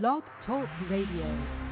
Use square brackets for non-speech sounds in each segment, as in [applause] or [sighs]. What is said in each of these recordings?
Blog Talk Radio.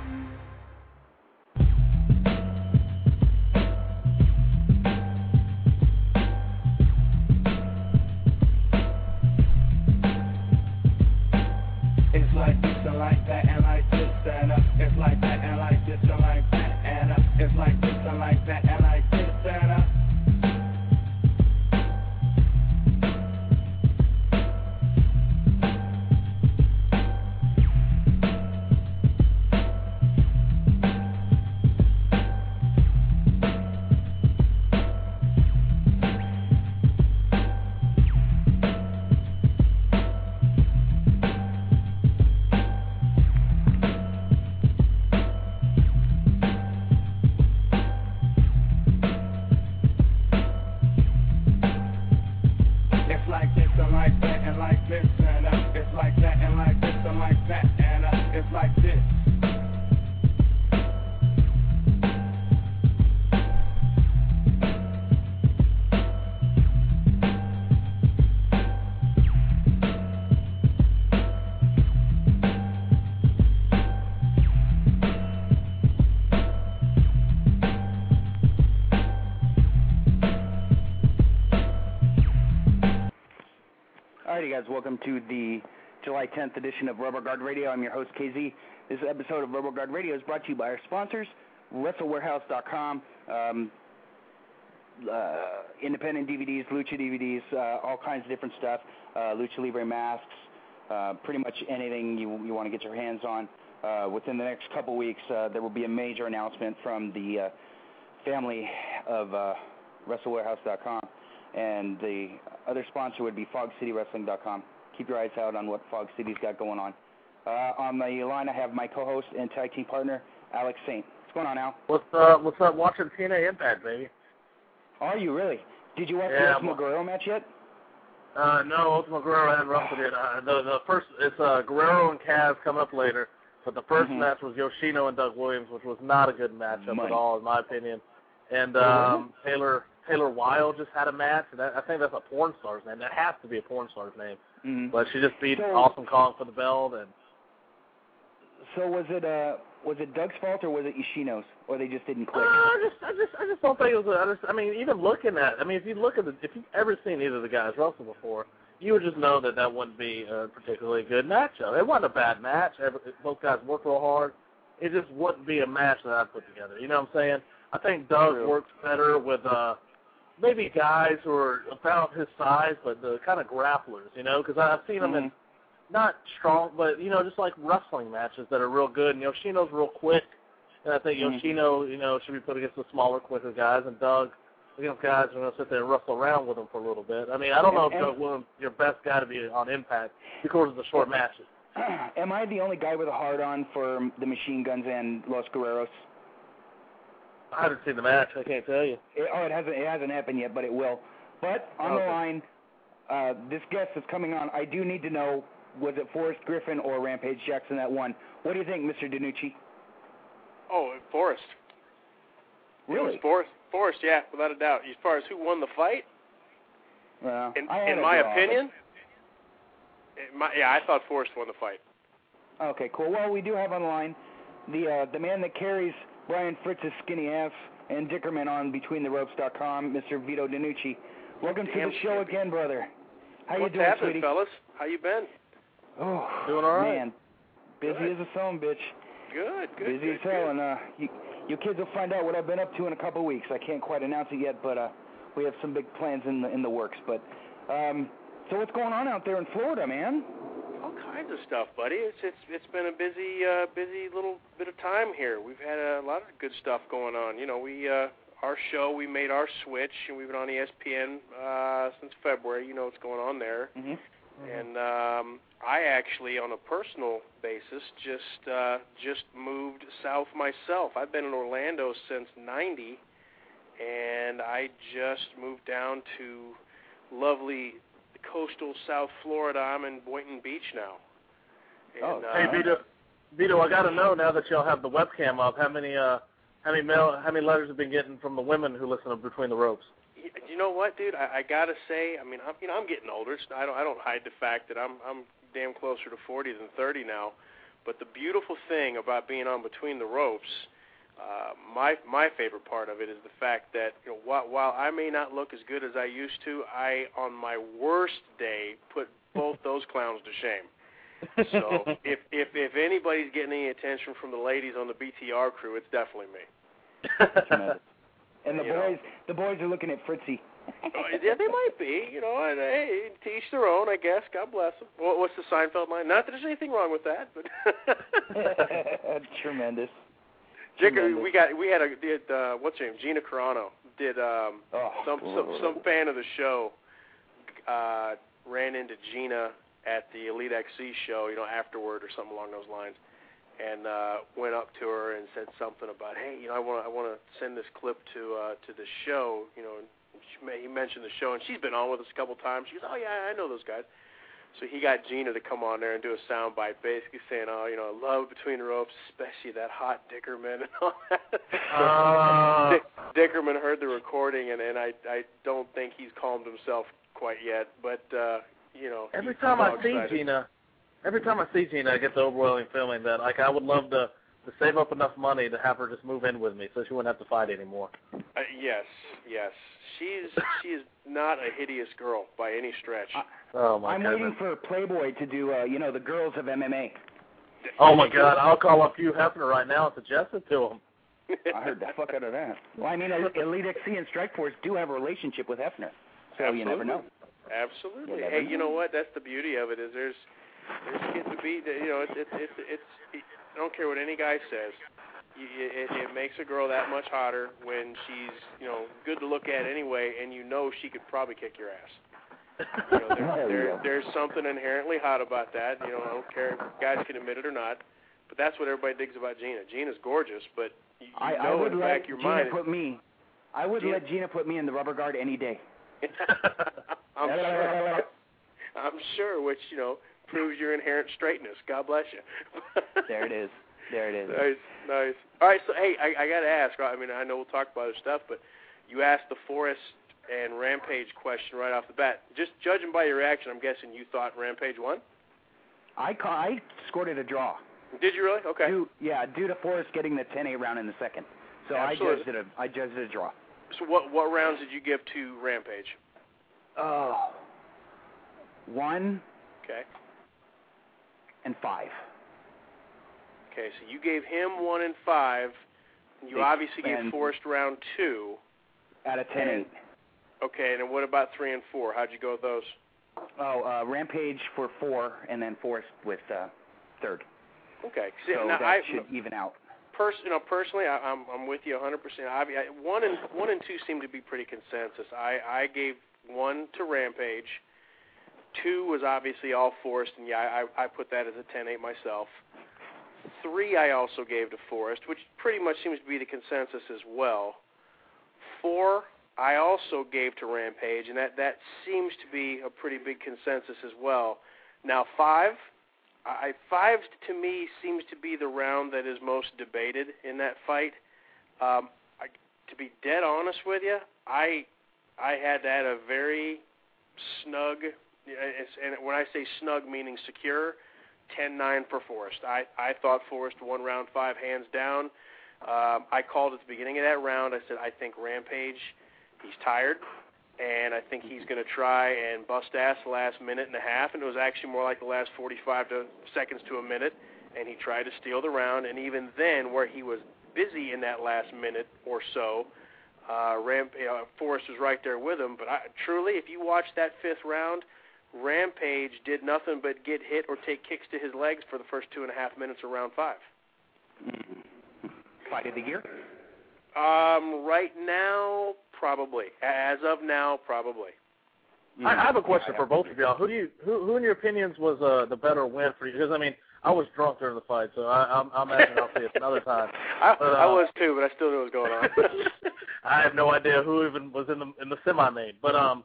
10th edition of Rubber Guard Radio. I'm your host, KZ. This episode of Rubber Guard Radio is brought to you by our sponsors, WrestleWarehouse.com, um, uh, independent DVDs, Lucha DVDs, uh, all kinds of different stuff, uh, Lucha Libre masks, uh, pretty much anything you, you want to get your hands on. Uh, within the next couple weeks, uh, there will be a major announcement from the family of uh, WrestleWarehouse.com and the other sponsor would be FogCityWrestling.com. Keep your eyes out on what Fog City's got going on. Uh, on the line, I have my co-host and tag team partner, Alex Saint. What's going on, Al? What's uh what's up watching TNA Impact, baby? Are you really? Did you watch Yeah, the Ultimo Guerrero match yet? Uh no, Ultimo Guerrero hadn't wrestled yet. Uh, the the first it's uh Guerrero and Kaz coming up later. But the 1st Mhm. match was Yoshino and Doug Williams, which was not a good matchup Money. at all, in my opinion. And um Taylor Taylor Wilde just had a match, and that, I think that's a porn star's name. That has to be a porn star's name. Mm-hmm. But she just beat So- Awesome Kong for the belt, and So was it uh was it Doug's fault or was it Yoshino's, or they just didn't Uh, click? I just, I just, I just don't think it was. A, I, just, I mean, even looking at, I mean, if you look at the, if you've ever seen either of the guys wrestle before, you would just know that that wouldn't be a particularly good matchup. It wasn't a bad match. Both guys worked real hard. It just wouldn't be a match that I'd put together. You know what I'm saying? I think Doug True. works better with uh maybe guys who are about his size, but the kind of grapplers. You know, because I've seen him in Mhm. not strong, but you know, just like wrestling matches that are real good. And Yoshino's real quick, and I think Mhm. Yoshino, you know, should be put against the smaller, quicker guys, and Doug against guys who are going to sit there and wrestle around with him for a little bit. I mean, I don't know if Doug Williams your best guy to be on Impact because of the short matches. [clears throat] Am I the only guy with a hard on for the Machine Guns and Los Guerreros? I haven't seen the match. I can't tell you. It, oh, it hasn't it hasn't happened yet, but it will. But on the line, uh, this guest that's coming on, I do need to know was it Forrest Griffin or Rampage Jackson that won? What do you think, Mr. DeNucci? Oh, Forrest. Really? It was Forrest. Forrest, yeah, without a doubt. As far as who won the fight, Well, in, in my opinion, in my, yeah, I thought Forrest won the fight. Okay, cool. Well, we do have on the line the uh, the man that carries Brian Fritz's skinny ass and Dickerman on BetweenTheRopes.com, Mr. Vito DeNucci. Welcome to the show again, brother. How What's you doing, happening, sweetie? fellas? How you been? Oh, Doing all right. man, busy Good. as a son, bitch. Good, good, busy good, as hell, good. and uh, you, you kids will find out what I've been up to in a couple of weeks. I can't quite announce it yet, but uh, we have some big plans in the in the works. But um, so what's going on out there in Florida, man? Kinds of stuff, buddy. It's it's it's been a busy uh busy little bit of time here. We've had a lot of good stuff going on. You know, we uh our show, we made our switch and we've been on ESPN uh since February. You know what's going on there. Mm-hmm. And um I actually on a personal basis just uh just moved south myself. I've been in Orlando since 90 and I just moved down to lovely coastal South Florida. I'm in Boynton Beach now. Oh, uh, Hey, Vito, Vito, I got to know now that y'all have the webcam up, how many uh, how many mail, how many letters have been getting from the women who listen to Between the Ropes? you know what, dude? I, I gotta say, I mean, I'm, you know, I'm getting older. So I don't, I don't hide the fact that I'm, I'm damn closer to 40 than 30 now. But the beautiful thing about being on between the ropes, uh, my my favorite part of it is the fact that you know, while, while I may not look as good as I used to, I on my worst day put both [laughs] those clowns to shame. So [laughs] if if if anybody's getting any attention from the ladies on the BTR crew, it's definitely me. [laughs] And the You know. boys, the boys are looking at Fritzy. Oh, yeah, they might be, you know, and hey, to each their own, I guess. God bless them. What, what's the Seinfeld line? Not that there's anything wrong with that, but [laughs] Tremendous. Jicker, Tremendous. we got we had a did uh, what's her name? Gina Carano did um Oh, some some some fan of the show uh ran into Gina at the Elite XC show, you know, afterward or something along those lines, and uh went up to her and said something about, hey, you know, I want I want to send this clip to uh to the show, you know. She, he mentioned the show, and she's been on with us a couple times. She goes, oh yeah, I know those guys. So he got Gina to come on there and do a soundbite, basically saying, "Oh, you know, love between the ropes, especially that hot Dickerman and all that." [laughs] Uh, Dick, Dickerman heard the recording, and and I I don't think he's calmed himself quite yet, but uh, you know. every he's time I all see. Gina, every time I see Gina, I get the overwhelming feeling that like I would love to to save up enough money to have her just move in with me, so she wouldn't have to fight anymore. Uh, yes, yes, she's she is not a hideous girl by any stretch. I- Oh my god. I'm goodness. waiting for Playboy to do, uh, you know, the girls of MMA. Oh my God! I'll call up Hugh Hefner right now and suggest it to him. I heard the fuck out of that. Well, I mean, Elite XC and Strikeforce do have a relationship with Hefner, so you never know. Absolutely. Hey, you know know. what? That's the beauty of it is there's there's getting to be you know it's it's it's, it's it, I don't care what any guy says. You, it, it makes a girl that much hotter when she's you know good to look at anyway, and you know she could probably kick your ass. You know, there, [laughs] There you there, go. there's something inherently hot about that. You know, I don't care if guys can admit it or not, but that's what everybody digs about Gina. Gina's gorgeous, but you, you I, know I would in the let back of your Gina mind. put me. I would Gina- let Gina put me in the rubber guard any day. [laughs] I'm [laughs] sure. I'm sure, which you know proves your inherent straightness. God bless you. [laughs] There it is. There it is. Nice, nice. All right, so hey, I, I got to ask. I mean, I know we'll talk about other stuff, but you asked the Forrest and Rampage question right off the bat. Just judging by your reaction, I'm guessing you thought Rampage won. I ca- I scored it a draw. Did you really? Okay. Due, yeah, due to Forrest getting the 10-8 round in the second. So I Absolutely. judged it a I judged it a draw. So what what rounds did you give to Rampage? Oh. One Okay. and five. Okay, so you gave him one and five. You obviously gave Forrest round two. Out of 10 And- Okay, and then what about three and four? How'd you go with those? Oh, uh, Rampage for four, and then Forrest with uh, third. Okay. So now that I, should even out. pers- you know, personally, I, I'm I'm with you 100%. I, I, one and one and two seem to be pretty consensus. I I gave one to Rampage. Two was obviously all Forrest, and yeah, I I put that as a 10-8 myself. Three I also gave to Forrest, which pretty much seems to be the consensus as well. Four I also gave to Rampage, and that that seems to be a pretty big consensus as well. Now five, I five to me seems to be the round that is most debated in that fight. Um, I, to be dead honest with you, I I had that a very snug, and when I say snug meaning secure, 10-9 for Forrest. I I thought Forrest won round five hands down. Um, I called at the beginning of that round. I said I think Rampage, he's tired and I think he's going to try and bust ass the last minute and a half, and it was actually more like the last 45 to seconds to a minute, and he tried to steal the round, and even then, where he was busy in that last minute or so, uh, Ramp, you know, Forrest was right there with him. But I, truly, if you watch that fifth round, Rampage did nothing but get hit or take kicks to his legs for the first two and a half minutes of round five. Fight of the year. Um, right now, probably. As of now, probably. I, I have a question Yeah, for both of y'all. Who do you who who in your opinions was uh, the better win for you? Because I mean, I was drunk during the fight, so I, I'm, I'm imagining I'll see it another time. [laughs] I, But, I uh, was too, but I still knew what was going on. [laughs] [laughs] I have no idea who even was in the in the semi-main, but um,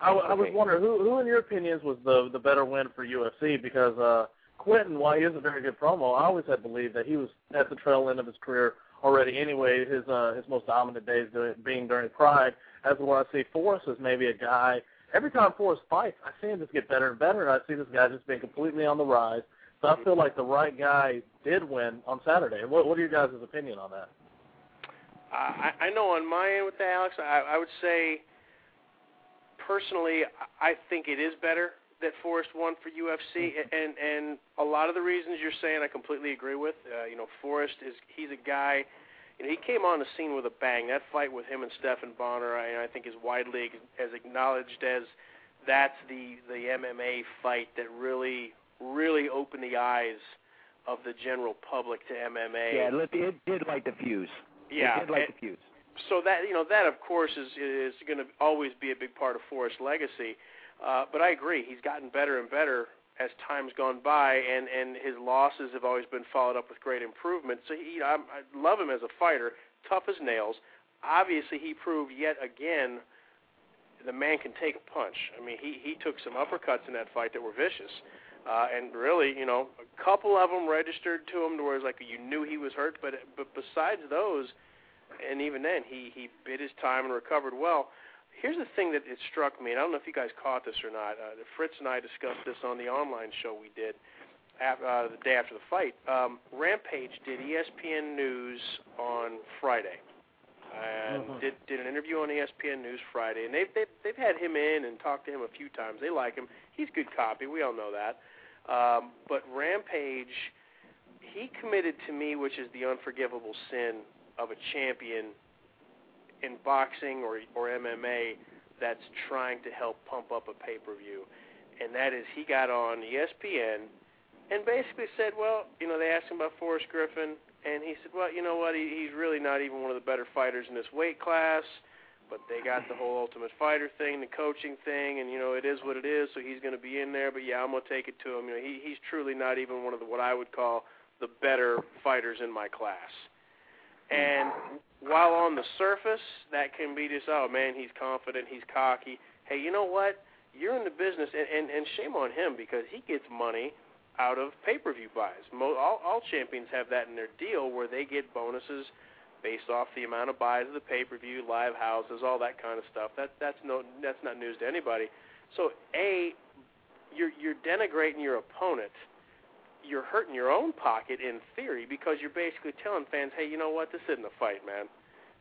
I, w- I was wondering who who in your opinions was the the better win for UFC because uh, Quinton, while he is a very good promo, I always had believed that he was at the trail end of his career already. Anyway, his uh, his most dominant days doing, being during Pride, as where I see Forrest as maybe a guy. Every time Forrest fights, I see him just get better and better, and I see this guy just being completely on the rise, So I feel like the right guy did win on Saturday. What, what are your guys' opinion on that? I, I know on my end with that, Alex, I, I would say personally, I think it is better that Forrest won for UFC, and and a lot of the reasons you're saying I completely agree with. Uh, you know, Forrest is he's a guy. You know, he came on the scene with a bang. That fight with him and Stephan Bonnar, I, I think, is widely as acknowledged as that's the the MMA fight that really really opened the eyes of the general public to MMA. Yeah, it, lit- it did light the fuse. Yeah, it did light and- the fuse. so that you know that of course is is going to always be a big part of Forrest's legacy. Uh, but I agree, he's gotten better and better as time's gone by, and and his losses have always been followed up with great improvement. So he, I'm, I love him as a fighter, tough as nails. Obviously, he proved yet again the man can take a punch. I mean, he he took some uppercuts in that fight that were vicious. Uh, and really, you know, a couple of them registered to him to where it's like you knew he was hurt, but but besides those, and even then, he he bit his time and recovered well. Here's the thing that it struck me, and I don't know if you guys caught this or not. Uh, Fritz and I discussed this on the online show we did af uh, the day after the fight. Um, Rampage did ESPN News on Friday, and Mhm. did did an interview on ESPN News Friday, and they've they've they've had him in and talked to him a few times. They like him. He's good copy. We all know that. Um, but Rampage, he committed to me, which is the unforgivable sin of a champion in boxing or or MMA that's trying to help pump up a pay-per-view, and that is he got on ESPN and basically said, well, you know, they asked him about Forrest Griffin, and he said, well, you know what, he, he's really not even one of the better fighters in this weight class, but they got the whole Ultimate Fighter thing, the coaching thing, and you know, it is what it is, so he's going to be in there. But yeah, I'm going to take it to him. You know, he, he's truly not even one of the what I would call the better fighters in my class. And while on the surface, that can be just, oh man, he's confident, he's cocky. Hey, you know what? You're in the business, and and, and shame on him because he gets money out of pay-per-view buys. Mo- all, all champions have that in their deal where they get bonuses based off the amount of buys of the pay-per-view, live houses, all that kind of stuff. That that's no that's not news to anybody. So a, you're you're denigrating your opponent. You're hurting your own pocket in theory because you're basically telling fans, hey, you know what? This isn't a fight, man.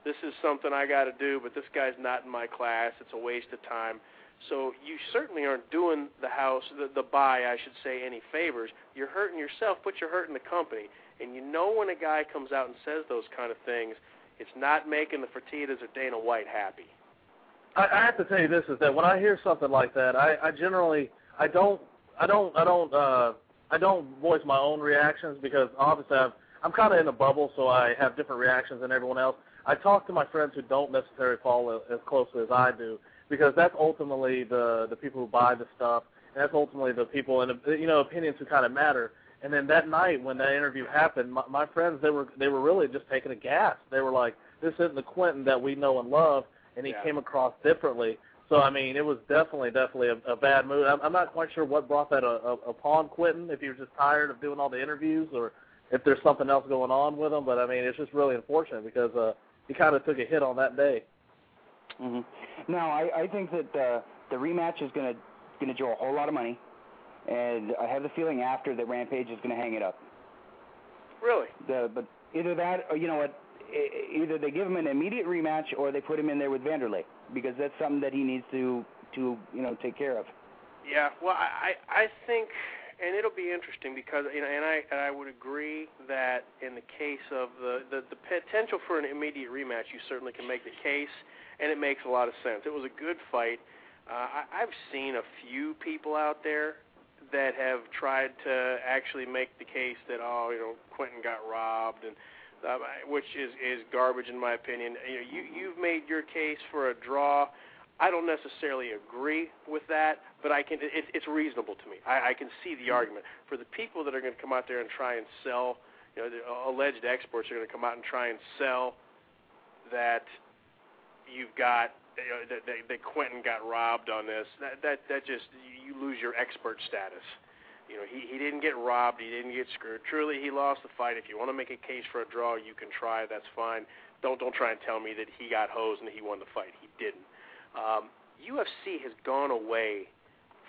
This is something I got to do, but this guy's not in my class. It's a waste of time. So you certainly aren't doing the house, the, the buy, I should say, any favors. You're hurting yourself, but you're hurting the company. And you know when a guy comes out and says those kind of things, it's not making the Fertitas or Dana White happy. I, I have to tell you this is that when I hear something like that, I, I generally I don't I don't I don't uh I don't voice my own reactions because obviously I'm I'm kind of in a bubble, so I have different reactions than everyone else. I talk to my friends who don't necessarily follow as closely as I do because that's ultimately the the people who buy the stuff, and that's ultimately the people and you know opinions who kind of matter. And then that night when that interview happened, my, my friends they were they were really just taking a gas. They were like, "This isn't the Quinton that we know and love," and he Yeah. came across differently. So I mean, it was definitely definitely a, a bad mood. I'm, I'm not quite sure what brought that uh, uh, upon Quinton. If he was just tired of doing all the interviews, or if there's something else going on with him. But I mean, it's just really unfortunate because uh, he kind of took a hit on that day. Hmm Now, I, I think that uh, the rematch is going to going to draw a whole lot of money, and I have the feeling after that Rampage is going to hang it up. Really? The, but either that, or you know what, either they give him an immediate rematch, or they put him in there with Vanderlei because that's something that he needs to to you know take care of. Yeah, well, I I I think, and it'll be interesting because you know, and I and I would agree that in the case of the the, the potential for an immediate rematch, you certainly can make the case, and it makes a lot of sense. It was a good fight. Uh, I, I've seen a few people out there that have tried to actually make the case that oh, you know, Quinton got robbed and. Um, which is is garbage in my opinion. You know, you you've made your case for a draw. I don't necessarily agree with that, but I can. It, it's reasonable to me. I, I can see the argument for the people that are going to come out there and try and sell. You know, the alleged experts are going to come out and try and sell that you've got that, that, that Quinton got robbed on this. That that that just you lose your expert status. You know, he he didn't get robbed. He didn't get screwed. Truly, he lost the fight. If you want to make a case for a draw, you can try. That's fine. Don't don't try and tell me that he got hosed and he won the fight. He didn't. Um, UFC has gone away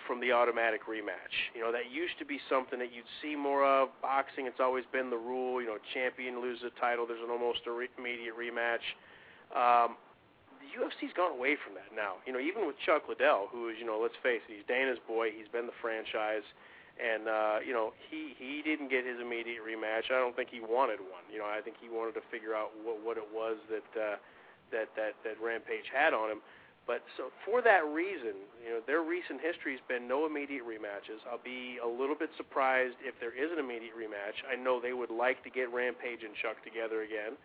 from the automatic rematch. You know, that used to be something that you'd see more of. Boxing, it's always been the rule. You know, champion loses a title, there's an almost immediate rematch. Um, the UFC's gone away from that now. You know, even with Chuck Liddell, who is, you know, let's face it, he's Dana's boy. He's been the franchise, and uh, you know, he he didn't get his immediate rematch. I don't think he wanted one. You know, I think he wanted to figure out what what it was that uh, that that that Rampage had on him. But so for that reason, you know, their recent history has been no immediate rematches. I'll be a little bit surprised if there is an immediate rematch. I know they would like to get Rampage and Chuck together again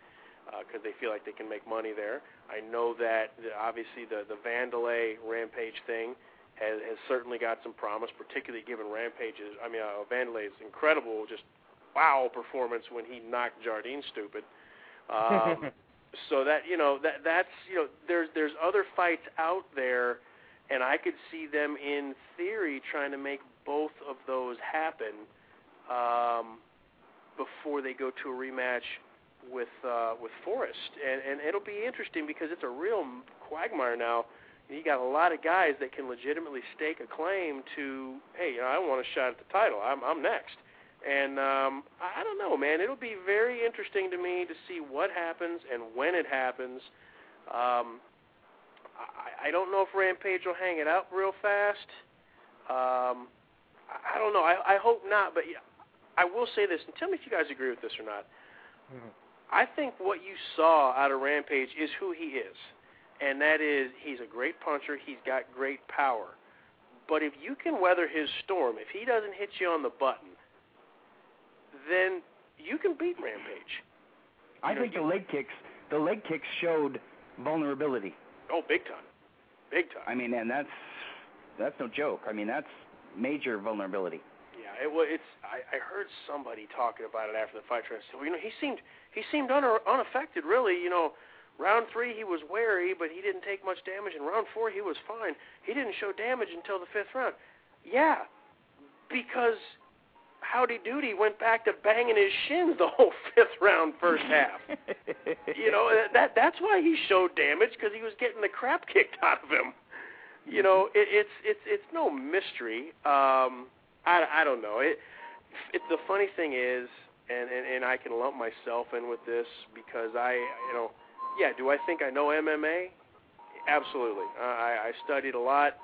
because uh, they feel like they can make money there. I know that the, obviously the the Vanderlei Rampage thing has, has certainly got some promise, particularly given Rampage's. I mean, uh, Vanderlei's incredible, just wow performance when he knocked Jardine stupid. Um, [laughs] so that you know that that's you know there's there's other fights out there, and I could see them in theory trying to make both of those happen um, before they go to a rematch with uh, with Forrest, and and it'll be interesting because it's a real quagmire now. You got a lot of guys that can legitimately stake a claim to, hey, you know, I want a shot at the title. I'm I'm next. And um, I don't know, man. It'll be very interesting to me to see what happens and when it happens. Um, I, I don't know if Rampage will hang it out real fast. Um, I, don't know. I, I hope not. But yeah, I will say this, and tell me if you guys agree with this or not. Mm-hmm. I think what you saw out of Rampage is who he is, and that is he's a great puncher. He's got great power. But if you can weather his storm, if he doesn't hit you on the button, then you can beat Rampage. I you think know, the leg kicks, the leg kicks showed vulnerability. Oh, big time, big time. I mean, and that's that's no joke. I mean, that's major vulnerability. It was. It's. I, I heard somebody talking about it after the fight. Trying to say, well, you know, he seemed he seemed un, unaffected. Really, you know, round three he was wary, but he didn't take much damage. In round four he was fine. He didn't show damage until the fifth round. Yeah, because Howdy Doody went back to banging his shins the whole [laughs] fifth round, first half. you know that that's why he showed damage because he was getting the crap kicked out of him. You know, it, it's it's it's no mystery. Um, I I don't know. It it the funny thing is, and, and and I can lump myself in with this because I you know, yeah. Do I think I know MMA? Absolutely. Uh, I I studied a lot.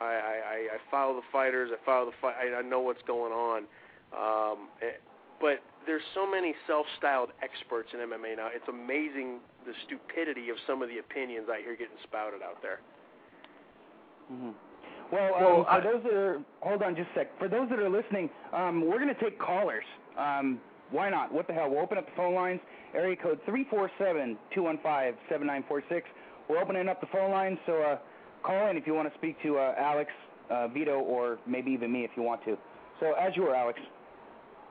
I, I I follow the fighters. I follow the fight. I, I know what's going on. Um, eh, but there's so many self-styled experts in MMA now. It's amazing the stupidity of some of the opinions I hear getting spouted out there. Mm-hmm. Well, um, well for I, those that are, hold on just a sec. For those that are listening, um, we're going to take callers. Um, why not? What the hell? We'll open up the phone lines. Area code three four seven two one five seven nine four six. We're opening up the phone lines, so uh, call in if you want to speak to uh, Alex, uh, Vito, or maybe even me if you want to. So as you were, Alex.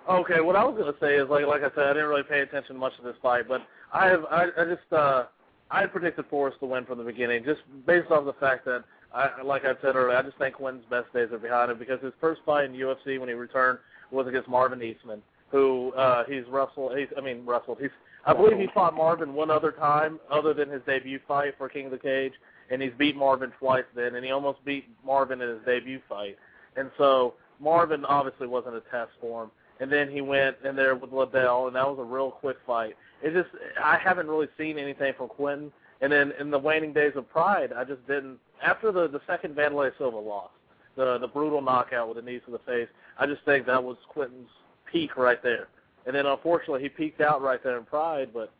Okay, what I was gonna say is like like I said, I didn't really pay attention much to this fight, but I have I, I just uh I predicted Forrest to win from the beginning, just based off the fact that I like I said earlier, I just think Quinton's best days are behind him because his first fight in UFC when he returned was against Marvin Eastman, who uh he's wrestled he's I mean wrestled he's I believe he fought Marvin one other time other than his debut fight for King of the Cage, and he's beat Marvin twice then, and he almost beat Marvin in his debut fight, and so Marvin obviously wasn't a test for him and then he went in there with Liddell, and that was a real quick fight. It just I haven't really seen anything from Quinton. And then in the waning days of Pride, I just didn't. After the the second Vanderlei Silva loss, the the brutal knockout with the knees to the face, I just think that was Quinton's peak right there. And then unfortunately he peaked out right there in Pride, but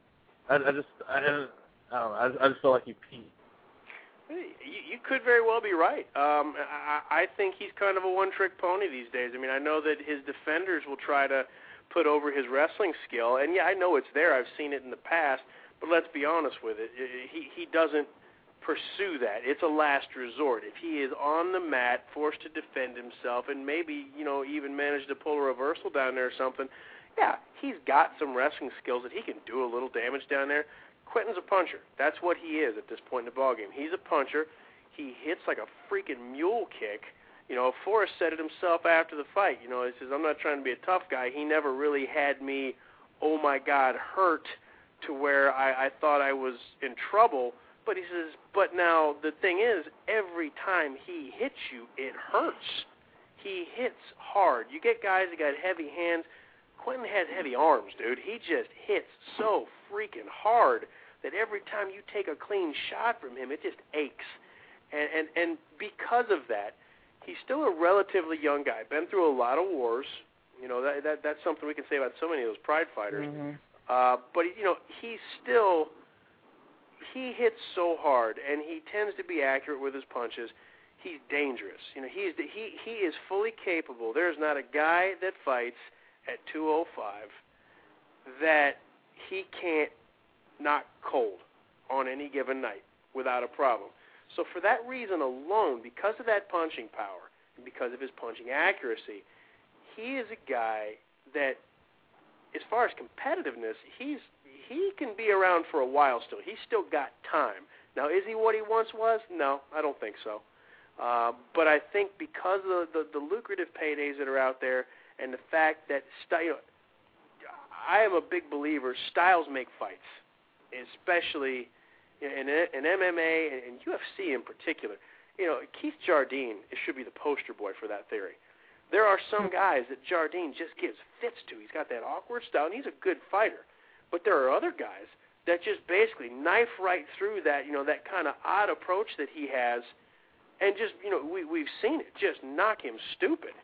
I, I just I, I don't know. I, I just feel like he peaked. You, you could very well be right. Um, I, I think he's kind of a one-trick pony these days. I mean, I know that his defenders will try to put over his wrestling skill, and yeah, I know it's there. I've seen it in the past, but let's be honest with it. He he doesn't pursue that. It's a last resort. If he is on the mat, forced to defend himself, and maybe you know even manage to pull a reversal down there or something, yeah, he's got some wrestling skills that he can do a little damage down there. Quinton's a puncher. That's what he is at this point in the ballgame. He's a puncher. He hits like a freaking mule kick. You know, Forrest said it himself after the fight. You know, he says, I'm not trying to be a tough guy. He never really had me, oh my God, hurt to where I, I thought I was in trouble. But he says, but now the thing is, every time he hits you, it hurts. He hits hard. You get guys that got heavy hands. Quinton has heavy arms, dude. He just hits so freaking hard that every time you take a clean shot from him, it just aches. And and and because of that, he's still a relatively young guy. Been through a lot of wars. You know that that that's something we can say about so many of those Pride fighters. Mm-hmm. Uh, but you know he's still he hits so hard, and he tends to be accurate with his punches. He's dangerous. You know he's he he is fully capable. There's not a guy that fights at 205 that he can't knock cold on any given night without a problem. So for that reason alone, because of that punching power and because of his punching accuracy, he is a guy that, as far as competitiveness, he's he can be around for a while still. He's still got time. Now, is he what he once was? No, I don't think so. Uh, but I think because of the, the, the lucrative paydays that are out there, and the fact that you know, I am a big believer. Styles make fights, especially in, in MMA and UFC in particular. You know, Keith Jardine should be the poster boy for that theory. There are some guys that Jardine just gives fits to. He's got that awkward style, and he's a good fighter. But there are other guys that just basically knife right through that, you know, that kind of odd approach that he has, and just, you know, we we've seen it just knock him stupid.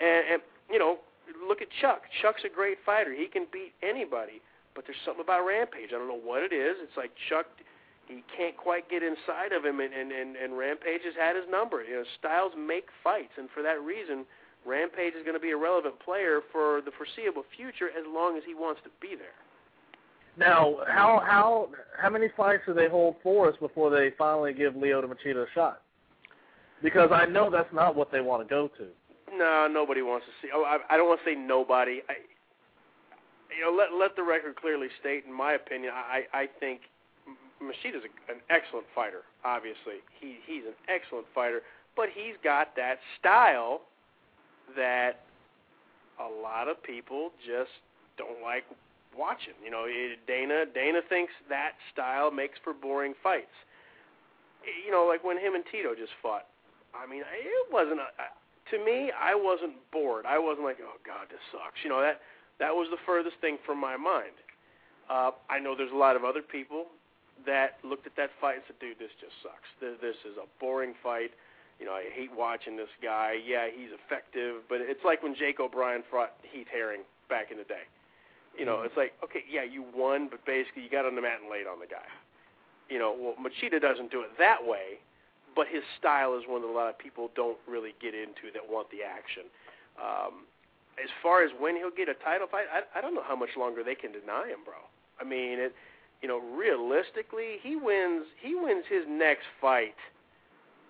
And, and you know, look at Chuck. Chuck's a great fighter. He can beat anybody. But there's something about Rampage. I don't know what it is. It's like Chuck he can't quite get inside of him, and, and, and, and Rampage has had his number. You know, styles make fights, and for that reason, Rampage is going to be a relevant player for the foreseeable future as long as he wants to be there. Now, how how how many fights do they hold for us before they finally give Lyoto Machida a shot? Because I know that's not what they want to go to. No, nobody wants to see. Oh, I, I don't want to say nobody. I, you know, let let the record clearly state. In my opinion, I I think Machida's a, an excellent fighter. Obviously, he he's an excellent fighter, but he's got that style that a lot of people just don't like watching. You know, Dana Dana thinks that style makes for boring fights. You know, like when him and Tito just fought. I mean, it wasn't a, to me. I wasn't bored. I wasn't like, oh God, this sucks. You know that that was the furthest thing from my mind. Uh, I know there's a lot of other people that looked at that fight and said, "Dude, this just sucks. This, this is a boring fight. You know, I hate watching this guy. Yeah, he's effective, but it's like when Jake O'Brien fought Heath Herring back in the day. You know, it's like, okay, yeah, you won, but basically you got on the mat and laid on the guy. You know, well, Machida doesn't do it that way, but his style is one that a lot of people don't really get into that want the action. Um, as far as when he'll get a title fight, I, I don't know how much longer they can deny him, bro. I mean, it you know, realistically, he wins he wins his next fight.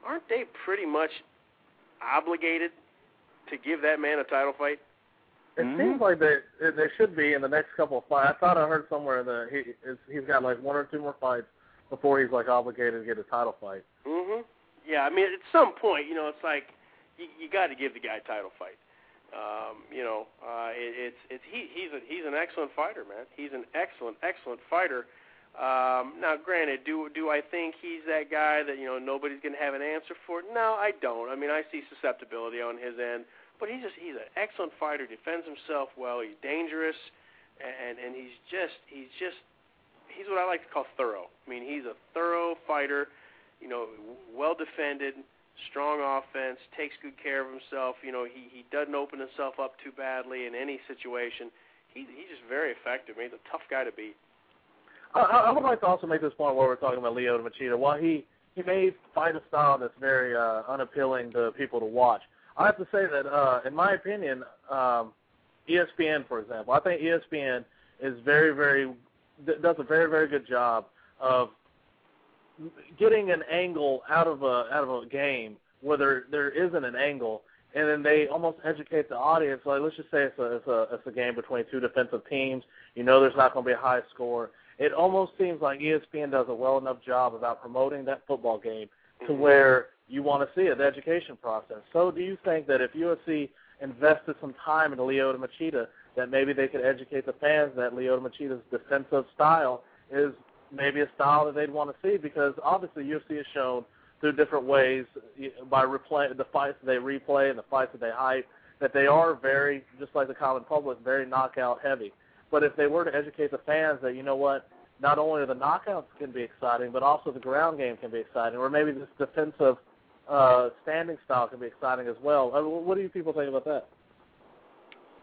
Aren't they pretty much obligated to give that man a title fight? It mm-hmm. seems like they they should be in the next couple of fights. I thought I heard somewhere that he is, he's got like one or two more fights before he's like obligated to get a title fight. Mhm. Yeah, I mean at some point, you know, it's like you, you got to give the guy a title fight. Um, you know, uh, it, it's it's he he's a, he's an excellent fighter, man. He's an excellent excellent fighter. Um, now, granted, do do I think he's that guy that you know nobody's going to have an answer for? No, I don't. I mean, I see susceptibility on his end, but he's just he's an excellent fighter. Defends himself well. He's dangerous, and and he's just he's just he's what I like to call thorough. I mean, he's a thorough fighter. You know, well defended, strong offense, takes good care of himself. You know, he he doesn't open himself up too badly in any situation. He's he's just very effective. I mean, he's a tough guy to beat. I, I would like to also make this point where we're talking about Lyoto Machida. While he he may fight a style that's very uh, unappealing to people to watch, I have to say that, uh, in my opinion, um, ESPN, for example, I think ESPN is very, very does a very, very good job of getting an angle out of a out of a game where there there isn't an angle, and then they almost educate the audience. Like let's just say it's a it's a it's a game between two defensive teams. You know, there's not going to be a high score it almost seems like ESPN does a well enough job about promoting that football game to mm-hmm. where you want to see it, the education process. So do you think that if UFC invested some time into Lyoto Machida, that maybe they could educate the fans that Lyoto Machida's defensive style is maybe a style that they'd want to see because obviously UFC has shown through different ways by replay the fights that they replay and the fights that they hype that they are very just like the common public very knockout heavy. But if they were to educate the fans that you know what, not only are the knockouts can be exciting, but also the ground game can be exciting, or maybe this defensive uh, standing style can be exciting as well. Uh, what do you people think about that?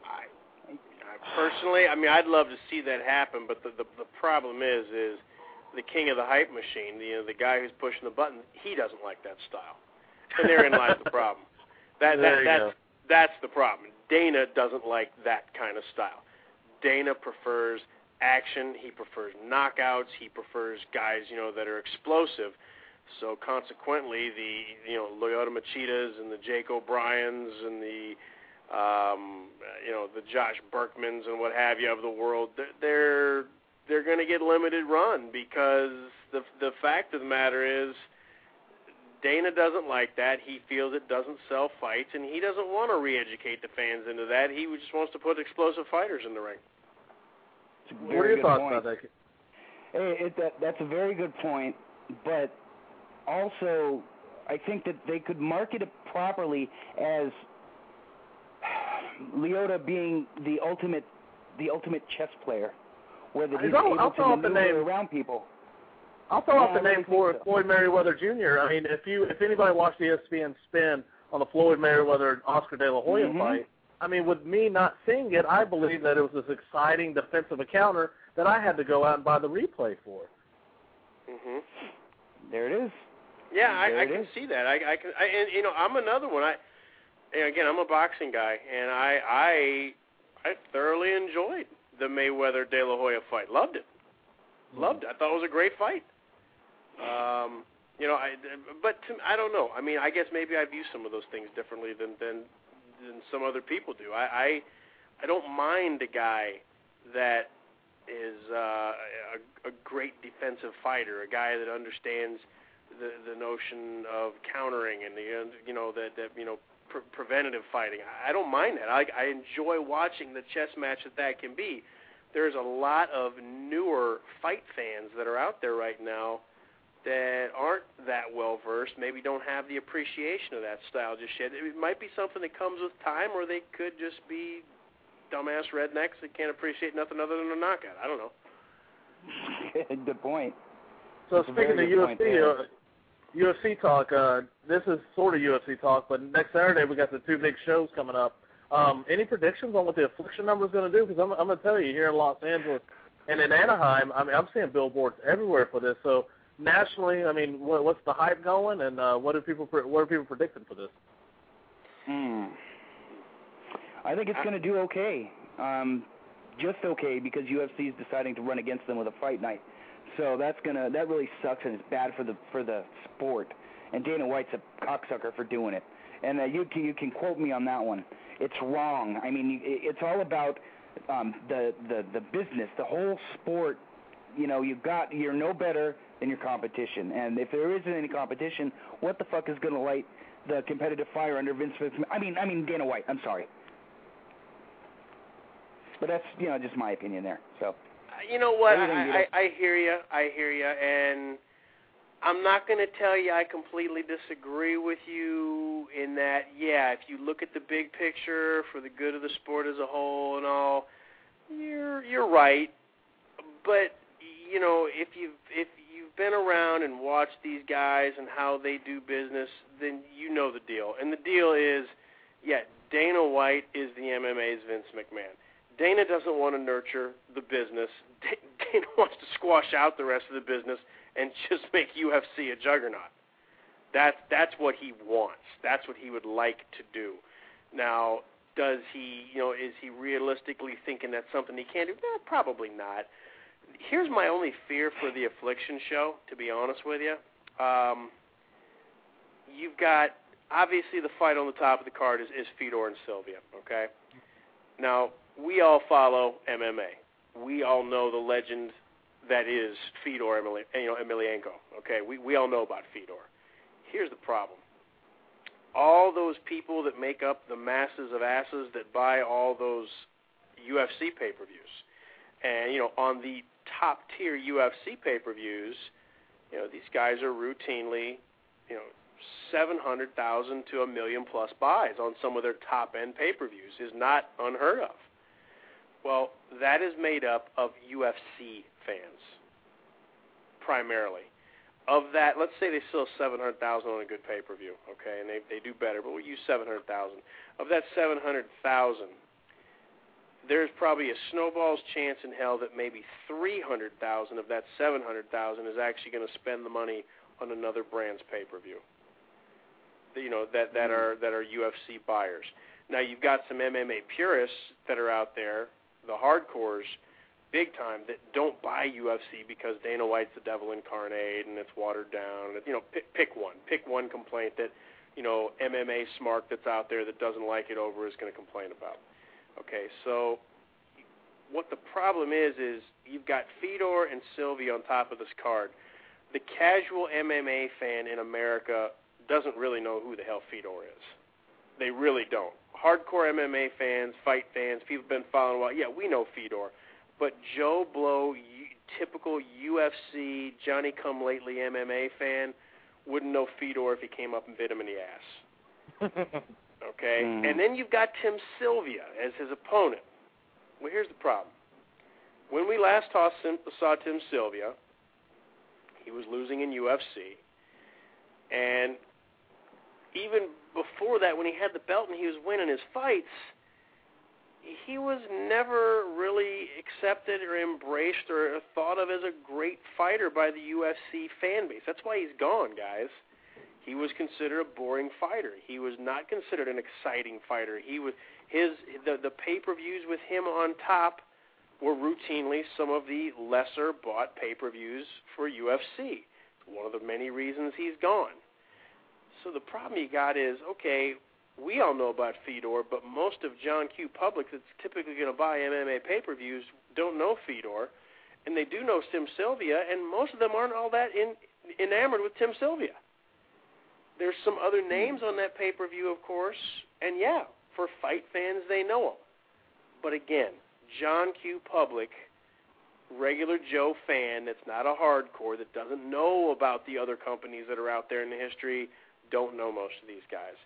I, I personally, I mean, I'd love to see that happen, but the, the the problem is, is the king of the hype machine, the you know, the guy who's pushing the button, he doesn't like that style, and therein lies the problem. That that that's go. that's the problem. Dana doesn't like that kind of style. Dana prefers action. He prefers knockouts. He prefers guys, you know, that are explosive. So consequently, the you know Lyoto Machidas and the Jake O'Briens and the um, you know the Josh Burkmans and what have you of the world, they're they're, they're going to get limited run because the the fact of the matter is. Dana doesn't like that. He feels it doesn't sell fights, and he doesn't want to re-educate the fans into that. He just wants to put explosive fighters in the ring. What are your thoughts point. about that? Hey, it, that, that's a very good point, but also I think that they could market it properly as [sighs] Lyoto being the ultimate, the ultimate chess player, where that he's I'll- able I'll to throw out the name. around people. I'll throw out the name really for so. Floyd Mayweather Jr. I mean, if you if anybody watched ESPN spin on the Floyd Mayweather Oscar De La Hoya Mhm. fight, I mean, with me not seeing it, I believe that it was this exciting defensive encounter that I had to go out and buy the replay for. hmm There it is. Yeah, I, I can is. see that. I, I can, I, and you know, I'm another one. I, again, I'm a boxing guy, and I, I, I thoroughly enjoyed the Mayweather De La Hoya fight. Loved it. Loved it. I thought it was a great fight. Um, you know, I, but to, I don't know. I mean, I guess maybe I view some of those things differently than than than some other people do. I, I, I don't mind a guy that is uh, a, a great defensive fighter, a guy that understands the the notion of countering and the you know that that you know pre- preventative fighting. I, I don't mind that. I I enjoy watching the chess match that that can be. There's a lot of newer fight fans that are out there right now that aren't that well versed, maybe don't have the appreciation of that style just yet. It might be something that comes with time, or they could just be dumbass rednecks that can't appreciate nothing other than a knockout. I don't know. [laughs] good point. So That's speaking of UFC, there. uh, UFC talk, uh, this is sort of UFC talk, but next Saturday we got the two big shows coming up. Um, any predictions on what the affliction number is going to do? Because I'm, I'm going to tell you, here in Los Angeles and in Anaheim, I mean, I'm seeing billboards everywhere for this. So nationally, I mean, what, what's the hype going, and uh, what are people what are people predicting for this? Hmm. I think it's going to do okay. Um, just okay because UFC is deciding to run against them with a fight night. So that's gonna that really sucks and it's bad for the for the sport. And Dana White's a cocksucker for doing it. And uh, you can you can quote me on that one. It's wrong. I mean, it's all about um, the the the business, the whole sport. You know, you've got you're no better than your competition. And if there isn't any competition, what the fuck is going to light the competitive fire under Vince McMahon? I mean, I mean Dana White. I'm sorry. But that's you know just my opinion there. So You know what? I, I, I hear you. I hear you, and I'm not going to tell you I completely disagree with you in that. Yeah, if you look at the big picture for the good of the sport as a whole and all, you're you're right. But you know, if you've if you've been around and watched these guys and how they do business, then you know the deal. And the deal is, yeah, Dana White is the MMA's Vince McMahon. Dana doesn't want to nurture the business. [laughs] Dana wants to squash out the rest of the business and [laughs] just make UFC a juggernaut. That's that's what he wants. That's what he would like to do. Now, does he, you know, is he realistically thinking that's something he can't do? Eh, probably not. Here's my only fear for the Affliction show, to be honest with you. Um, you've got obviously the fight on the top of the card is, is Fedor and Sylvia. Okay. Now we all follow MMA. We all know the legend that is Fedor Emeli- you know, Emelianenko. Okay, we we all know about Fedor. Here's the problem. All those people that make up the masses of asses that buy all those UFC pay-per-views, and you know, on the top tier UFC pay-per-views, you know, these guys are routinely, you know, 700,000 to a million plus buys on some of their top end pay-per-views is not unheard of. Well, that is made up of UFC fans primarily. Of that, let's say they sell 700,000 on a good pay-per-view, okay, and they they do better, but we use 700,000. Of that 700,000, there's probably a snowball's chance in hell that maybe 300,000 of that 700,000 is actually going to spend the money on another brand's pay-per-view. You know that that mm-hmm. are that are UFC buyers. Now you've got some MMA purists that are out there, the hardcores, big time, that don't buy UFC because Dana White's the devil incarnate and it's watered down. You know, pick, pick one, pick one complaint that you know MMA smart that's out there that doesn't like it over is going to complain about. Okay, so what the problem is is you've got Fedor and Sylvia on top of this card. The casual MMA fan in America doesn't really know who the hell Fedor is. They really don't. Hardcore MMA fans, fight fans, people have been following a while. Yeah, we know Fedor, but Joe Blow, typical UFC Johnny Come Lately MMA fan, wouldn't know Fedor if he came up and bit him in the ass. [laughs] Okay, Mhm. and then you've got Tim Sylvia as his opponent. Well, here's the problem. When we last saw Tim Sylvia, he was losing in UFC, and even before that, when he had the belt and he was winning his fights, he was never really accepted or embraced or thought of as a great fighter by the UFC fan base. That's why he's gone, guys he was considered a boring fighter. He was not considered an exciting fighter. He was his the the pay-per-views with him on top were routinely some of the lesser bought pay-per-views for UFC. One of the many reasons he's gone. So the problem you got is okay, we all know about Fedor, but most of John Q public that's typically going to buy MMA pay-per-views don't know Fedor, and they do know Tim Sylvia, and most of them aren't all that in, enamored with Tim Sylvia. There's some other hmm. names on that pay per view, of course, and yeah, for fight fans, they know them. But again, John Q. Public, regular Joe fan that's not a hardcore, that doesn't know about the other companies that are out there in the history, don't know most of these guys.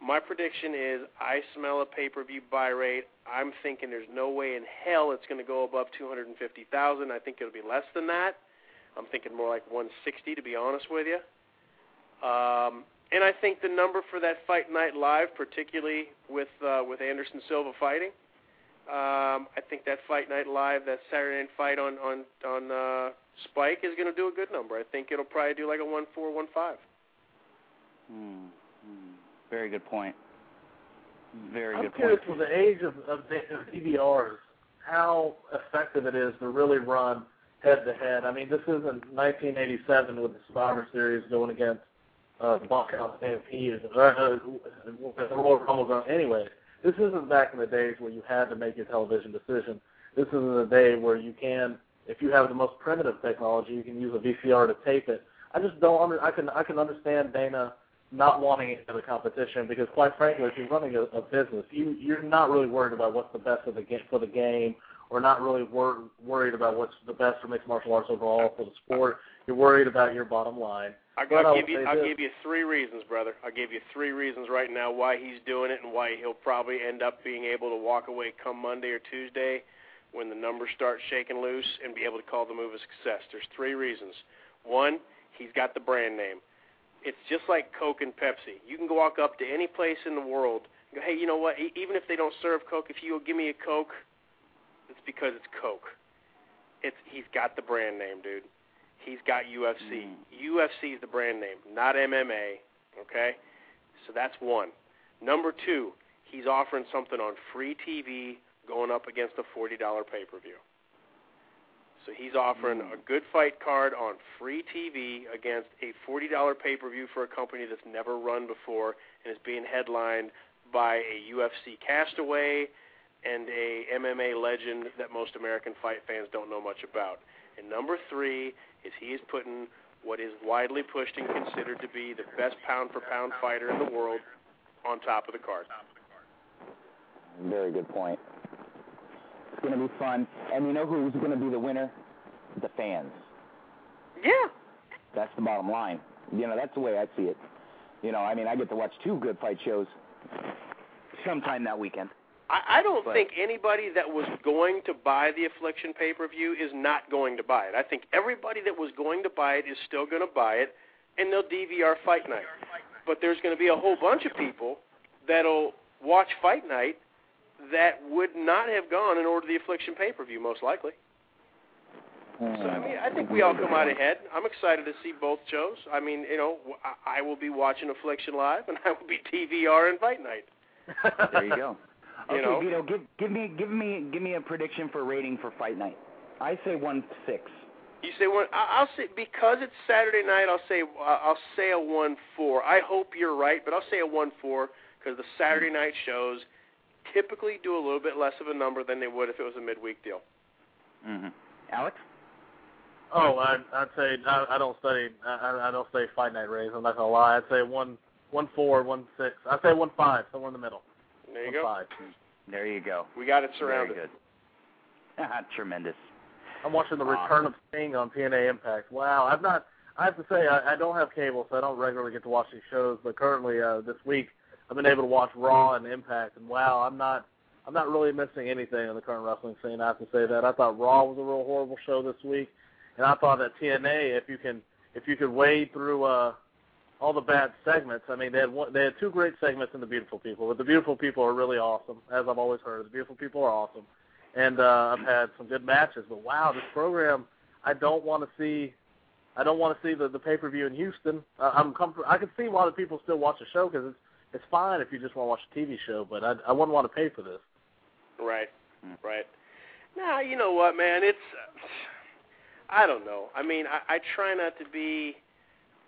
My prediction is I smell a pay per view buy rate. I'm thinking there's no way in hell it's going to go above 250,000. I think it'll be less than that. I'm thinking more like 160 to be honest with you. Um, and I think the number for that fight night live, particularly with uh, with Anderson Silva fighting, um, I think that fight night live, that Saturday night fight on on on uh, Spike is going to do a good number. I think it'll probably do like a one four one five. Hmm. Hmm. Very good point. Very good. I'm good curious point. with the age of, of, of DVRs, how effective it is to really run head to head. I mean, this isn't 1987 with the Survivor Series going against uh, Bunkhouse Stampede, uh, uh, Royal Rumble. Anyway, this isn't back in the days where you had to make your television decision. This is in the day where you can, if you have the most primitive technology, you can use a VCR to tape it. I just don't under. I can I can understand Dana not wanting it in the competition because, quite frankly, if you're running a, a business, you you're not really worried about what's the best of the game for the game, or not really wor- worried about what's the best for mixed martial arts overall for the sport. You're worried about your bottom line. I, I'll I'll give you I'll this. give you three reasons, brother. I'll give you three reasons right now why he's doing it and why he'll probably end up being able to walk away come Monday or Tuesday when the numbers start shaking loose and be able to call the move a success. There's three reasons. One, he's got the brand name. It's just like Coke and Pepsi. You can go walk up to any place in the world and go, hey, you know what? Even if they don't serve Coke, if you give me a Coke, it's because it's Coke. It's he's got the brand name, dude. He's got UFC. Mm. UFC is the brand name, not MMA. Okay, so that's one. Number two, he's offering something on free TV, going up against a forty dollar pay per view. So he's offering a good fight card on free TV against a forty dollar pay per view for a company that's never run before and is being headlined by a UFC castaway and a MMA legend that most American fight fans don't know much about. And number three is he is putting what is widely pushed and considered to be the best pound for pound fighter in the world on top of the card. Very good point. It's going to be fun. And you know who's going to be the winner the fans. Yeah. That's the bottom line. You know, that's the way I see it. You know, I mean, I get to watch two good fight shows sometime that weekend. I, I don't But- think anybody that was going to buy the Affliction pay per view is not going to buy it. I think everybody that was going to buy it is still going to buy it, and they'll DVR Fight Night. But there's going to be a whole bunch of people that'll watch Fight Night that would not have gone in order to the Affliction pay per view, most likely. So I mean, I think we all come out ahead. I'm excited to see both shows. I mean, you know, I, I will be watching Affliction live, and [laughs] I will be TVR and Fight Night. There you go. You okay, know? Vito, give give me give me give me a prediction for rating for Fight Night. I say one six. You say one? I- I'll say because it's Saturday night. I'll say uh, I'll say a one four. I hope you're right, but I'll say a one four because the Saturday night shows typically do a little bit less of a number than they would if it was a midweek deal. Mm-hmm. Alex. Oh, I'd, I'd say I, I don't study. I, I don't study fight night rays. I'm not gonna lie. I'd say one, one four, one six. I'd say one five, somewhere in the middle. There you one go. Five. There you go. We got it surrounded. Very good. Ah, [laughs] Tremendous. I'm watching the return of Sting on TNA Impact. Wow, I've not. I have to say I, I don't have cable, so I don't regularly get to watch these shows. But currently, uh, this week, I've been able to watch Raw and Impact, and wow, I'm not. I'm not really missing anything in the current wrestling scene. I have to say that. I thought Raw was a real horrible show this week, and I thought that TNA, if you can, if you could wade through uh, all the bad segments. I mean, they had one, they had two great segments in the Beautiful People, but the Beautiful People are really awesome, as I've always heard. The Beautiful People are awesome, and uh, I've had some good matches. But wow, this program, I don't want to see. I don't want to see the the pay per view in Houston. Uh, I'm comfort- I can see why the people still watch the show because it's it's fine if you just want to watch a TV show, but I I wouldn't want to pay for this. Right. Hmm. Right. Now you know what, man? It's. I don't know. I mean, I, I try not to be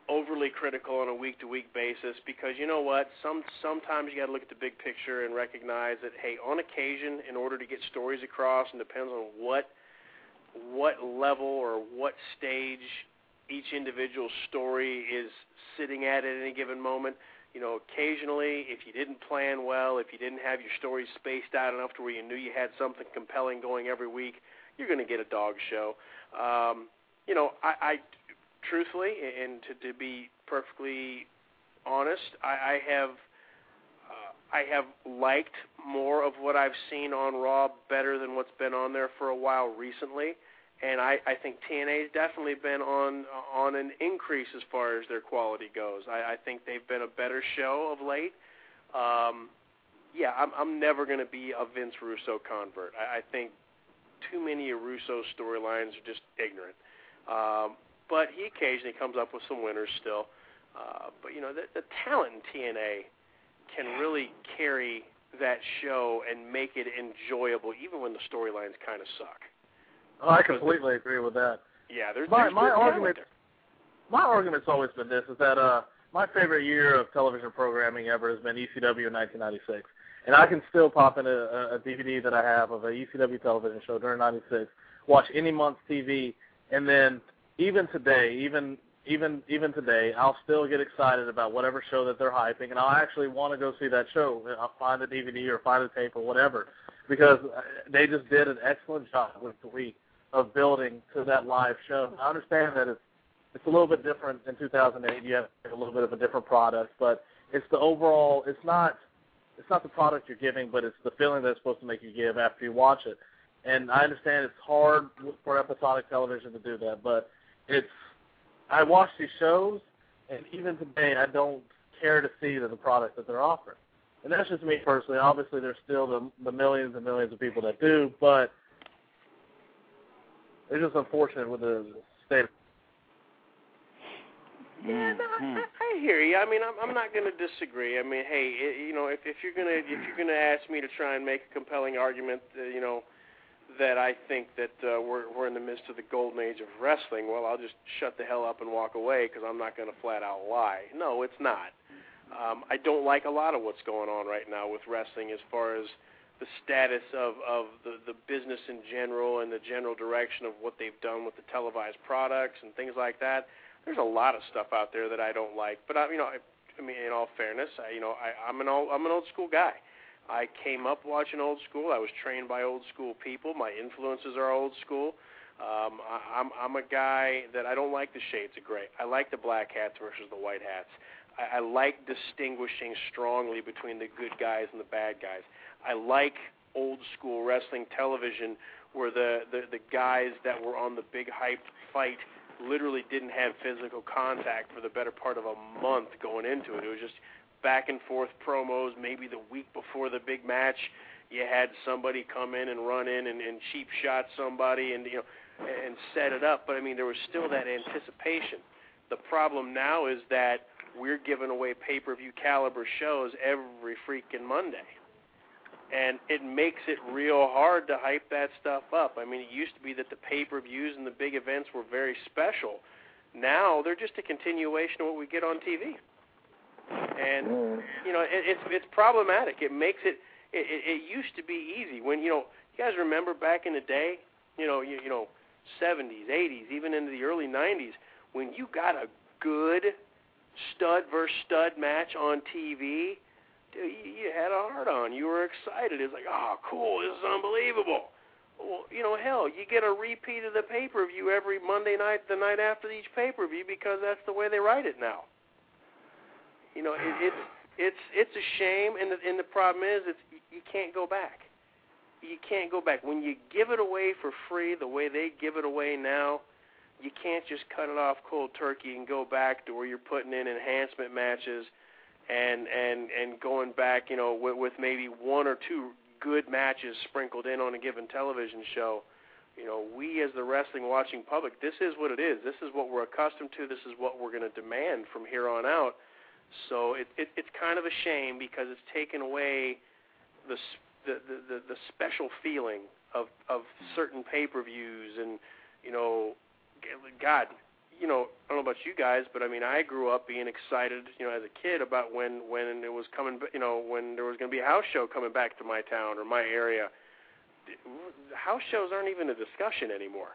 overly critical on a week to week basis because you know what? Some sometimes you got to look at the big picture and recognize that hey, on occasion, in order to get stories across, and depends on what what level or what stage each individual story is sitting at at any given moment. You know, occasionally, if you didn't plan well, if you didn't have your stories spaced out enough to where you knew you had something compelling going every week, you're going to get a dog show. Um, you know, I, I truthfully, and to, to be perfectly honest, I, I have uh, I have liked more of what I've seen on Raw better than what's been on there for a while recently. And I, I think TNA's definitely been on on an increase as far as their quality goes. I, I think they've been a better show of late. Um, yeah, I'm, I'm never going to be a Vince Russo convert. I, I think too many of Russo's storylines are just ignorant. Um, but he occasionally comes up with some winners still. Uh, but you know, the, the talent in TNA can really carry that show and make it enjoyable, even when the storylines kind of suck. Oh, I completely agree with that. Yeah, there's My- there's my argument- there. My argument's always been this: is that uh, my favorite year of television programming ever has been ECW in 1996, and I can still pop in a, a, a DVD that I have of a ECW television show during '96, watch any month's TV, and then even today, even even even today, I'll still get excited about whatever show that they're hyping, and I'll actually want to go see that show. I'll find the DVD or find the tape or whatever, because uh, they just did an excellent job with the week of building to that live show. I understand that it's it's a little bit different in 2008. You have a little bit of a different product, but it's the overall. It's not it's not the product you're giving, but it's the feeling that it's supposed to make you give after you watch it. And I understand it's hard for episodic television to do that, but it's. I watch these shows, and even today, I don't care to see the, the product that they're offering. And that's just me personally. Obviously, there's still the, the millions and millions of people that do, but it's just unfortunate with the state. Yeah, no, I, I hear you. I mean, I'm, I'm not going to disagree. I mean, hey, i you know, if, if you're gonna if you're gonna ask me to try and make a compelling argument, uh, you know, that I think that uh, we're we're in the midst of the golden age of wrestling, well, I'll just shut the hell up and walk away because I'm not going to flat out lie. No, it's not. Um, I don't like a lot of what's going on right now with wrestling as far as the status of of the the business in general and the general direction of what they've done with the televised products and things like that there's a lot of stuff out there that I don't like. But I, you know, I, I mean, in all fairness, I, you know, I, I'm an old, I'm an old school guy. I came up watching old school. I was trained by old school people. My influences are old school. Um, I, I'm I'm a guy that I don't like the shades of gray. I like the black hats versus the white hats. I, I like distinguishing strongly between the good guys and the bad guys. I like old school wrestling television where the, the the guys that were on the big hype fight literally didn't have physical contact for the better part of a month going into it. It was just back and forth promos. Maybe the week before the big match, you had somebody come in and run in and, and cheap shot somebody and you know and set it up. But I mean, there was still that anticipation. The problem now is that we're giving away pay-per-view caliber shows every freaking Monday and it makes it real hard to hype that stuff up. I mean, it used to be that the pay-per-views and the big events were very special. Now they're just a continuation of what we get on TV, and mm. you know, it, it's it's problematic. It makes it, it. It used to be easy when you know. You guys remember back in the day, you know, you, you know, 70s, 80s, even into the early 90s, when you got a good stud versus stud match on TV dude, you, you had a heart on. You were excited. It's like, oh, cool, this is unbelievable. Well, you know, hell, you get a repeat of the pay per view every Monday night, the night after each pay per view, because that's the way they write it now. You know, it, it's it's it's a shame, and the, and the problem is, it's you can't go back. You can't go back when you give it away for free the way they give it away now. You can't just cut it off cold turkey and go back to where you're putting in enhancement matches and and and going back, you know, with, with maybe one or two good matches sprinkled in on a given television show. You know, we as the wrestling watching public, this is what it is. This is what we're accustomed to. This is what we're going to demand from here on out. So it, it it's kind of a shame because it's taken away the the the, the special feeling of of hmm. certain pay-per-views and you know, God, you know, I don't know about you guys, but I mean, I grew up being excited, you know, as a kid about when when it was coming, you know, when there was going to be a house show coming back to my town or my area. House shows aren't even a discussion anymore.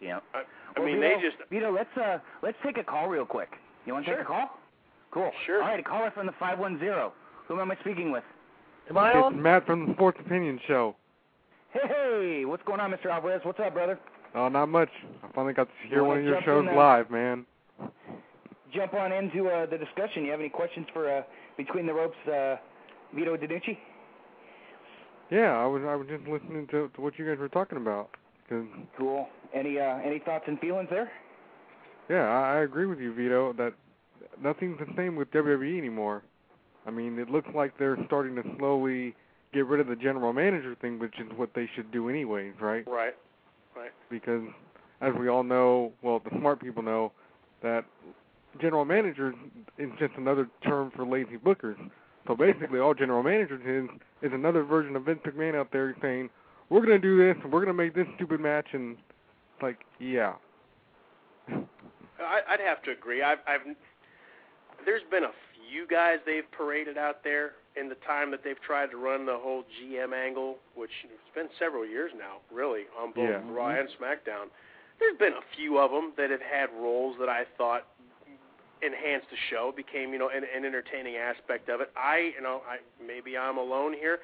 Yeah. I, I well, mean, Vito, they just. Vito, let's uh, let's take a call real quick. You want to Sure. take a call? Cool. Sure. All right, a caller from the five one zero. Who am I speaking with? Am I It's? Matt from the Sports Opinion Show. Hey, hey, what's going on, Mr. Alvarez? What's up, brother? Oh, not much. I finally got to hear one of your shows uh, live, man. Jump on into uh, the discussion. You have any questions for uh, Between the Ropes, uh, Vito DeNucci? Yeah, I was I was just listening to, to what you guys were talking about. Cool. Any uh, any thoughts and feelings there? yeah, I, I agree with you, Vito, that nothing's the same with WWE anymore. I mean, it looks like they're starting to slowly get rid of the general manager thing, which is what they should do anyways, right? Right. Right. because as we all know, well, the smart people know that general manager is just another term for lazy bookers. So basically, all general managers is is another version of Vince McMahon out there saying, "We're gonna do this, and we're gonna make this stupid match," and it's like, yeah, I, I'd have to agree. I've, I've there's been a few guys they've paraded out there in the time that they've tried to run the whole GM angle, which it's been several years now, really, on both Yeah. Raw and SmackDown. There's been a few of them that have had roles that I thought enhanced the show, became you know an, an entertaining aspect of it. I you know I maybe I'm alone here.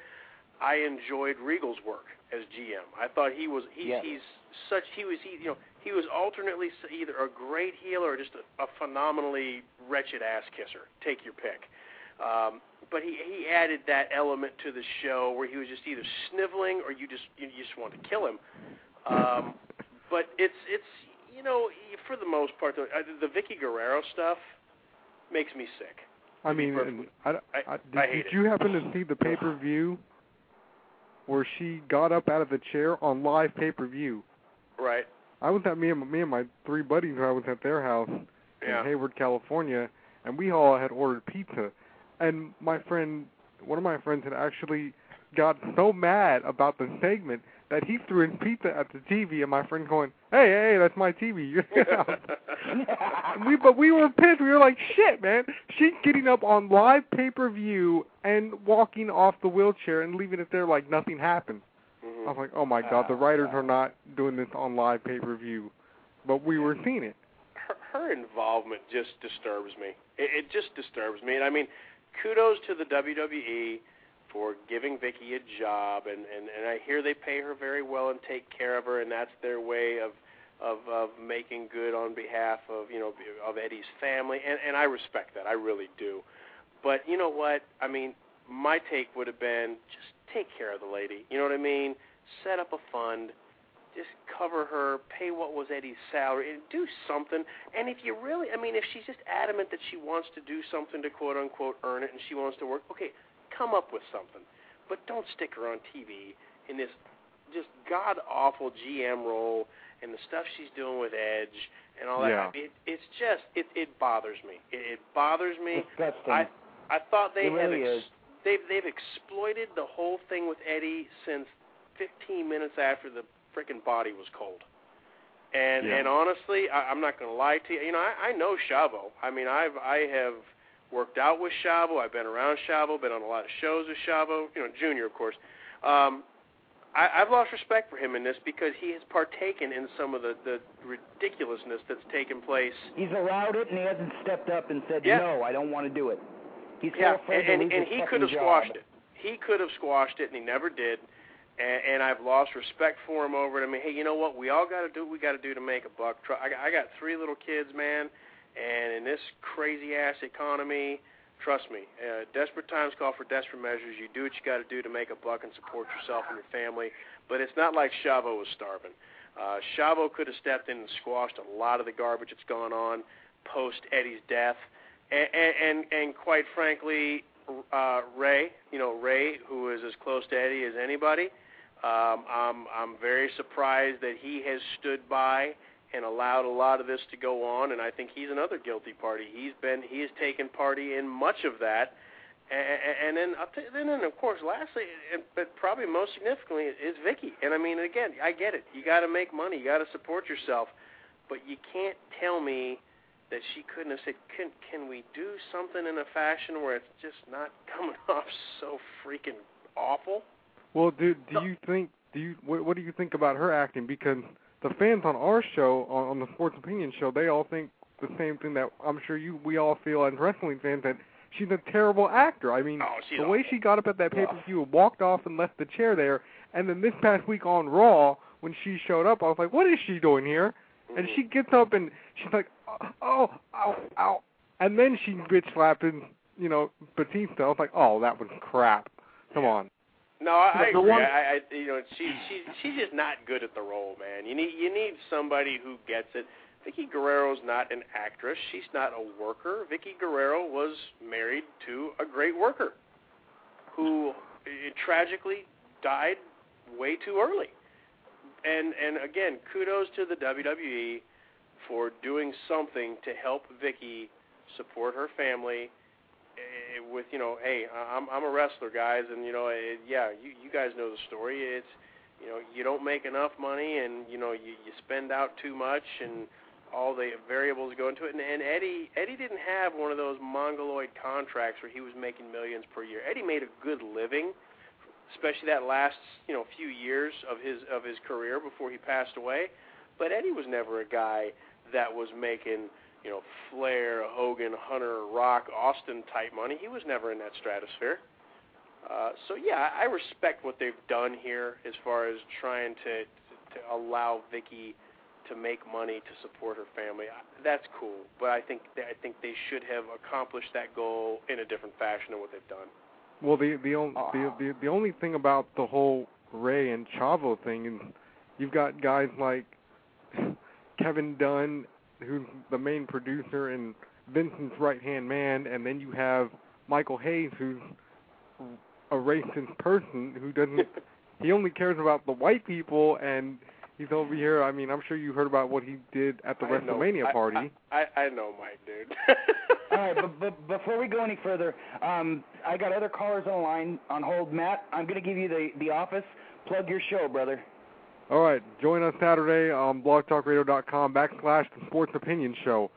I enjoyed Regal's work as GM. I thought he was he, Yes. he's such he was he you know he was alternately either a great heel or just a, a phenomenally wretched ass kisser. Take your pick. Um, but he he added that element to the show where he was just either sniveling or you just you, you just want to kill him. Um, but it's it's you know for the most part the, uh, the Vickie Guerrero stuff makes me sick. I mean, I, I- I, did, I did it. you happen to see the pay per view where she got up out of the chair on live pay per view? Right. I was at me and me and my three buddies. I was at their house Yeah. in Hayward, California, and we all had ordered pizza. And my friend, one of my friends, had actually got so mad about the segment that he threw his pizza at the TV. And my friend going, "Hey, hey, that's my TV." [laughs] We, but we were pissed. We were like, "Shit, man!" She's getting up on live pay per view and walking off the wheelchair and leaving it there like nothing happened. I was like, "Oh my God, the Ah, writers are not doing this on live pay per view," but we were seeing it. her, her involvement just disturbs me. It, it just disturbs me. And I mean, kudos to the WWE for giving Vickie a job, and and and I hear they pay her very well and take care of her, and that's their way of of of making good on behalf of you know of Eddie's family, and and I respect that, I really do. But you know what? I mean, my take would have been just take care of the lady. You know what I mean? Set up a fund just cover her, pay what was Eddie's salary, and do something. And if you really, I mean, if she's just adamant that she wants to do something to quote unquote earn it and she wants to work, okay, come up with something. But don't stick her on TV in this just god awful GM role and the stuff she's doing with Edge and all Yeah. that. It, it's just it it bothers me. It, it bothers me. Disgusting. I I thought they It have really is. they've they've exploited the whole thing with Eddie since 15 minutes after the freaking body was cold. And Yeah. and honestly, I, I'm not going to lie to you. You know, I, I know Chavo. I mean, I've I have worked out with Chavo. I've been around Chavo. Been on a lot of shows with Chavo. You know, Junior, of course. Um, I, I've lost respect for him in this because he has partaken in some of the the ridiculousness that's taken place. He's allowed it, and he hasn't stepped up and said, Yeah. "No, I don't want to do it." He's so Yeah, afraid and to and, lose and his he could have squashed it. He could have squashed it, and he never did. And, and I've lost respect for him over it. I mean, hey, you know what? We all got to do what we got to do to make a buck. I got, I got three little kids, man, and in this crazy ass economy, trust me, uh, desperate times call for desperate measures. You do what you got to do to make a buck and support yourself and your family. But it's not like Chavo was starving. Uh, Chavo could have stepped in and squashed a lot of the garbage that's gone on post Eddie's death, and and and, and quite frankly, uh, Rey, you know Rey, who is as close to Eddie as anybody. Um, I'm I'm very surprised that he has stood by and allowed a lot of this to go on, and I think he's another guilty party. He's been he has taken party in much of that, and, and then then and of course lastly, but probably most significantly is Vickie. And I mean again, I get it. You got to make money, you got to support yourself, but you can't tell me that she couldn't have said, "Can can we do something in a fashion where it's just not coming [laughs] off so freaking awful?" Well, do do you think do you what, what do you think about her acting? Because the fans on our show, on, on the Sports Opinion show, they all think the same thing that I'm sure you we all feel as wrestling fans that she's a terrible actor. I mean, Oh, the way she got up at that pay per view, and walked off and left the chair there, and then this past week on Raw when she showed up, I was like, what is she doing here? And she gets up and she's like, oh, oh, ow, ow, and then she bitch slapped and you know Batista. I was like, oh, that was crap. Come on. No, I, I agree. one- I, I, you know, she, she, she's just not good at the role, man. You need, you need somebody who gets it. Vickie Guerrero's not an actress. She's not a worker. Vickie Guerrero was married to a great worker, who eh, tragically died way too early. And, and again, kudos to the WWE for doing something to help Vickie support her family Eh, with you know, hey, I'm I'm a wrestler, guys, and you know, it, yeah, you you guys know the story. It's you know, you don't make enough money, and you know, you you spend out too much, and all the variables go into it. And, and Eddie Eddie didn't have one of those mongoloid contracts where he was making millions per year. Eddie made a good living, especially that last you know few years of his of his career before he passed away. But Eddie was never a guy that was making you know, Flair, Hogan, Hunter, Rock, Austin type money. He was never in that stratosphere. Uh, so yeah, I respect what they've done here as far as trying to to allow Vickie to make money to support her family. That's cool, but I think I think they should have accomplished that goal in a different fashion than what they've done. Well, the the only the, the the only thing about the whole Rey and Chavo thing is you've got guys like [laughs] Kevin Dunn, who's the main producer and Vincent's right hand man, and then you have Michael Hayes, who's a racist person who doesn't. [laughs] he only cares about the white people, and he's over here. I mean, I'm sure you heard about what he did at the I know- WrestleMania I- party. I, I, I know, Mike, dude. [laughs] All right, but, but before we go any further, um, I got other callers on the line on hold. Matt, I'm going to give you the the office. Plug your show, brother. All right, join us Saturday on blogtalkradio.com backslash the Sports Opinion Show.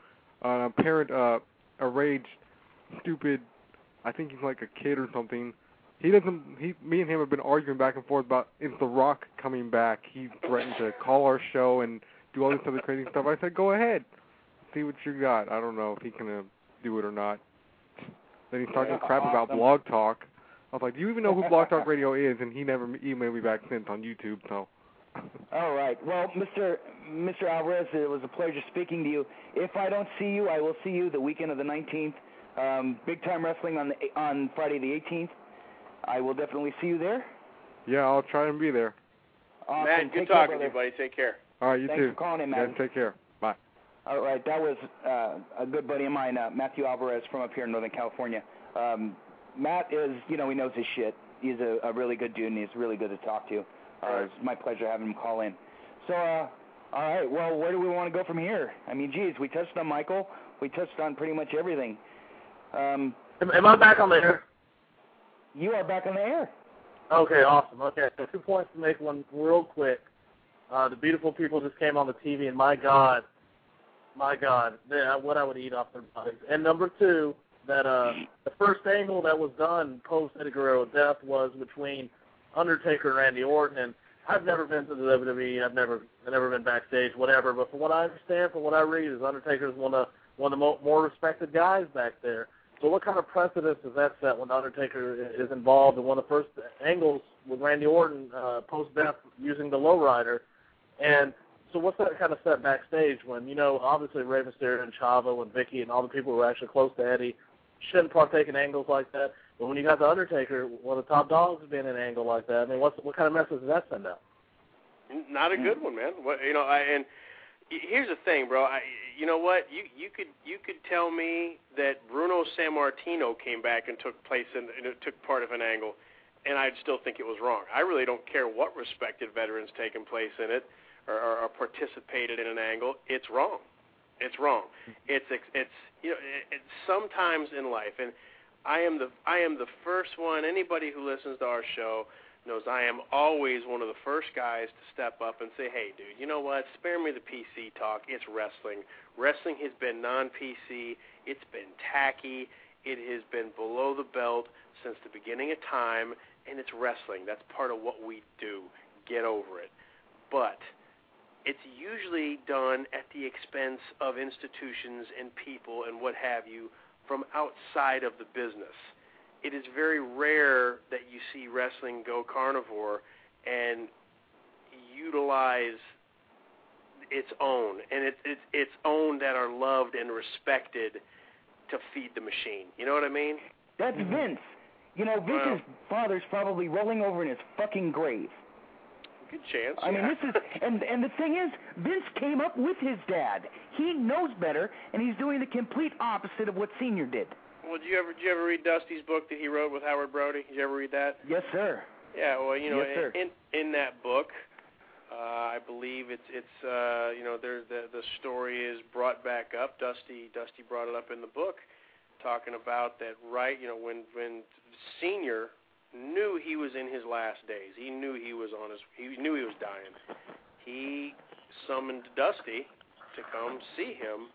Uh, a parent, uh, a rage, stupid, I think he's like a kid or something. He doesn't. He, me and him have been arguing back and forth about is The Rock coming back. He threatened to call our show and do all this other crazy stuff. I said, go ahead, see what you got. I don't know if he can uh, do it or not. Then he's talking Yeah, crap about awesome. Blog Talk. I was like, "Do you even know who Blog Talk [laughs] Radio is?" And he never emailed me back since on YouTube. So. All right. Well, Mr. Mr. Alvarez, it was a pleasure speaking to you. If I don't see you, I will see you the weekend of the 19th. Um, big time wrestling on the on Friday the 18th. I will definitely see you there. Yeah, I'll try and be there. Awesome. Matt, good Take care, talking to you, buddy. Take care. All right, you Thanks too. for calling in, Guys, man. take care. Bye. All right, that was uh, a good buddy of mine, uh, Matthew Alvarez from up here in Northern California. Um, Matt is, you know, he knows his shit. He's a, a really good dude, and he's really good to talk to. Uh, it's my pleasure having him call in. So, uh, all right, well, where do we want to go from here? I mean, geez, we touched on Michael. We touched on pretty much everything. Um, Am, am I back on the air? you are back on the air. Okay, awesome. Okay, so two points to make. One real quick. Uh, the beautiful people just came on the TV, and my God, my God, yeah, what I would eat off their bodies. And number two, that uh, the first angle that was done post Eddie Guerrero death was between Undertaker and Randy Orton. And I've never been to the WWE. I've never, I've never been backstage, whatever. But from what I understand, from what I read, is Undertaker's one of one of the mo- more respected guys back there. So what kind of precedence does that set when Undertaker is involved in one of the first angles with Randy Orton uh, post death using the lowrider? And so what's that kind of set backstage when, you know, obviously Rey Mysterio and Chavo and Vickie and all the people who are actually close to Eddie shouldn't partake in angles like that. But when you got the Undertaker, one of the top dogs being in an angle like that, I mean, what's, what kind of message does that send out? Not a hmm. good one, man. What you know, I, and here's the thing, bro. I, you know what? You you could you could tell me that Bruno Sammartino came back and took place in and it took part of an angle, and I'd still think it was wrong. I really don't care what respected veterans taken place in it or, or, or participated in an angle. It's wrong. It's wrong. Hmm. It's it's you know it, it's sometimes in life, and I am the I am the first one. Anybody who listens to our show knows I am always one of the first guys to step up and say, "Hey, dude, you know what? Spare me the PC talk. It's wrestling. Wrestling has been non-PC. It's been tacky. It has been below the belt since the beginning of time, and it's wrestling. That's part of what we do. Get over it." But it's usually done at the expense of institutions and people and what have you from outside of the business. It is very rare that you see wrestling go carnivore and utilize its own, and it's it's its own that are loved and respected to feed the machine. You know what I mean? That's Vince. You know, Vince's Well- father's probably rolling over in his fucking grave. Good chance. I mean, this is, and and the thing is, Vince came up with his dad. He knows better, and he's doing the complete opposite of what Senior did. Well, did you ever did you ever read Dusty's book that he wrote with Howard Brody? Did you ever read that? Yes, sir. Yeah, well, you know, Yes, sir. in in that book, uh, I believe it's it's uh, you know, there the the story is brought back up. Dusty Dusty brought it up in the book, talking about that right. You know, when when Senior knew he was in his last days, he knew he was on his he knew he was dying. He summoned Dusty to come see him,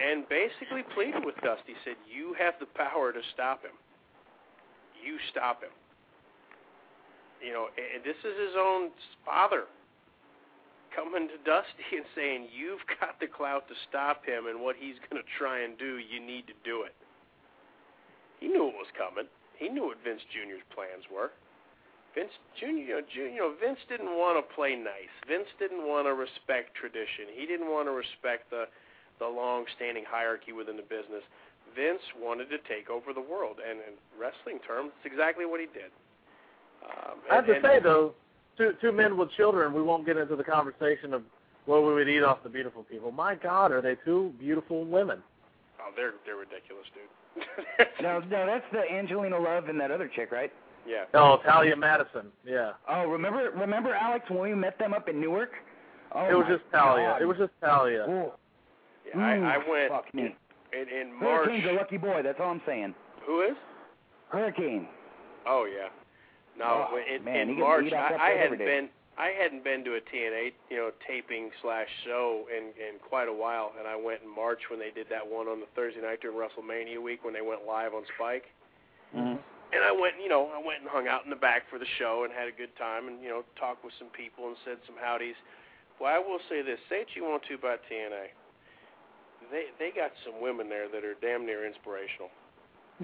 and basically pleaded with Dusty. Said, "You have the power to stop him. You stop him." you know, this is his own father coming to Dusty and saying, "You've got the clout to stop him, and what he's going to try and do, you need to do it." He knew it was coming. He knew what Vince Jr.'s plans were. Vince Jr. You know, Jr. You know, Vince didn't want to play nice. Vince didn't want to respect tradition. He didn't want to respect the the long-standing hierarchy within the business. Vince wanted to take over the world, and in wrestling terms, it's exactly what he did. Um, I have to and- say though, two two men with children. We won't get into the conversation of what we would eat off the beautiful people. My God, are they two beautiful women? Oh, they're they're ridiculous, dude. No, no, that's the Angelina Love and that other chick, right? yeah. Oh, Talia Madison. Yeah, Oh, remember, remember Alex when we met them up in Newark? Oh, it was just Talia. God. It was just Talia. Ooh. yeah I, I went Fuck me. in, in March. Hurricane's a lucky boy. That's all I'm saying. Who is? Hurricane. Oh yeah. No, Oh, in, man, in March I, I hadn't day. been I hadn't been to a TNA you know taping slash show in in quite a while, and I went in March when they did that one on the Thursday night during WrestleMania week when they went live on Spike. Mm-hmm. And I went, you know, I went and hung out in the back for the show and had a good time and you know talked with some people and said some howdies. Well, I will say this: say what you want to about TNA, they they got some women there that are damn near inspirational.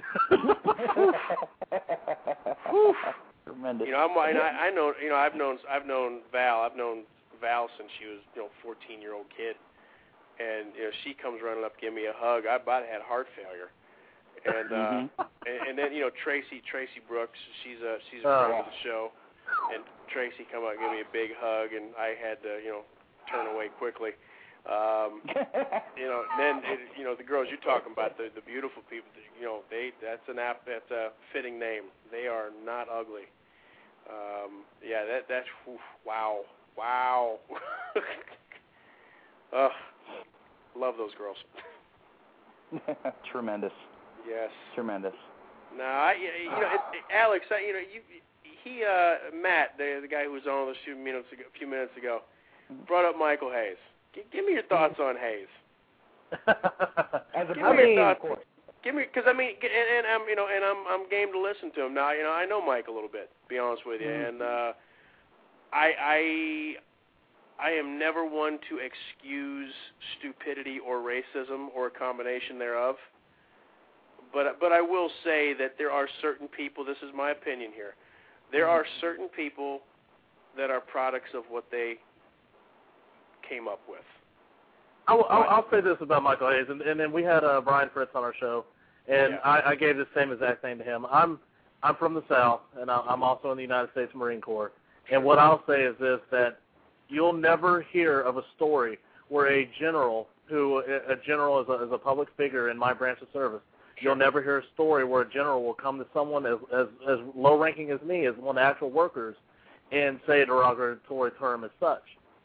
[laughs] [laughs] Tremendous. You know, I'm, and I, I know, you know, I've known, I've known Val. I've known Val since she was, you know, 14 year old kid, and you know, she comes running up, give me a hug. I about had heart failure, and uh, Mhm. [laughs] and, and then you know, Traci, Traci Brooks, she's a she's a Oh. friend of the show, and Traci come up, give me a big hug, and I had to, you know, turn away quickly. Um, [laughs] you know, then it, you know the girls you're talking about, the the beautiful people. You know, they that's an app that's a fitting name. They are not ugly. Um, yeah, that that's oof, wow, wow. [laughs] Ugh, love those girls. [laughs] Tremendous. Yes. Tremendous. No, I you know it, it, Alex, I, you know you he uh Matt the the guy who was on a few minutes ago, a few minutes ago brought up Michael Hayes. G- give me your thoughts on Hayes. [laughs] As a Give I me your mean- thoughts. Give me, because I mean, and, and I'm, you know, and I'm, I'm game to listen to him now. You know, I know Mike a little bit. To be honest with you, mm-hmm. and uh, I, I, I am never one to excuse stupidity or racism or a combination thereof. But, but I will say that there are certain people. This is my opinion here. There mm-hmm. are certain people that are products of what they came up with. I'll, I'll, I'll say this about Michael Hayes, and, and then we had uh, Brian Fritz on our show, and Yeah. I, I gave the same exact thing to him. I'm I'm from the South, and I- I'm also in the United States Marine Corps. And what I'll say is this: that you'll never hear of a story where a general, who a general is a, is a public figure in my branch of service, you'll never hear a story where a general will come to someone as as, as low ranking as me, as one of the actual workers, and say a derogatory term as such.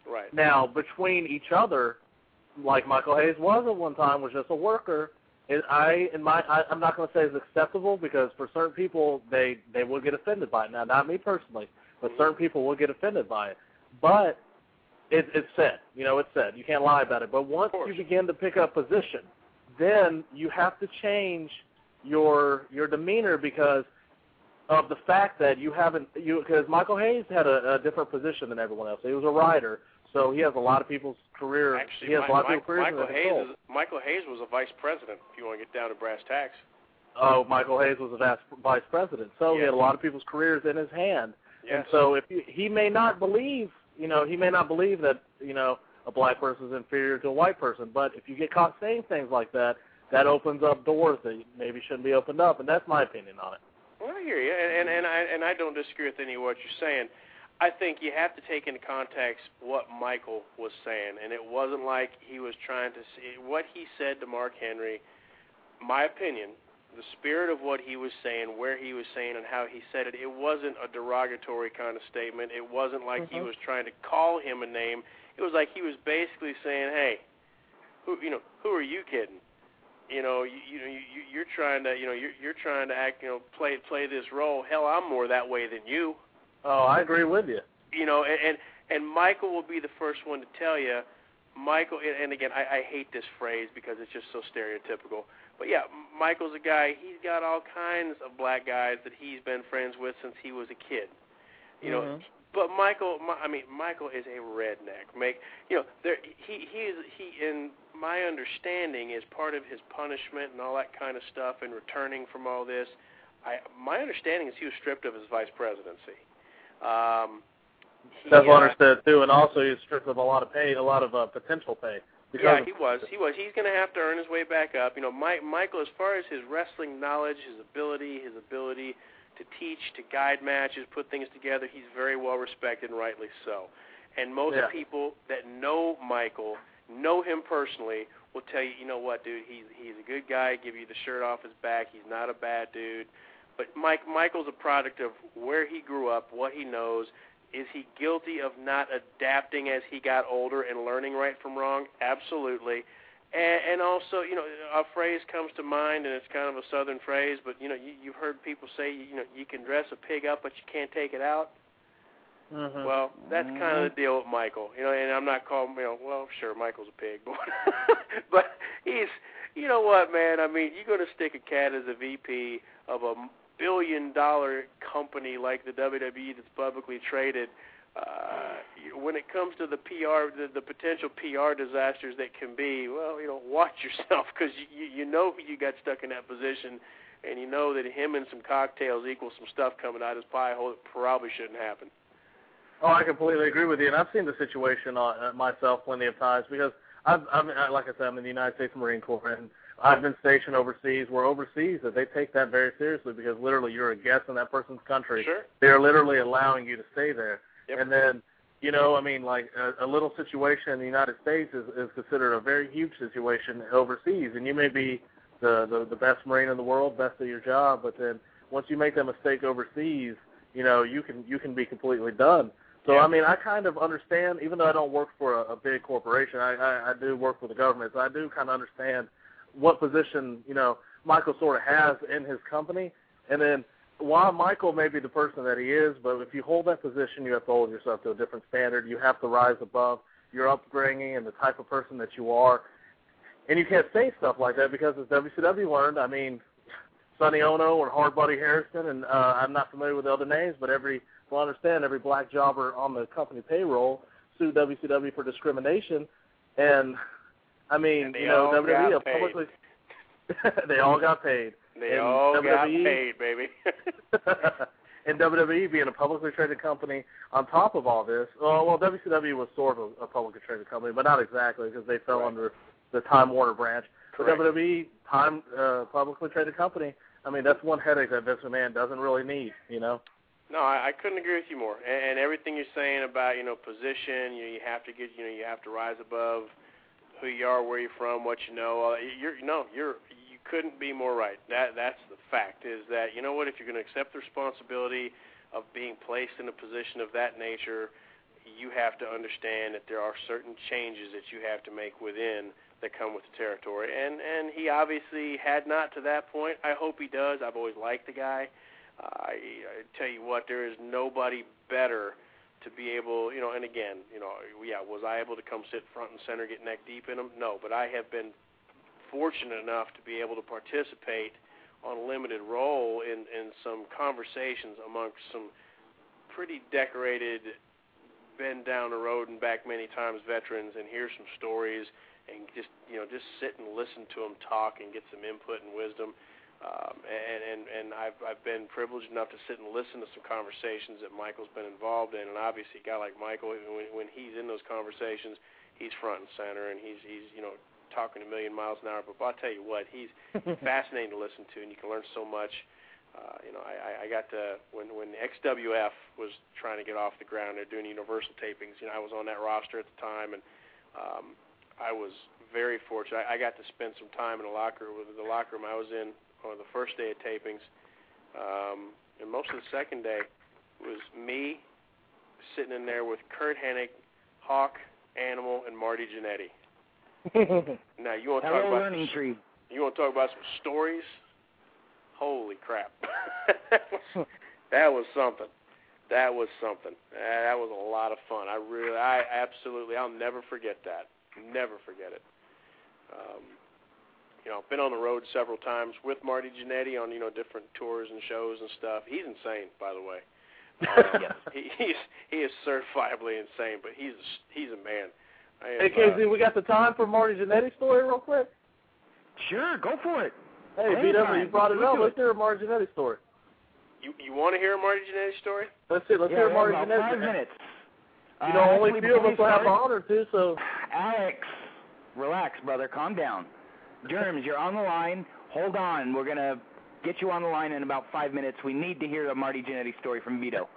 Right. Now, between each other, like Michael Hayes was at one time, was just a worker. It, I, in my, I, I'm not going to say it's acceptable because for certain people, they they will get offended by it. Now, not me personally, but mm-hmm. certain people will get offended by it. But it, it's said, you know, it's said. You can't lie about it. But once you begin to pick up position, then you have to change your your demeanor because of the fact that you haven't you because Michael Hayes had a, a different position than everyone else. He was a writer, so he has a lot of people's career. Actually, he has a lot of Mi- people's careers Michael in Hayes is, Michael Hayes was a vice president. If you want to get down to brass tacks. Oh, Michael Hayes was a vice, vice president, so he had a lot of people's careers in his hand. And so if you, he may not believe, you know, he may not believe that you know a black person is inferior to a white person, but if you get caught saying things like that, that opens up doors that maybe shouldn't be opened up, and that's my opinion on it. Well, I hear you, and and, and I and I don't disagree with any of what you're saying. I think you have to take into context what Michael was saying, and it wasn't like he was trying to see what he said to Mark Henry. My opinion, the spirit of what he was saying, where he was saying, and how he said it, it wasn't a derogatory kind of statement. It wasn't like he Mhm. was trying to call him a name. It was like he was basically saying, "Hey, who you know, who are you kidding? You know, you, you know, you, you- you're trying to, you know, you're you're trying to act, you know, play play this role. Hell, I'm more that way than you. Oh, I agree with you. You know, and and, and Michael will be the first one to tell you. Michael, and, again, I, I hate this phrase because it's just so stereotypical. But yeah, Michael's a guy. He's got all kinds of black guys that he's been friends with since he was a kid. You know, Mhm. but Michael, my, I mean, Michael is a redneck. Make you know, there he he is he in my understanding is part of his punishment and all that kind of stuff and returning from all this. I my understanding is he was stripped of his vice presidency. Um, he, That's what uh, I understood too, and also he's stripped of a lot of pay, a lot of uh, potential pay. Yeah, he was. He was. He's going to have to earn his way back up. You know, Mike, Michael, as far as his wrestling knowledge, his ability, his ability to teach, to guide matches, put things together, he's very well respected, and rightly so. And most Yeah. people that know Michael, know him personally, will tell you, you know what, dude, he's he's a good guy. Give you the shirt off his back. He's not a bad dude. But Mike, Michael's a product of where he grew up, what he knows. Is he guilty of not adapting as he got older and learning right from wrong? Absolutely. And, and also, you know, a phrase comes to mind, and it's kind of a southern phrase, but you know, you, you've heard people say, you know, you can dress a pig up, but you can't take it out. Mhm. Well, that's kind of the deal with Michael. You know, and I'm not calling, you know, well, sure, Michael's a pig, [laughs] but but he's, you know what, man? I mean, you're going to stick a cat as a VP of a billion dollar company like the WWE that's publicly traded. Uh, when it comes to the PR, the, the potential PR disasters that can be, well, you know, watch [laughs] yourself because you, you know you got stuck in that position, and you know that him and some cocktails equals some stuff coming out his pie hole that probably shouldn't happen. Oh, I completely agree with you, and I've seen the situation uh, myself plenty of times because I've, I'm, like I said, I'm in the United States Marine Corps, and I've been stationed overseas. Where overseas, that they take that very seriously because literally you're a guest in that person's country. Sure. They're literally allowing you to stay there, Yep. and then you know, I mean, like a, a little situation in the United States is, is considered a very huge situation overseas, and you may be the, the the best Marine in the world, best at your job, but then once you make that mistake overseas, you know, you can you can be completely done. So Yeah. I mean, I kind of understand, even though I don't work for a, a big corporation, I, I I do work for the government, so I do kind of understand what position you know Michael sort of has in his company, and then while Michael may be the person that he is, but if you hold that position, you have to hold yourself to a different standard. You have to rise above your upbringing and the type of person that you are. And you can't say stuff like that because as WCW learned, I mean, Sonny Onoo and Hardbody Harrison, and uh, I'm not familiar with the other names, but every, well, understand every black jobber on the company payroll sued WCW for discrimination. And, I mean, you know, WWE got publicly, [laughs] they all got paid. They And all got WWE paid, baby. [laughs] and WWE being a publicly traded company on top of all this, well, well WCW was sort of a publicly traded company, but not exactly because they fell Right. under the Time Warner branch. But Correct. WWE, Time uh, publicly traded company, I mean that's one headache that Vince McMahon doesn't really need, you know. No, I, I couldn't agree with you more. And, and everything you're saying about you know position, you know, you have to get you know you have to rise above who you are, where you're from, what you know. Uh, you're no, you're you couldn't be more right. That that's the fact is that you know what if you're going to accept the responsibility of being placed in a position of that nature, you have to understand that there are certain changes that you have to make within that come with the territory. And and he obviously had not to that point. I hope he does. I've always liked the guy. I, I tell you what, there is nobody better to be able, you know. And again, you know, yeah, was I able to come sit front and center, get neck deep in them? No, but I have been fortunate enough to be able to participate on a limited role in in some conversations amongst some pretty decorated, been down the road and back many times veterans, and hear some stories, and just you know just sit and listen to them talk and get some input and wisdom. Um, and and and I've I've been privileged enough to sit and listen to some conversations that Michael's been involved in, and obviously a guy like Michael, when when he's in those conversations, he's front and center, and he's he's you know talking a million miles an hour. But I'll tell you what, he's [laughs] fascinating to listen to, and you can learn so much. Uh, you know, I, I- I got to when when XWF was trying to get off the ground. They're doing Universal tapings. You know, I was on that roster at the time, and um, I was very fortunate. I, I got to spend some time in the locker with the locker room I was in on the first day of tapings, um, and most of the second day was me sitting in there with Curt Hennig, Hawk, Animal, and Marty Jannetty. [laughs] Now you want to talk about learning tree. you want to talk about some stories? Holy crap! [laughs] that was something. That was something. Uh, that was a lot of fun. I really, I absolutely, I'll never forget that. Never forget it. Um, you know, been on the road several times with Marty Jannetty on you know different tours and shows and stuff. He's insane, by the way. [laughs] Um, he, he's he is certifiably insane, but he's he's a man. I am, Hey KZ, we got the time for Marty Jannetty story real quick. Sure, go for it. Hey, Anytime. BW, you brought it up. do Let's hear a Marty Jannetty story. You you want to hear a Marty Jannetty story? Let's see. Let's yeah, hear a Marty have about Jannetty. five minutes. You Uh, know, only actually, few of us will have the honor to. So Alex, relax, brother. Calm down. Jermz, you're on the line. Hold on. We're going to get you on the line in about five minutes. We need to hear a Marty Jannetty story from Vito.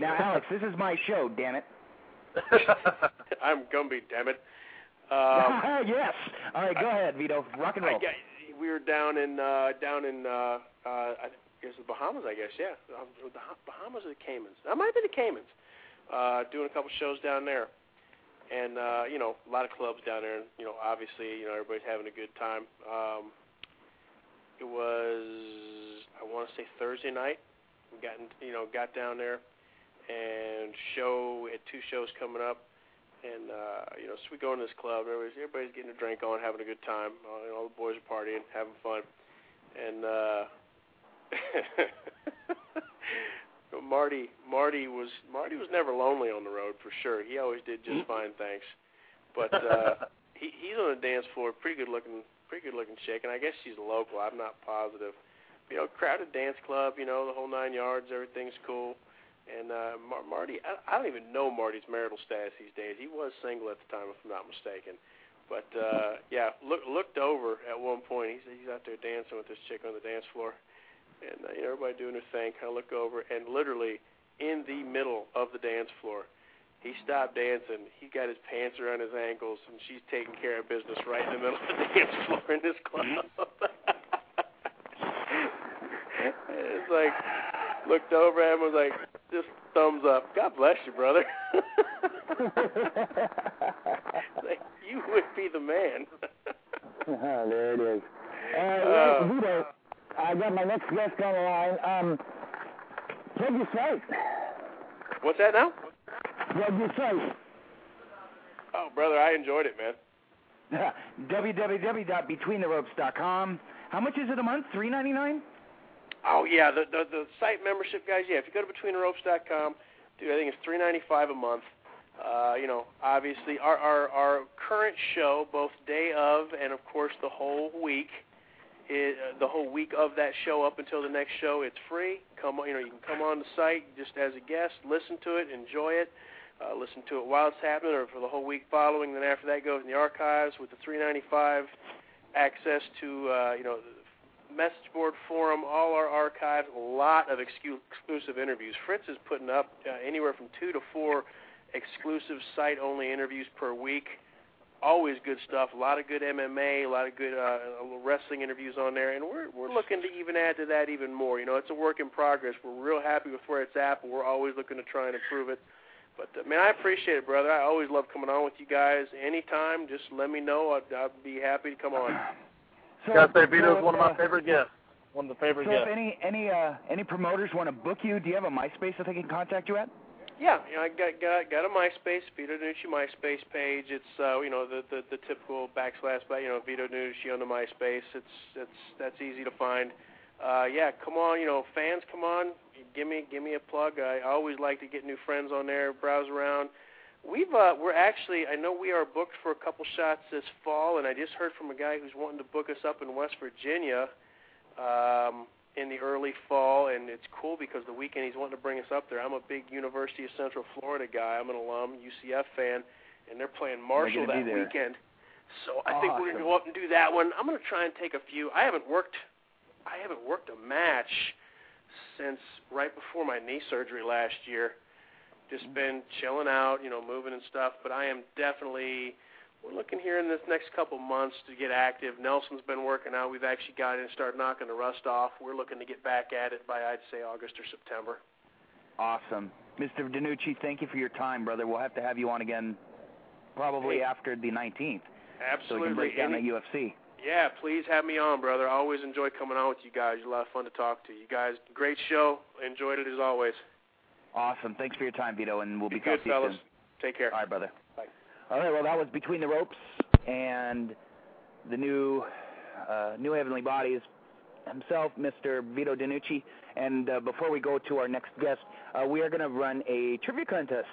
Now, Alex, this is my show, damn it. [laughs] I'm Gumby, damn it. [laughs] Um, yes. All right, go ahead, Vito. Rock and I roll. guess we were down in uh, down in uh, uh, I guess the Bahamas. I guess yeah, the Bahamas or the Caymans. That might be the Caymans. Uh, doing a couple shows down there, and uh, you know a lot of clubs down there. And you know obviously you know everybody's having a good time. Um, it was I want to say Thursday night. We got you know got down there and show had two shows coming up. And uh, you know, so we go in this club. Everybody's, everybody's getting a drink on, having a good time. Uh, you know, all the boys are partying, having fun. And uh, [laughs] [laughs] Marty, Marty was Marty was never lonely on the road for sure. He always did just fine, thanks. But [laughs] uh, he he's on the dance floor, pretty good looking, pretty good looking chick, and I guess she's local. I'm not positive. you know, crowded dance club, you know, the whole nine yards, everything's cool. And uh, Mar- Marty, I, I don't even know Marty's marital status these days. He was single at the time, if I'm not mistaken. But uh, yeah, look, looked over at one point. He's he's out there dancing with this chick on the dance floor, and uh, you know everybody doing their thing. Kind of look over, and literally in the middle of the dance floor, he stopped dancing. He got his pants around his ankles, and she's taking care of business right in the middle of the [laughs] dance floor in this club. [laughs] it's like looked over at him, was like, just thumbs up. God bless you, brother. [laughs] like, you would be the man. oh, there it is. Uh, Uh, Vito, I got my next guest on the line. Um, plug your site. What's that now? Plug your site. Oh, brother, I enjoyed it, man. [laughs] www.betweentheropes.com. How much is it a month? Three ninety nine. Oh yeah, the the, the site membership guys. Yeah, if you go to betweentheropes.com, dude, I think it's three ninety five a month. Uh, you know, obviously our, our our current show, both day of and of course the whole week, is, uh, the whole week of that show up until the next show, it's free. Come on, you know, you can come on the site just as a guest, listen to it, enjoy it, uh, listen to it while it's happening, or for the whole week following. Then after that goes in the archives with the three ninety five access to uh, you know message board forum, all our archives, a lot of excu- exclusive interviews. Fritz is putting up uh, anywhere from two to four exclusive site-only interviews per week. Always good stuff. A lot of good MMA, a lot of good uh, wrestling interviews on there, and we're we're looking to even add to that even more. You know, it's a work in progress. We're real happy with where it's at, but we're always looking to try and improve it. But uh, man, I appreciate it, brother. I always love coming on with you guys. Anytime, just let me know. I'd, I'd be happy to come on. [clears throat] So, Gotta say, so Vito's if, one of my uh, favorite guests. One of the favorite So if any any uh any promoters want to book you, do you have a MySpace that they can contact you at? Yeah, you know, I got got got a MySpace, Vito Nucci MySpace page. It's uh, you know the, the the typical backslash, but you know Vito Nucci on the MySpace. It's it's that's easy to find. Uh, yeah, come on, you know fans, come on, give me give me a plug. I always like to get new friends on there, browse around. We've uh, we're actually I know we are booked for a couple shots this fall, and I just heard from a guy who's wanting to book us up in West Virginia. Um, in the early fall, and it's cool because the weekend he's wanting to bring us up there. I'm a big University of Central Florida guy. I'm an alum, UCF fan, and they're playing Marshall that weekend. So I think we're gonna go up and do that one. I'm gonna try and take a few. I haven't worked, I haven't worked a match since right before my knee surgery last year. Just been chilling out, you know, moving and stuff. But I am definitely we're looking here in this next couple months to get active. Nelson's been working out. We've actually got in and started knocking the rust off. We're looking to get back at it by I'd say August or September. Awesome, Mr. DeNucci. Thank you for your time, brother. We'll have to have you on again, probably Hey. after the 19th, so we Absolutely. can break down Any- that UFC. Yeah, please have me on, brother. I always enjoy coming on with you guys. You're a lot of fun to talk to. You guys, great show. Enjoyed it as always. Awesome. Thanks for your time, Vito, and we'll Be be good, fellas. soon. Take care. All right, brother. All right. Well, that was between the ropes and the new uh, new heavenly bodies himself, Mr. Vito DeNucci. And uh, before we go to our next guest, uh, we are going to run a trivia contest.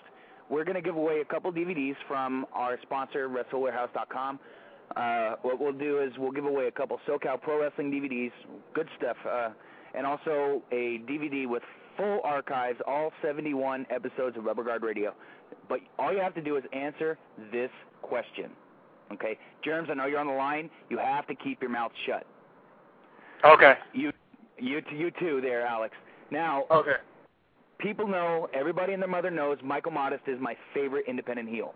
We're going to give away a couple DVDs from our sponsor, WrestleWarehouse.com. Uh, what we'll do is we'll give away a couple SoCal Pro Wrestling DVDs, good stuff, uh, and also a DVD with full archives, all 71 episodes of Rubber Guard Radio. But all you have to do is answer this question. Okay, Jermz, I know you're on the line. You have to keep your mouth shut. Okay. You, you, you too, there, Alex. Now, Okay. people know, everybody and their mother knows, Michael Modest is my favorite independent heel.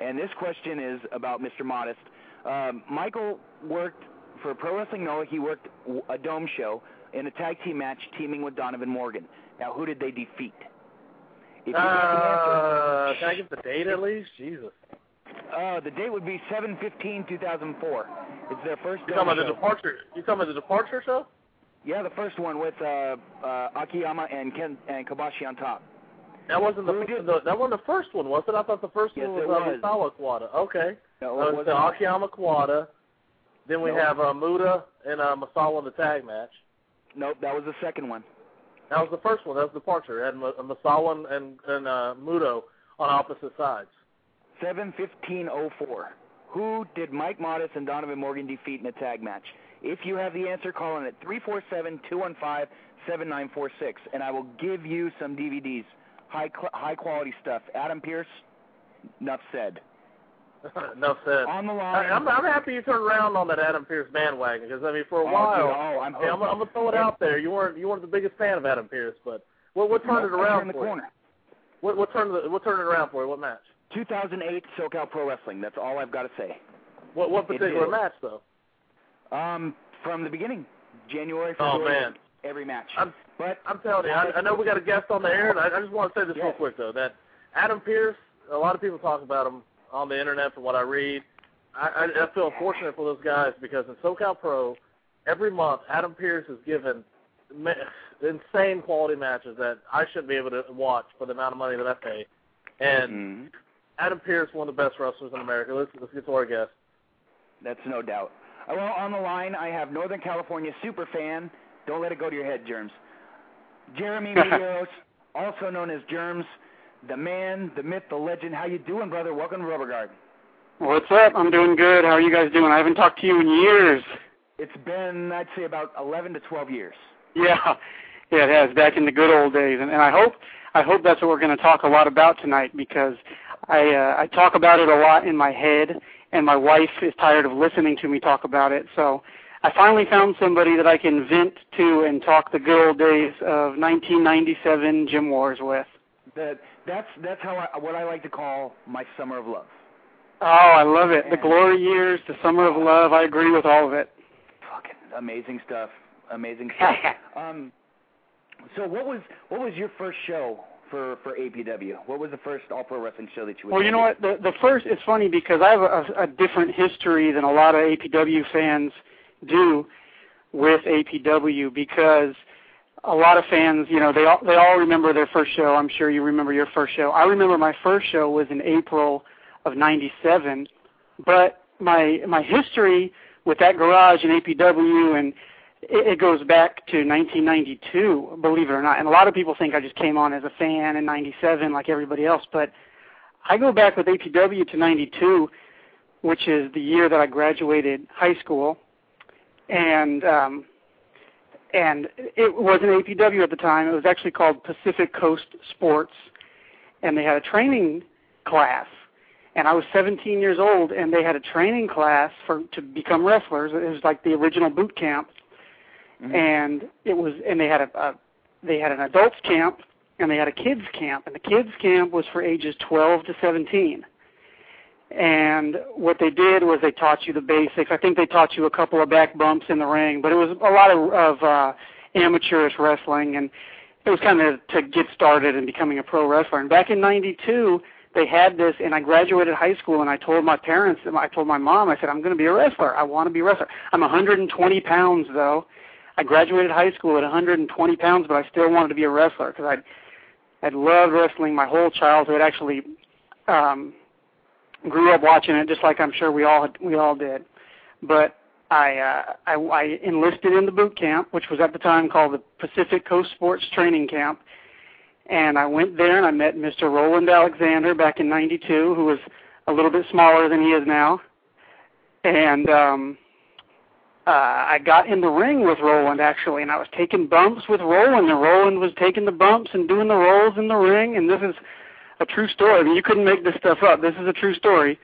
And this question is about Mr. Modest. Um, Michael worked for Pro Wrestling Noah. He worked a dome show in a tag team match, teaming with Donovan Morgan. Now, who did they defeat? If Uh, can I get the date at least? Jesus. the uh, the date would be 7-15-2004. It's their first You talking about the departure? You talking about the departure show? Yeah, the first one with uh, uh, Akiyama and Ken and Kabashi on top. That wasn't the, the that wasn't the first one, was it? I thought the first Yes, one was, uh, was. Misawa Kawada. Okay. No, Uh, it so wasn't. Akiyama Kawada. Then we No. have uh, Muto and uh, Misawa in the tag match. Nope, that was the second one. That was the first one. That was departure. It had Ma- Misawa and and, and uh, Muto on opposite sides. Seven fifteen oh four. Who did Mike Modest and Donovan Morgan defeat in a tag match? If you have the answer, call in at three four seven two one five seven nine four six, and I will give you some DVDs, high high quality stuff. Adam Pearce, enough said. [laughs] Enough said. On the I, line. I'm, I'm happy you turned around on that Adam Pearce bandwagon because I mean, for a Oh, while, oh, I'm hey, I'm, I'm gonna throw it out there. You weren't you weren't the biggest fan of Adam Pearce, but what what turned it around turned the for you? corner. What what turned the, what turned it around for you? What match? 2008 SoCal Pro Wrestling. That's all I've got to say. What what particular match though? Um, from the beginning, January, Oh February, man, every match. I'm but I'm telling you, I, I know we got a guest on the air, and I, I just want to say this real quick though that Adam Pearce. A lot of people talk about him on the internet from what I read. I, I, I feel fortunate for those guys because in SoCal Pro, every month Adam Pearce is given insane quality matches that I shouldn't be able to watch for the amount of money that I pay. And Mhm. Adam Pearce, one of the best wrestlers in America. Let's let's get to our guest. That's no doubt. Well, on the line, I have Northern California super fan. Don't let it go to your head, Jermz. Jeremy [laughs] Medeiros, also known as Jermz, the man, the myth, the legend. How you doing, brother? Welcome to Rubber Guard. What's up? I'm doing good. How are you guys doing? I haven't talked to you in years. It's been, I'd say, about 11 to 12 years. Yeah, yeah, it has. Back in the good old days, and, and I hope I hope that's what we're going to talk a lot about tonight because I uh, I talk about it a lot in my head, and my wife is tired of listening to me talk about it. So I finally found somebody that I can vent to and talk the good old days of 1997 Gym Wars with. That that's that's how I, what I like to call my summer of love. Oh, I love it. The glory years, the summer of love. I agree with all of it. Fucking amazing stuff. Amazing [laughs] stuff. um, so what was what was your first show for for APW? What was the first All Pro Wrestling show that you? Well, you know what? The the first it's funny because I have a, a different history than a lot of APW fans do with APW because a lot of fans, you know, they all they all remember their first show. I'm sure you remember your first show. I remember my first show was in April of '97, but my my history with that garage and APW and it, it goes back to 1992, believe it or not. And a lot of people think I just came on as a fan in '97 like everybody else, but I go back with APW to 92, which is the year that I graduated high school. And um and it wasn't APW at the time. It was actually called Pacific Coast Sports and they had a training class. And I was 17 years old and they had a training class for to become wrestlers. It was like the original boot camp. Mm-hmm. And it was and they had a, a they had an adults camp and they had a kids camp and the kids camp was for ages 12 to 17 and what they did was they taught you the basics. I think they taught you a couple of back bumps in the ring but it was a lot of, of uh amateurish wrestling. And it was kind of to get started in becoming a pro wrestler. And back in 92 they had this and i graduated high school and i told my parents i told my mom i said i'm going to be a wrestler. I want to be a wrestler. I'm 120 pounds though. I graduated high school at 120 pounds, but I still wanted to be a wrestler because I'd I'd loved wrestling my whole childhood. Actually, um, grew up watching it, just like I'm sure we all we all did. But I, uh, I I enlisted in the boot camp, which was at the time called the Pacific Coast Sports Training Camp, and I went there and I met Mr. Roland Alexander back in '92, who was a little bit smaller than he is now, and um, uh, I got in the ring with Roland actually, and I was taking bumps with Roland, and Roland was taking the bumps and doing the rolls in the ring, and this is a true story. I mean, you couldn't make this stuff up. This is a true story.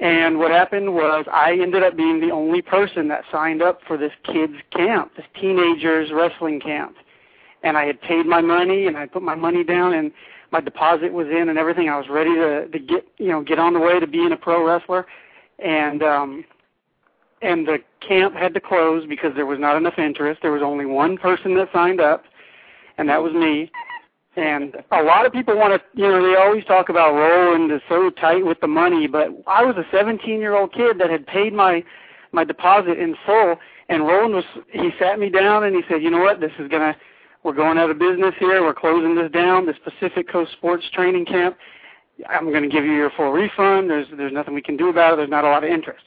And what happened was I ended up being the only person that signed up for this kids camp, this teenagers wrestling camp. And I had paid my money and I put my money down and my deposit was in and everything. I was ready to to get, you know, get on the way to being a pro wrestler. And um and the camp had to close because there was not enough interest. There was only one person that signed up, and that was me. And a lot of people want to, you know, they always talk about Roland is so tight with the money, but I was a 17-year-old kid that had paid my my deposit in full, and Roland was he sat me down and he said, you know what, this is gonna, we're going out of business here, we're closing this down, this Pacific Coast Sports Training Camp. I'm going to give you your full refund. There's there's nothing we can do about it. There's not a lot of interest.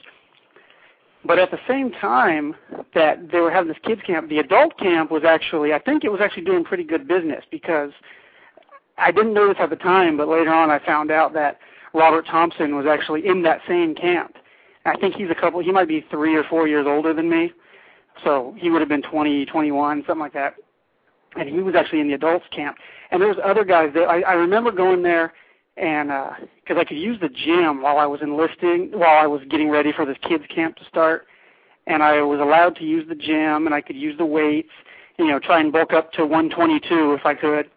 But at the same time that they were having this kids camp, the adult camp was actually, I think it was actually doing pretty good business because I didn't know this at the time, but later on I found out that Robert Thompson was actually in that same camp. I think he's a couple, he might be three or four years older than me. So he would have been 20, 21, something like that. And he was actually in the adults camp. And there was other guys there. I, I remember going there and because uh, I could use the gym while I was enlisting, while I was getting ready for this kids camp to start, and I was allowed to use the gym and I could use the weights, you know, try and bulk up to 122 if I could.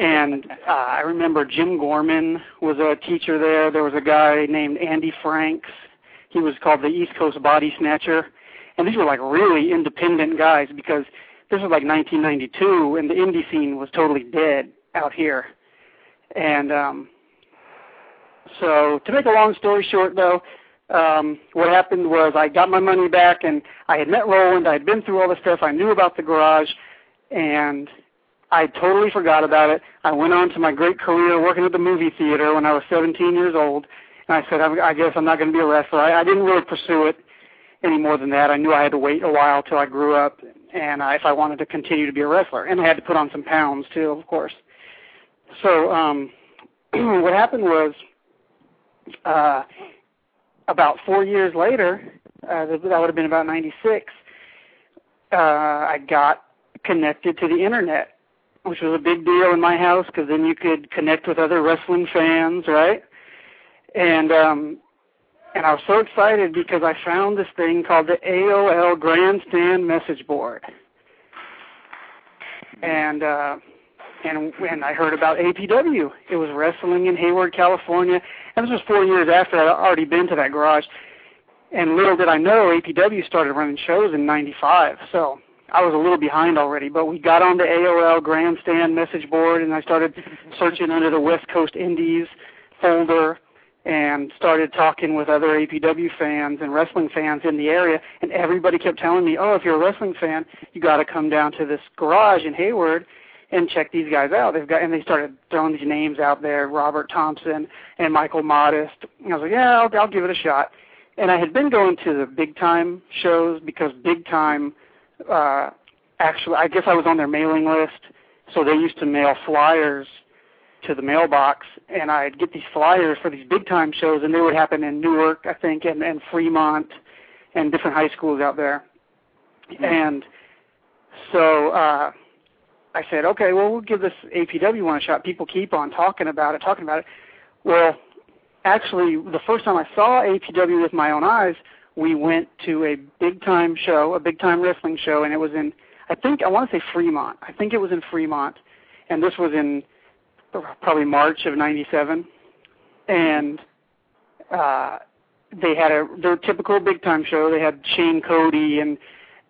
And uh, I remember Jim Gorman was a teacher there. There was a guy named Andy Franks. He was called the East Coast Body Snatcher. And these were like really independent guys because this was like 1992 and the indie scene was totally dead out here. And um, so to make a long story short, though, um, what happened was I got my money back, and I had met Roland. I had been through all the stuff. I knew about the garage, and I totally forgot about it. I went on to my great career working at the movie theater when I was 17 years old, and I said, I guess I'm not going to be a wrestler. I, I didn't really pursue it any more than that. I knew I had to wait a while till I grew up, and uh, if I wanted to continue to be a wrestler, and I had to put on some pounds too, of course. So um, [clears throat] what happened was uh, about four years later, uh, that would have been about 96, uh, I got connected to the internet, which was a big deal in my house because then you could connect with other wrestling fans, right? And um, and I was so excited because I found this thing called the AOL Grandstand Message Board. And uh, and when I heard about APW. It was wrestling in Hayward, California, and this was four years after I'd already been to that garage. And little did I know, APW started running shows in '95, so I was a little behind already. But we got on the AOL Grandstand message board, and I started searching under the West Coast Indies folder and started talking with other APW fans and wrestling fans in the area, and everybody kept telling me, "Oh, if you're a wrestling fan, you got to come down to this garage in Hayward and check these guys out. They've got and they started throwing these names out there, Robert Thompson and Michael Modest. And I was like, yeah, I'll, I'll give it a shot. And I had been going to the big time shows because big time, uh, actually, I guess I was on their mailing list, so they used to mail flyers to the mailbox, and I'd get these flyers for these big time shows, and they would happen in Newark, I think, and, and Fremont, and different high schools out there. Mm-hmm. And so uh, I said, okay, well, we'll give this APW one a shot. People keep on talking about it, talking about it. Well, actually, the first time I saw APW with my own eyes, we went to a big time show, a big time wrestling show, and it was in, I think, I want to say Fremont. I think it was in Fremont, and this was in probably March of '97, and uh, they had a their typical big time show. They had Shane Cody and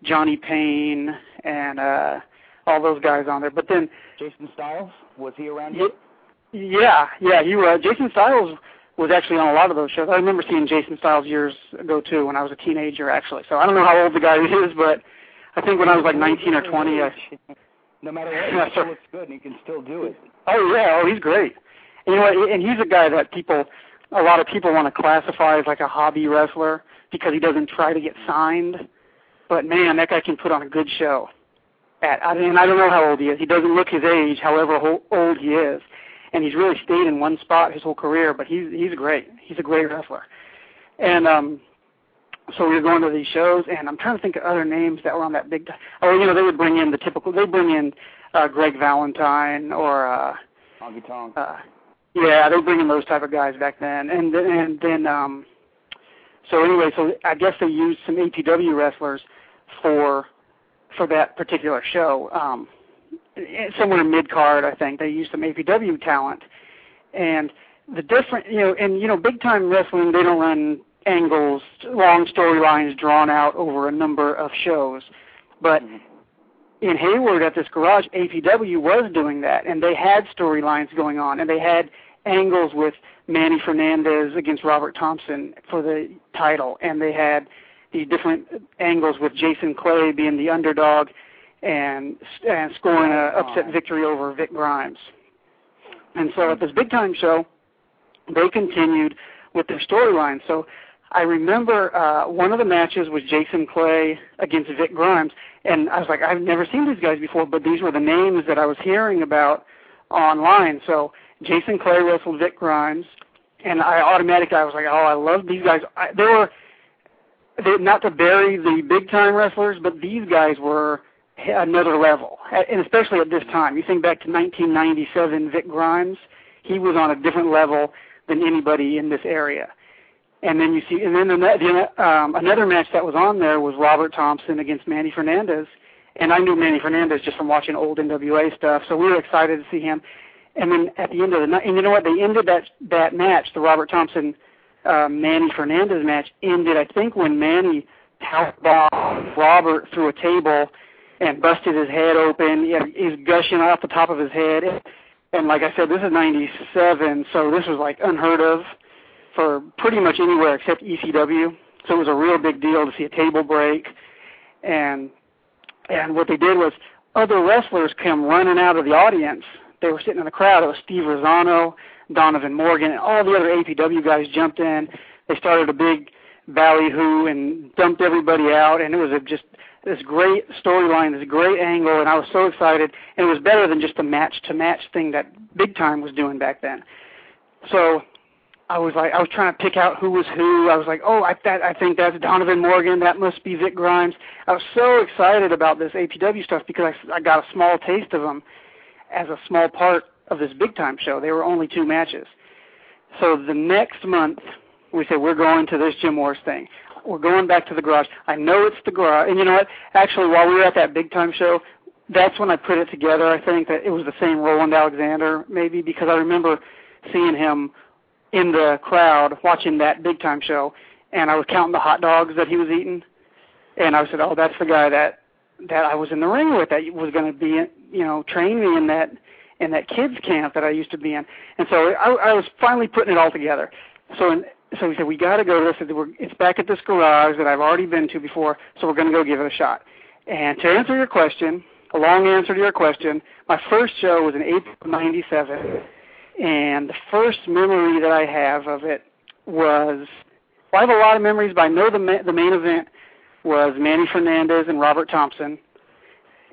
Johnny Payne and uh all those guys on there. But then Jason Styles was he around? Here? Yeah, yeah, he was. Jason Styles was actually on a lot of those shows. I remember seeing Jason Styles years ago too when I was a teenager actually. So I don't know how old the guy is, but I think when I was like 19 or 20. I, no matter what, he [laughs] still looks good and he can still do it. Oh yeah, oh he's great. And, you know, and he's a guy that people, a lot of people want to classify as like a hobby wrestler because he doesn't try to get signed. But man, that guy can put on a good show at. I mean, I don't know how old he is. He doesn't look his age, however old he is, and he's really stayed in one spot his whole career. But he's he's great. He's a great wrestler, and um, so we were going to these shows, and I'm trying to think of other names that were on that big. Oh, you know, they would bring in the typical. They bring in uh, Greg Valentine or. uh Honky Tonk. Uh, yeah, they bring in those type of guys back then, and then and then um. So anyway, so I guess they used some APW wrestlers for for that particular show. Um, somewhere in mid card, I think they used some APW talent, and the different, you know, and you know, big time wrestling, they don't run angles, long storylines drawn out over a number of shows, but. Mm-hmm. In Hayward at this garage, APW was doing that, and they had storylines going on, and they had angles with Manny Fernandez against Robert Thompson for the title, and they had these different angles with Jason Clay being the underdog and and scoring a upset victory over Vic Grimes. And so at this big time show, they continued with their storyline. So I remember uh, one of the matches was Jason Clay against Vic Grimes, and I was like, I've never seen these guys before, but these were the names that I was hearing about online. So Jason Clay wrestled Vic Grimes, and I automatically I was like, oh, I love these guys. I, they were they, not to bury the big time wrestlers, but these guys were another level, and especially at this time. You think back to 1997, Vic Grimes, he was on a different level than anybody in this area. And then you see, and then the, um, another match that was on there was Robert Thompson against Manny Fernandez, and I knew Manny Fernandez just from watching old NWA stuff, so we were excited to see him. And then at the end of the night, and you know what? They ended that that match, the Robert Thompson uh, Manny Fernandez match, ended I think when Manny powerbombed Robert through a table and busted his head open. He had, he's gushing off the top of his head. And like I said, this is '97, so this was like unheard of for pretty much anywhere except ECW. So it was a real big deal to see a table break. And and what they did was other wrestlers come running out of the audience. They were sitting in the crowd. It was Steve Rizzono, Donovan Morgan, and all the other APW guys jumped in. They started a big ballyhoo and dumped everybody out, and it was a just this great storyline, this great angle, and I was so excited. And it was better than just the match-to-match thing that Big Time was doing back then. So I was like, I was trying to pick out who was who. I was like, oh, I, that, I think that's Donovan Morgan. That must be Vic Grimes. I was so excited about this APW stuff because I, I got a small taste of them as a small part of this big time show. They were only two matches. So the next month, we said we're going to this Gym Wars thing. We're going back to the garage. I know it's the garage. And you know what? Actually, while we were at that big time show, that's when I put it together. I think that it was the same Roland Alexander, maybe because I remember seeing him in the crowd watching that big time show, and I was counting the hot dogs that he was eating, and I said, "Oh, that's the guy that that I was in the ring with that was going to be, you know, train me in that in that kids camp that I used to be in." And so I, I was finally putting it all together. So in, so we said we got to go to this. It's back at this garage that I've already been to before, so we're going to go give it a shot. And to answer your question, a long answer to your question, my first show was in April '97 and the first memory that I have of it was well, I have a lot of memories, but I know the ma- the main event was Manny Fernandez and Robert Thompson.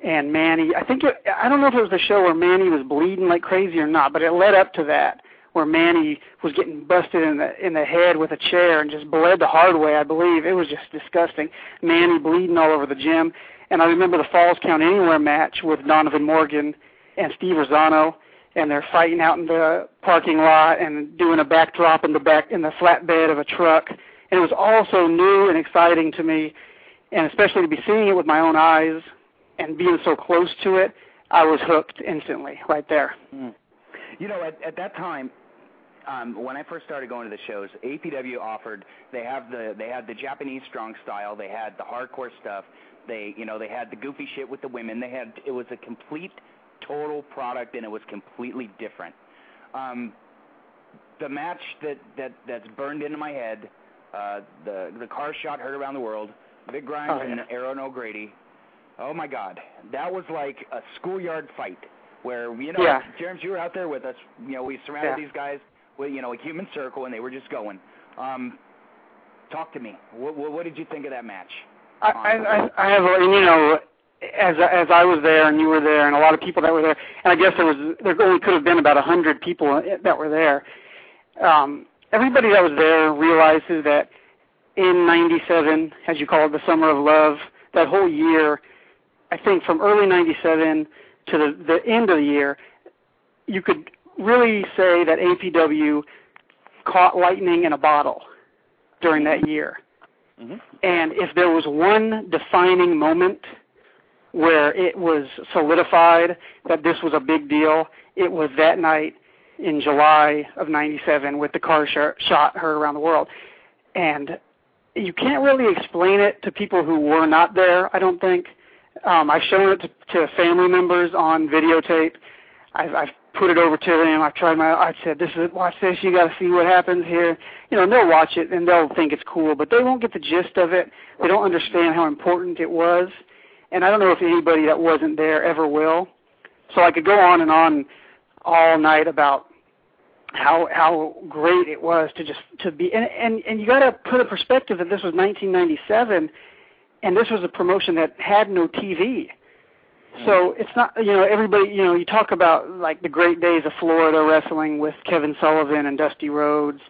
And Manny, I think it, I don't know if it was the show where Manny was bleeding like crazy or not, but it led up to that where Manny was getting busted in the in the head with a chair and just bled the hard way. I believe it was just disgusting. Manny bleeding all over the gym. And I remember the Falls Count Anywhere match with Donovan Morgan and Steve Rizzono and they're fighting out in the parking lot and doing a backdrop in the back in the flatbed of a truck. And it was all so new and exciting to me, and especially to be seeing it with my own eyes and being so close to it, I was hooked instantly right there. Mm. You know, at, at that time, um, when I first started going to the shows, APW offered they have the they had the Japanese strong style, they had the hardcore stuff, they you know they had the goofy shit with the women, they had it was a complete total product and it was completely different. Um, the match that, that that's burned into my head, uh, the the car shot heard around the world, Vic Grimes oh, yeah. and Aaron O'Grady. Oh my God, that was like a schoolyard fight where you know, yeah. James, you were out there with us. You know, we surrounded yeah. these guys with you know a human circle, and they were just going. Um, talk to me. What, what, what did you think of that match? I, I, I have, you know, as as I was there and you were there and a lot of people that were there, and I guess there was there only could have been about a hundred people that were there. Um, everybody that was there realizes that in '97, as you call it, the summer of love, that whole year, I think from early '97 to the the end of the year, you could really say that APW caught lightning in a bottle during that year. Mm-hmm. And if there was one defining moment where it was solidified that this was a big deal. It was that night in July of 97 with the car sh- shot heard around the world. And you can't really explain it to people who were not there, I don't think. Um, I've shown it to, to family members on videotape. I've, I've put it over to them. I've tried my. I said, "This is watch this. You got to see what happens here." You know, and they'll watch it and they'll think it's cool, but they won't get the gist of it. They don't understand how important it was and I don't know if anybody that wasn't there ever will. So I could go on and on all night about how how great it was to just to be and and, and you got to put a perspective that this was 1997 and this was a promotion that had no TV. So it's not you know everybody you know you talk about like the great days of Florida wrestling with Kevin Sullivan and Dusty Rhodes,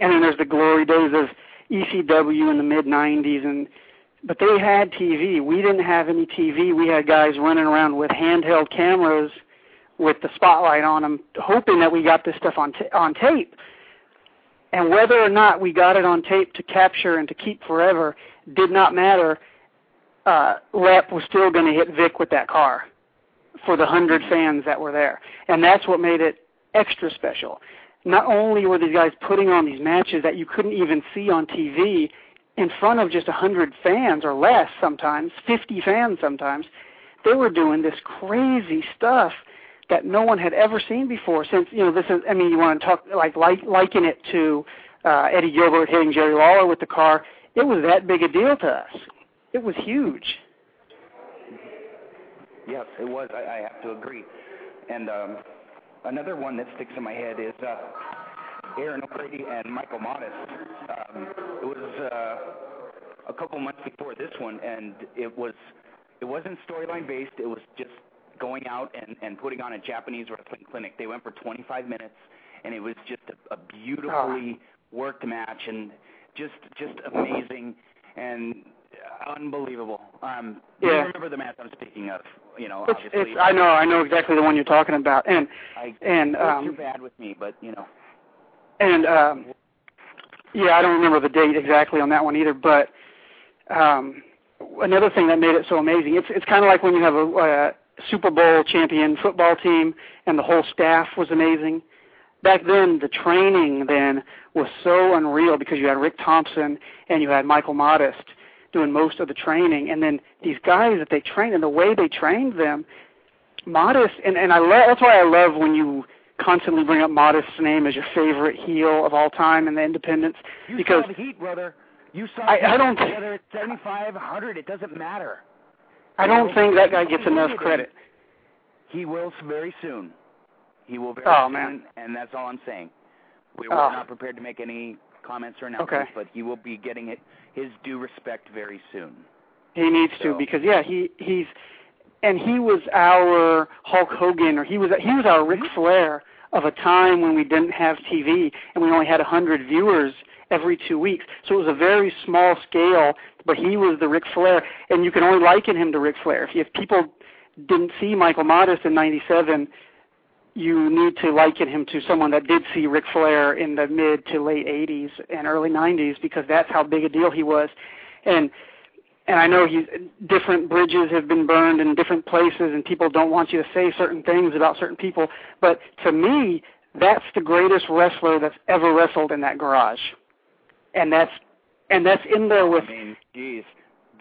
and then there's the glory days of ECW in the mid '90s, and but they had TV. We didn't have any TV. We had guys running around with handheld cameras with the spotlight on them, hoping that we got this stuff on t- on tape. And whether or not we got it on tape to capture and to keep forever did not matter. Uh, Lep was still going to hit Vic with that car for the hundred fans that were there, and that's what made it extra special. Not only were these guys putting on these matches that you couldn't even see on TV in front of just a hundred fans or less, sometimes fifty fans, sometimes they were doing this crazy stuff that no one had ever seen before. Since you know this is, I mean, you want to talk like, like liken it to uh, Eddie Gilbert hitting Jerry Lawler with the car. It was that big a deal to us. It was huge. Yes, it was. I, I have to agree. And um, another one that sticks in my head is uh, Aaron O'Grady and Michael Modest. Um, it was uh, a couple months before this one, and it was it wasn't storyline based. It was just going out and, and putting on a Japanese wrestling clinic. They went for 25 minutes, and it was just a, a beautifully worked match and just just amazing and unbelievable. Um, Yeah. You remember the match I'm speaking of? You know, It's, obviously. it's I know I know exactly the one you're talking about, and I, and um bad with me, but you know. and um yeah, I don't remember the date exactly on that one either, but um another thing that made it so amazing, it's it's kind of like when you have a, a Super Bowl champion football team and the whole staff was amazing. Back then, the training then was so unreal because you had Rick Thompson and you had Michael Modest doing most of the training, and then these guys that they trained and the way they trained them, Modest and and I love that's why I love when you constantly bring up Modest's name as your favorite heel of all time in the independents You because saw the heat, brother. You saw I- I don't- whether it's 75, 100, it doesn't matter. I don't think that guy gets enough credit. He will very soon. He will very Oh, soon, man. and that's all I'm saying. We, Oh. not prepared to make any comments or announcements, Okay. but he will be getting it his due respect very soon. He needs to because yeah, he he's and he was our Hulk Hogan or he was he was our Ric mm-hmm. Flair of a time when we didn't have TV and we only had a hundred viewers every two weeks. So it was a very small scale, but he was the Ric Flair, and you can only liken him to Ric Flair. If, if people didn't see Michael Modest in '97, you need to liken him to someone that did see Ric Flair in the mid to late '80s and early '90s because that's how big a deal he was. And and I know he's different bridges have been burned in different places, and people don't want you to say certain things about certain people. But to me, that's the greatest wrestler that's ever wrestled in that garage, and that's and that's in there with I mean, geez.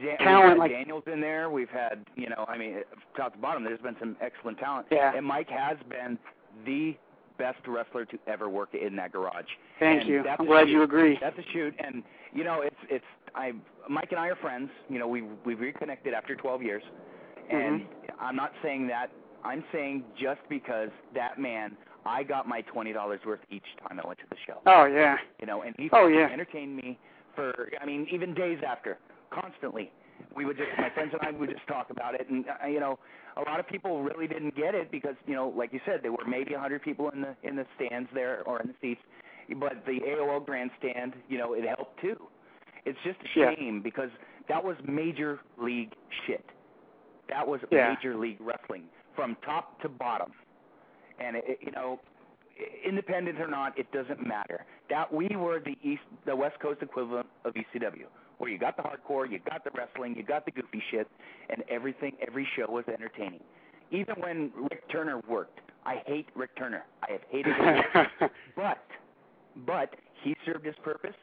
Da- talent like- Daniel's in there. We've had, you know, I mean, top to bottom, there's been some excellent talent. Yeah. And Mike has been the best wrestler to ever work in that garage. Thank And you. I'm glad shoot. you agree. That's a shoot, and you know, it's it's I Mike and I are friends. You know, we've we've reconnected after 12 years, and Mm-hmm. I'm not saying that. I'm saying just because that man, I got my twenty dollars worth each time I went to the show. Oh yeah. You know, and he Oh, yeah. entertained me for I mean even days after, constantly. We would just my friends and I would just talk about it, and uh, you know, a lot of people really didn't get it because you know, like you said, there were maybe a hundred people in the in the stands there or in the seats, but the AOL grandstand, you know, it helped too. It's just a Yeah. shame because that was major league shit. That was Yeah. major league wrestling from top to bottom, and it, you know, independent or not, it doesn't matter. That we were the east, the West Coast equivalent of ECW, where you got the hardcore, you got the wrestling, you got the goofy shit, and everything. Every show was entertaining. Even when Rick Turner worked, I hate Rick Turner. I have hated him, [laughs] but but he served his purpose,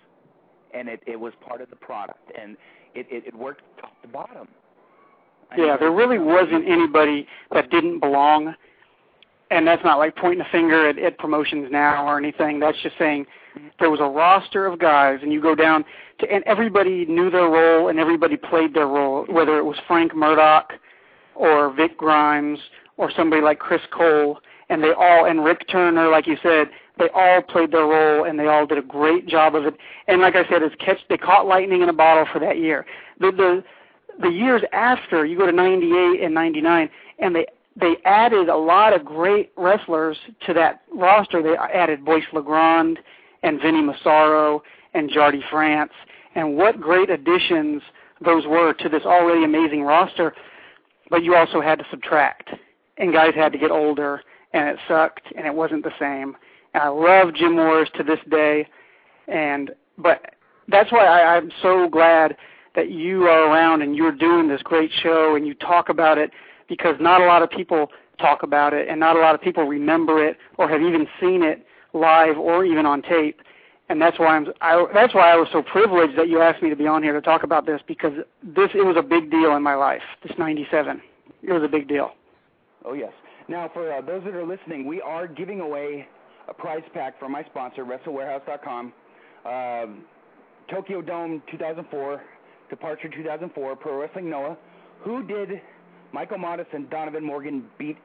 and it it was part of the product, and it it, it worked top to bottom. I Yeah, there really wasn't anybody that didn't belong. And that's not like pointing a finger at, at promotions now or anything. That's just saying there was a roster of guys, and you go down to, and everybody knew their role, and everybody played their role, whether it was Frank Murdoch or Vic Grimes or somebody like Chris Cole, and they all, and Rick Turner, like you said, they all played their role, and they all did a great job of it. And like I said, it's catch, they caught lightning in a bottle for that year. The, the, the years after, you go to 98 and 99, and they they added a lot of great wrestlers to that roster. They added Boyce Legrand and Vinny Massaro and Jardi Franz, and what great additions those were to this already amazing roster. But you also had to subtract, and guys had to get older, and it sucked, and it wasn't the same. And I love Gym Wars to this day, and but that's why I, I'm so glad that you are around and you're doing this great show and you talk about it because not a lot of people talk about it and not a lot of people remember it or have even seen it live or even on tape. And that's why I'm I, that's why I was so privileged that you asked me to be on here to talk about this because this it was a big deal in my life. This 97. It was a big deal. Oh yes. Now for uh, those that are listening, we are giving away a prize pack from my sponsor WrestleWarehouse.com. Um, Tokyo Dome 2004, Departure 2004, Pro Wrestling Noah. Who did Michael Modest and Donovan Morgan beat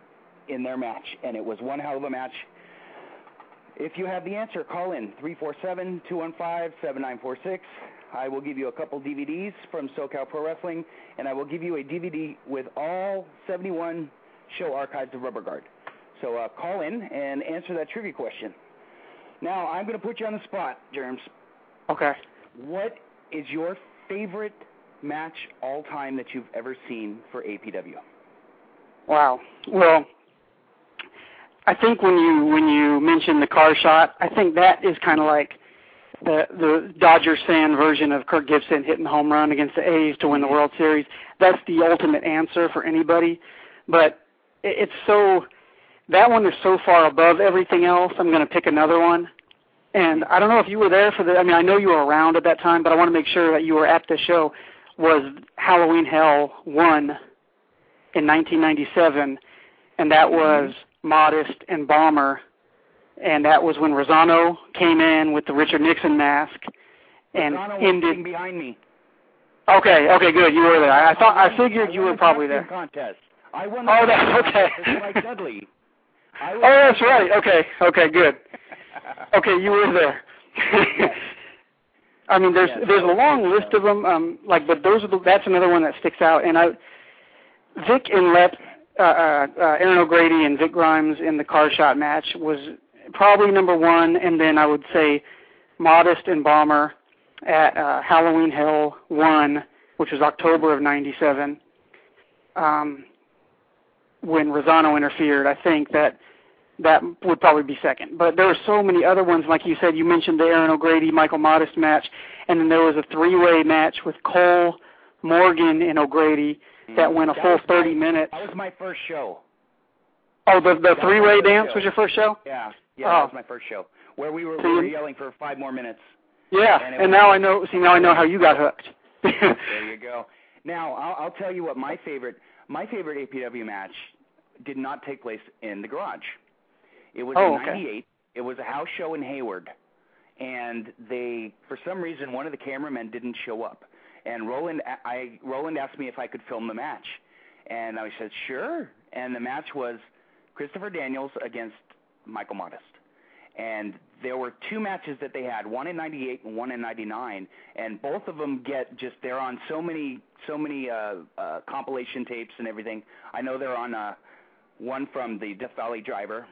in their match? And it was one hell of a match. If you have the answer, call in 347-215-7946. I will give you a couple DVDs from SoCal Pro Wrestling, and I will give you a DVD with all 71 show archives of Rubber Guard. So uh, call in and answer that trivia question. Now, I'm going to put you on the spot, Jermz. Okay. What is your favorite match all time that you've ever seen for APW? Wow. Well, I think when you when you mentioned the car shot, I think that is kind of like the the Dodgers fan version of Kirk Gibson hitting the home run against the A's to win the World Series. That's the ultimate answer for anybody. But it's so that one is so far above everything else. I'm going to pick another one. And I don't know if you were there for the. I mean, I know you were around at that time, but I want to make sure that you were at the show. Was Halloween Hell one in 1997, and that mm-hmm. was Modest and Bomber, and that was when Rizzono came in with the Richard Nixon mask and Rizzono ended. behind me. Okay, okay, good. You were there. I thought I figured you were probably there. Contest. I won the Oh, that's okay. Mike Dudley. I Oh, that's right. Okay, okay, good. [laughs] Okay, you were there. I mean, there's Yeah, there's a long list of them. Um, like, but those are the, that's another one that sticks out. And I, Vic and Lep, uh, uh, uh, Aaron O'Grady and Vic Grimes in the car shot match was probably number one. And then I would say Modest and Bomber at uh, Halloween Hell one, which was October of '97. Um, when Rizzono interfered, I think that that would probably be second. But there were so many other ones, like you said. You mentioned the Aaron O'Grady Michael Modest match, and then there was a three-way match with Cole, Morgan, and O'Grady hmm. that went a That full 30 my- minutes. That was my first show. Oh, the the three-way dance show. was your first show? Yeah, yeah, Oh. that was oh. my first show. Where we were, we were yelling for five more minutes. Yeah, And and now I know. See, now I know how you got hooked. There you go. Now I'll, I'll tell you what my favorite my favorite APW match did not take place in the garage. It was Oh, in okay. '98. It was a house show in Hayward, and they for some reason one of the cameramen didn't show up. And Roland, I Roland asked me if I could film the match, and I said sure. And the match was Christopher Daniels against Michael Modest. And there were two matches that they had, one in '98 and one in '99, and both of them get just they're on so many so many uh, uh, compilation tapes and everything. I know they're on uh, one from the Death Valley Driver,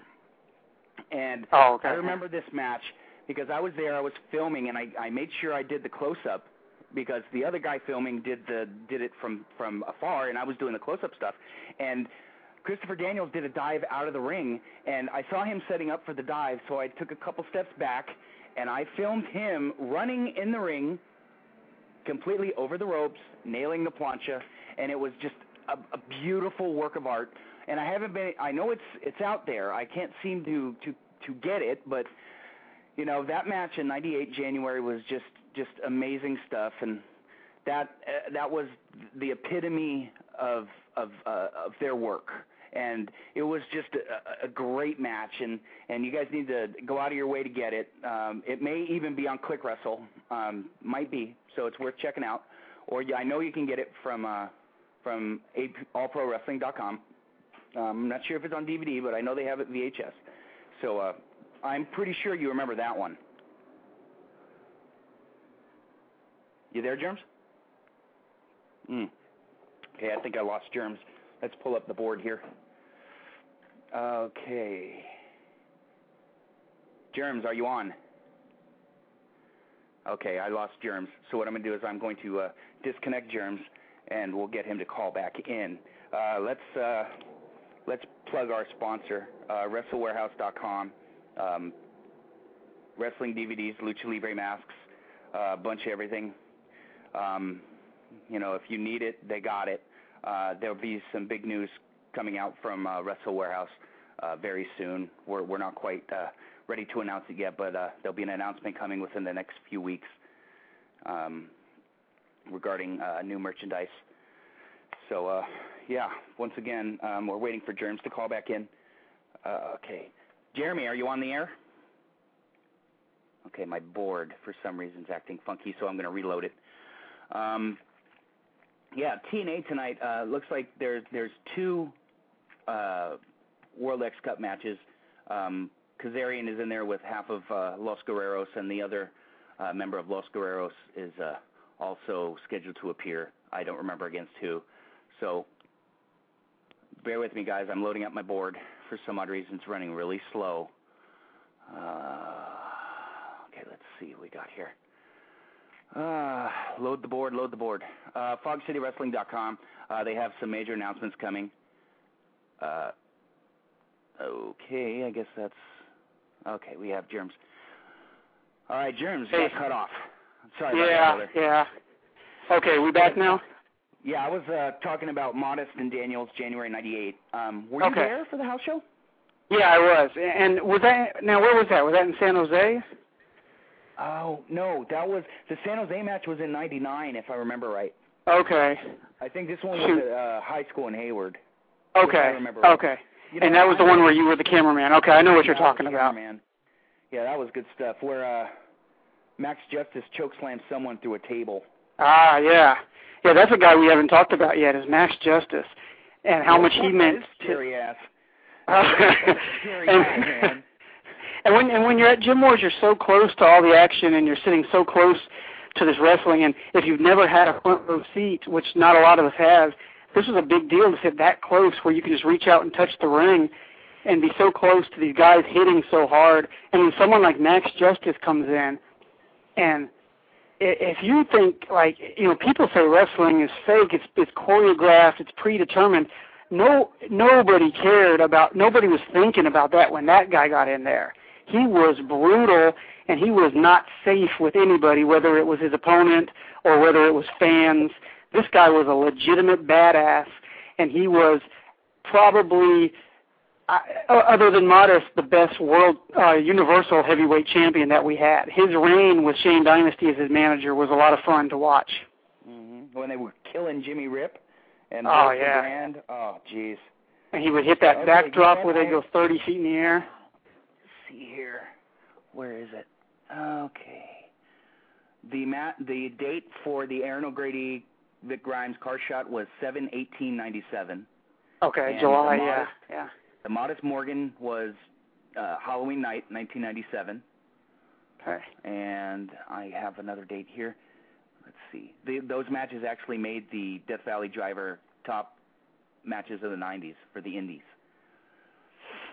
and oh, okay. I remember this match because I was there. I was filming, and I, I made sure I did the close up because the other guy filming did the did it from from afar, and I was doing the close up stuff. And Christopher Daniels did a dive out of the ring, and I saw him setting up for the dive, so I took a couple steps back, and I filmed him running in the ring, completely over the ropes, nailing the plancha, and it was just a, a beautiful work of art. And I haven't been. I know it's it's out there. I can't seem to to to get it, but you know that match in '98 January was just just amazing stuff, and that uh, that was the epitome of of uh, of their work. And it was just a, a great match, and and you guys need to go out of your way to get it. Um, it may even be on Click Wrestle, um, might be, so it's worth checking out. Or I know you can get it from uh, from allprowrestling.com. Um, I'm not sure if it's on DVD, but I know they have it VHS. So uh, I'm pretty sure you remember that one. You there, Jermz? Mm. Okay, I think I lost Jermz. Let's pull up the board here. Okay. Jermz, are you on? Okay, I lost Jermz. So what I'm going to do is I'm going to uh, disconnect Jermz, and we'll get him to call back in. Uh, let's uh, let's plug our sponsor, uh, WrestleWarehouse.com. Um, wrestling DVDs, lucha libre masks, uh, a bunch of everything. Um, you know, if you need it, they got it. Uh, there'll be some big news coming out from uh, Wrestle Warehouse uh, very soon. We're we're not quite uh, ready to announce it yet, but uh, there'll be an announcement coming within the next few weeks um, regarding uh, new merchandise. So uh, yeah, once again, um, we're waiting for Jermz to call back in. Uh, okay, Jeremy, are you on the air? Okay, my board for some reason is acting funky, so I'm going to reload it. Um, yeah, TNA tonight uh, looks like there's there's two uh, World X Cup matches. Um, Kazarian is in there with half of uh, Los Guerreros, and the other uh, member of Los Guerreros is uh, also scheduled to appear. I don't remember against who. So bear with me, guys. I'm loading up my board. For some odd reason, it's running really slow. Uh, okay, let's see what we got here. Uh, load the board, load the board. Uh, FogCityWrestling.com. Uh, they have some major announcements coming. Uh, okay, I guess that's okay. We have Jermz. All right, Jermz Hey. got cut off. Sorry yeah, about that. brother. yeah. Okay, we back now? Yeah, I was uh, talking about Modest and Daniels, January '98. Um, were you Okay. there for the house show? Yeah, I was. And was that now? Where was that? Was that in San Jose? Oh no, that was the San Jose match was in '99, if I remember right. Okay. I think this one was Shoot. at uh, high school in Hayward. Okay. remember right. Okay. You know, And that was the one where you were the cameraman. Okay, I know what you're Yeah, I was talking about. Yeah, that was good stuff. Where uh, Max Justice chokeslammed someone through a table. Ah, yeah. Yeah, that's a guy we haven't talked about yet, is Max Justice. And how much he meant scary ass. [laughs] Scary and, and when and when you're at Gym Wars, you're so close to all the action, and you're sitting so close to this wrestling. And if you've never had a front row seat, which not a lot of us have, this is a big deal to sit that close, where you can just reach out and touch the ring, and be so close to these guys hitting so hard. And when someone like Max Justice comes in, and if you think like you know, people say wrestling is fake, it's it's choreographed, it's predetermined. No, nobody cared about. Nobody was thinking about that when that guy got in there. He was brutal, and he was not safe with anybody, whether it was his opponent or whether it was fans. This guy was a legitimate badass, and he was probably, other than Modest, the best world uh, universal heavyweight champion that we had. His reign with Shane Dynasty as his manager was a lot of fun to watch. hmm When they were killing Jimmy Rip and Oh, yeah. Brand. Oh, jeez. And he would hit that Okay, backdrop where they go 30 feet in the air. see here. Where is it? Okay. The mat, the date for the Aaron O'Grady Vic Grimes car shot was seven eighteen ninety seven. Okay, And July, the yeah, yeah. The Modest Morgan was uh, Halloween night, nineteen ninety seven. Okay. And I have another date here. Let's see. The, those matches actually made the Death Valley Driver top matches of the '90s for the Indies.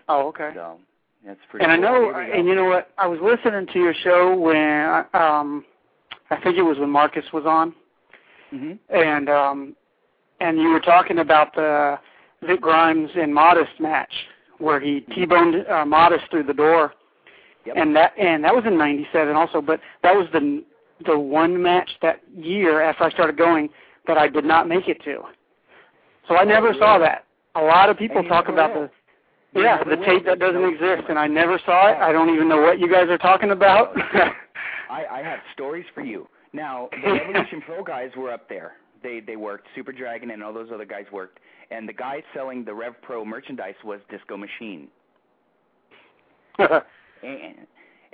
Oh, okay. So that's pretty. And I know, and you know what? I was listening to your show when, um, I think it was when Marcus was on, Mhm. and um, and you were talking about the Vic Grimes and Modest match where he T-boned uh, Modest through the door, Yep. and that and that was in '97 also. But that was the the one match that year after I started going that I did not make it to. So I never saw that. A lot of people talk about will. the You yeah, the will. tape that doesn't exist, and I never saw it. I don't even know what you guys are talking about. [laughs] I, I have stories for you. Now, the [laughs] Revolution Pro guys were up there. They they worked. Super Dragon and all those other guys worked. And the guy selling the Rev Pro merchandise was Disco Machine. [laughs] And,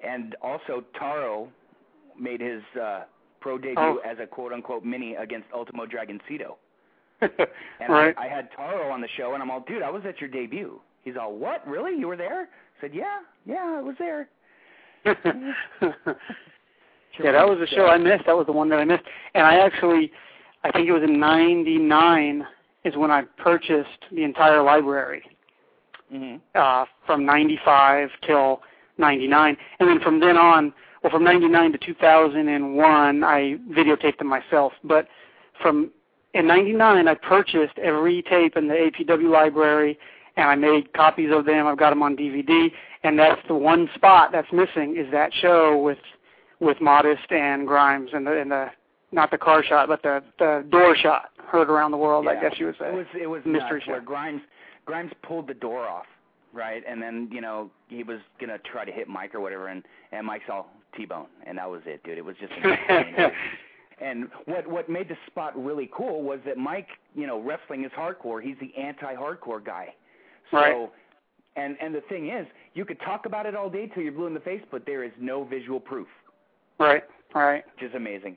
and also Taro made his uh, pro debut Oh. as a quote unquote mini against Ultimo Dragoncito. [laughs] And right. I, I had Taro on the show, and I'm all, dude, I was at your debut. He's all, what? Really? You were there? I said, yeah, yeah, I was there. [laughs] yeah, that was the show I missed. That was the one that I missed. And I actually, I think it was in '99 is when I purchased the entire library hmm uh, from '95 till '99, and then from then on, well, from '99 to 2001, I videotaped them myself. But from in '99, I purchased every tape in the APW library, and I made copies of them. I've got them on DVD, and that's the one spot that's missing is that show with with Modest and Grimes and the and the not the car shot, but the the door shot heard around the world. yeah. I guess you would say. It was it was mystery nuts where Grimes Grimes pulled the door off, right? And then you know he was gonna try to hit Mike or whatever, and and Mike saw T-bone, and that was it, dude. It was just. [laughs] and what what made the spot really cool was that Mike, you know, wrestling is hardcore. He's the anti-hardcore guy. So, Right. and and the thing is, you could talk about it all day till you're blue in the face, but there is no visual proof, Right, right. which is amazing.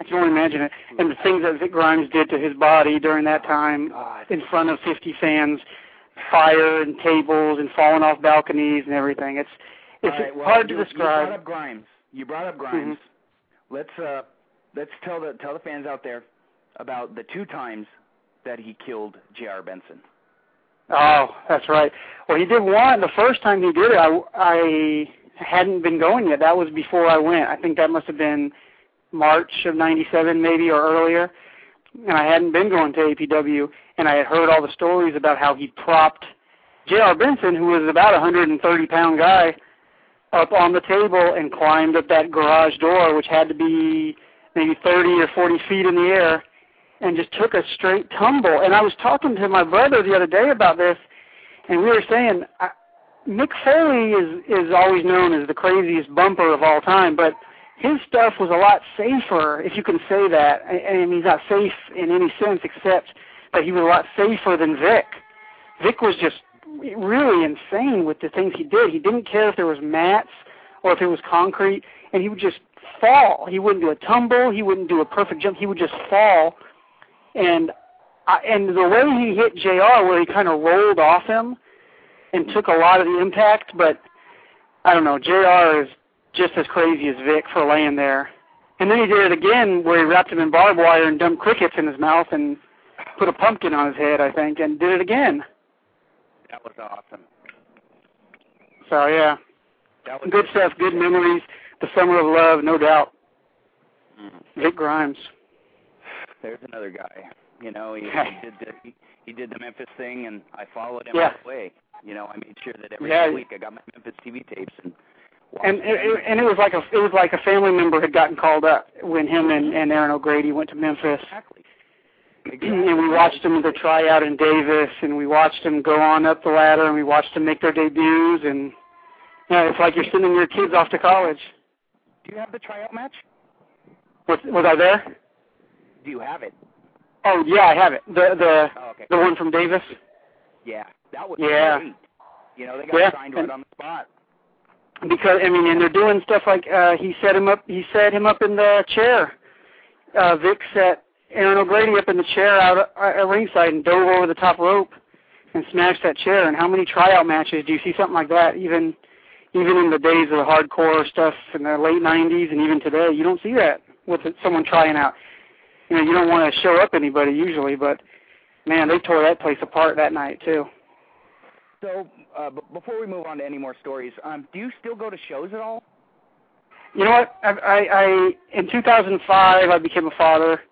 I can only imagine it. And the things that Vic Grimes did to his body during that time in front of 50 fans, fire and tables and falling off balconies and everything. It's it's right, well, hard to you, You describe. brought up Grimes. You brought up Grimes. Mm-hmm. Let's uh, let's tell the tell the fans out there about the two times that he killed J.R. Benson. Oh, that's right. Well, he did one. The first time he did it, I, I hadn't been going yet. That was before I went. I think that must have been March of '97, maybe or earlier. And I hadn't been going to APW, and I had heard all the stories about how he propped J.R. Benson, who was about a 130 pound guy, up on the table and climbed up that garage door, which had to be maybe 30 or 40 feet in the air, and just took a straight tumble. And I was talking to my brother the other day about this, and we were saying I, Mick Foley is is always known as the craziest bumper of all time, but his stuff was a lot safer, if you can say that. I, I mean, he's not safe in any sense except that he was a lot safer than Vic. Vic was just really insane with the things he did. He didn't care if there was mats or if it was concrete, and he would just fall. He wouldn't do a tumble. He wouldn't do a perfect jump. He would just fall. And I, and the way he hit Jr. where he kind of rolled off him and took a lot of the impact, but I don't know. Jr. is just as crazy as Vic for laying there. And then he did it again where he wrapped him in barbed wire and dumped crickets in his mouth and put a pumpkin on his head, I think, and did it again. That was awesome. So yeah, That was good stuff, good memories. The summer of love, no doubt. Mhm. Vic Grimes. There's another guy. You know, he, he did the he, he did the Memphis thing, and I followed him Yeah. all the way. You know, I made sure that every Yeah. week I got my Memphis TV tapes and. And it, and it was like a it was like a family member had gotten called up when him and, and Aaron O'Grady went to Memphis. exactly. and we watched them to try out in Davis, and we watched them go on up the ladder, and we watched them make their debuts, and yeah, it's like you're sending your kids off to college. Do you have the tryout match? Was, was I there? Do you have it? Oh yeah, I have it. The the Oh, okay. the one from Davis. Yeah, that was Yeah. great. You know, they got Yeah, signed right and- on the spot. Because I mean, and they're doing stuff like uh, he set him up. He set him up in the chair. Uh, Vic set Aaron O'Grady up in the chair out at, at ringside and dove over the top rope and smashed that chair. And how many tryout matches do you see something like that? Even even in the days of the hardcore stuff in the late '90s and even today, you don't see that with someone trying out. You know, you don't want to show up anybody usually, but man, they tore that place apart that night too. So, uh, b- before we move on to any more stories, um, do you still go to shows at all? You know what? I, I, I in 2005 I became a father,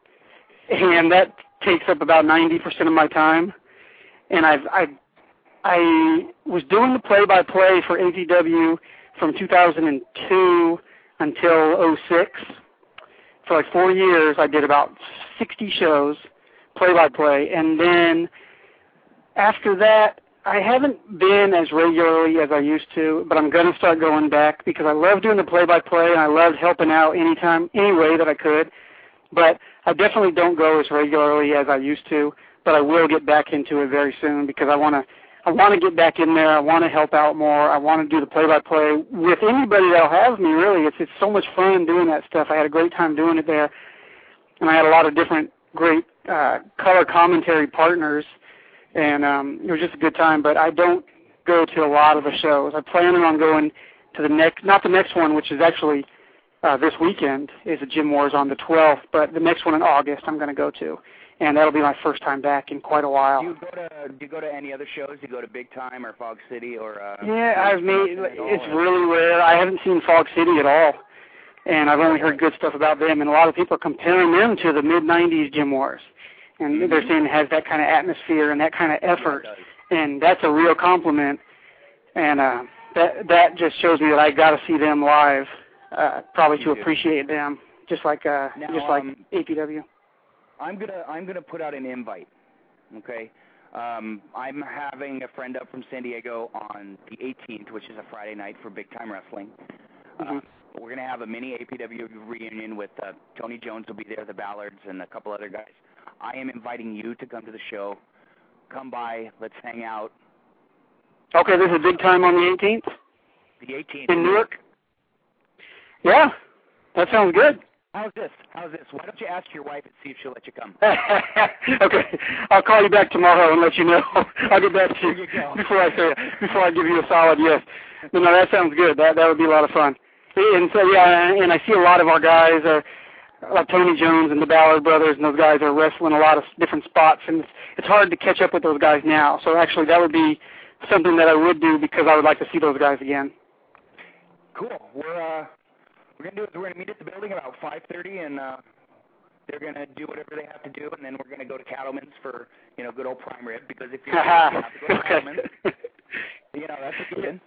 and that takes up about 90% of my time. And I've I I was doing the play-by-play for APW from 2002 until 06. For like four years, I did about 60 shows, play-by-play, and then after that, I haven't been as regularly as I used to, but I'm going to start going back because I love doing the play-by-play and I loved helping out anytime, any way that I could. But I definitely don't go as regularly as I used to, but I will get back into it very soon because I want to. I want to get back in there. I want to help out more. I want to do the play-by-play with anybody that'll have me. Really, it's it's so much fun doing that stuff. I had a great time doing it there, and I had a lot of different great uh, color commentary partners and um, it was just a good time. But I don't go to a lot of the shows. I'm planning on going to the next, not the next one, which is actually uh, this weekend, is the Gym Wars on the 12th, but the next one in August I'm going to go to, and that'll be my first time back in quite a while. Do you go to Do you go to any other shows? Do you go to Big Time or Fog City or? Uh, Yeah, I've made. It's or- really rare. I haven't seen Fog City at all. and I've only heard good stuff about them. And a lot of people are comparing them to the mid '90s Gym Wars, and Mm-hmm. they're saying it has that kind of atmosphere and that kind of effort, and that's a real compliment. And uh, that that just shows me that I got to see them live, uh, probably to do. appreciate them, just like uh, Now, just like um, APW. I'm gonna I'm gonna put out an invite. Okay. Um, I'm having a friend up from San Diego on the 18th, which is a Friday night for Big Time Wrestling. Mhm. Uh, we're gonna have a mini APW reunion with uh, Tony Jones will be there, the Ballards, and a couple other guys. I am inviting you to come to the show. Come by, let's hang out. Okay, this is big time on the 18th The 18th in Newark. Yeah, that sounds good. How's this? How's this? Why don't you ask your wife and see if she'll let you come? [laughs] okay, I'll call you back tomorrow and let you know. [laughs] I'll get back to you you [laughs] before I say before I give you a solid yes. No, no, that sounds good. That that would be a lot of fun. And so yeah, and I see a lot of our guys are like Tony Jones and the Ballard brothers, and those guys are wrestling a lot of different spots, and it's, it's hard to catch up with those guys now. So actually, that would be something that I would do because I would like to see those guys again. Cool. We're uh we're gonna do is we're gonna meet at the building about five thirty and uh they're gonna do whatever they have to do and then we're gonna go to Cattleman's for, you know, good old prime rib because if you're you have to go to. [laughs] Cattleman's, you know, that's a given.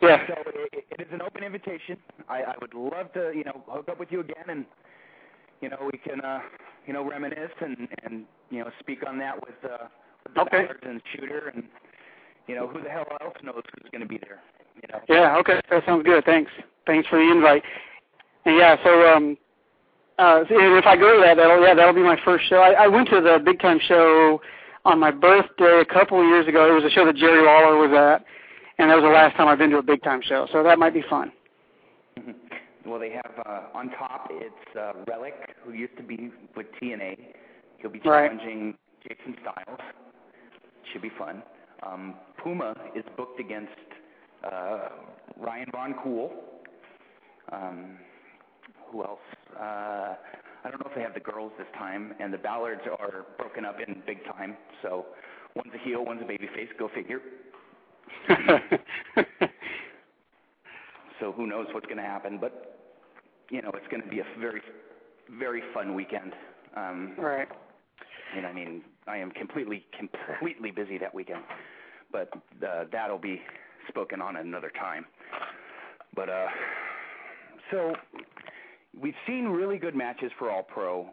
Yeah. So it, it is an open invitation. I, I would love to, you know, hook up with you again and you know, we can uh you know, reminisce and and you know, speak on that with uh with the Okay. And Shooter and you know, who the hell else knows who's gonna be there, you know. Yeah, okay. That sounds good. Thanks. Thanks for the invite. And yeah, so um uh and if I go to that that'll yeah, that'll be my first show. I, I went to the big time show on my birthday a couple of years ago. It was a show that Jerry Lawler was at and that was the last time I've been to a big time show. So that might be fun. Mhm. Well, they have uh, on top. It's uh, Relik, who used to be with TNA. He'll be Right. challenging Jason Styles. Should be fun. Um, Puma is booked against uh, Ryan Von Cool. Um, who else? Uh, I don't know if they have the girls this time. And the Ballards are broken up in big time. So one's a heel, one's a babyface. Go figure. [laughs] So who knows what's going to happen? But you know, it's going to be a very, very fun weekend. Um, right. and I mean, I am completely, completely busy that weekend. But uh, that'll be spoken on another time. But uh, so we've seen really good matches for All Pro.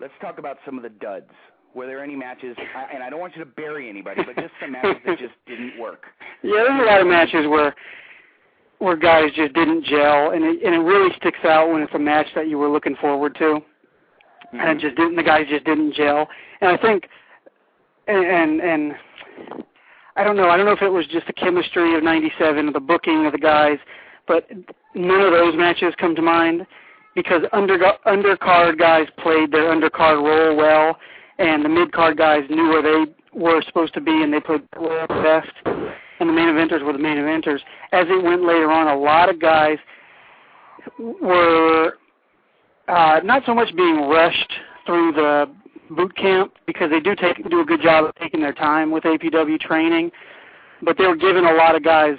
Let's talk about some of the duds. Were there any matches? I, and I don't want you to bury anybody, but just some matches that just didn't work. [laughs] Yeah, there's a lot of matches where where guys just didn't gel, and it, and it really sticks out when it's a match that you were looking forward to, and it mm-hmm. just didn't. The guys just didn't gel, and I think, and and, and I don't know. I don't know if it was just the chemistry of '97 or the booking of the guys, but none of those matches come to mind because under undercard guys played their undercard role well, and the mid card guys knew where they were supposed to be, and they played their role best and the main eventers were the main eventers. As it went later on, a lot of guys were uh, not so much being rushed through the boot camp because they do take do a good job of taking their time with APW training, but they were giving a lot of guys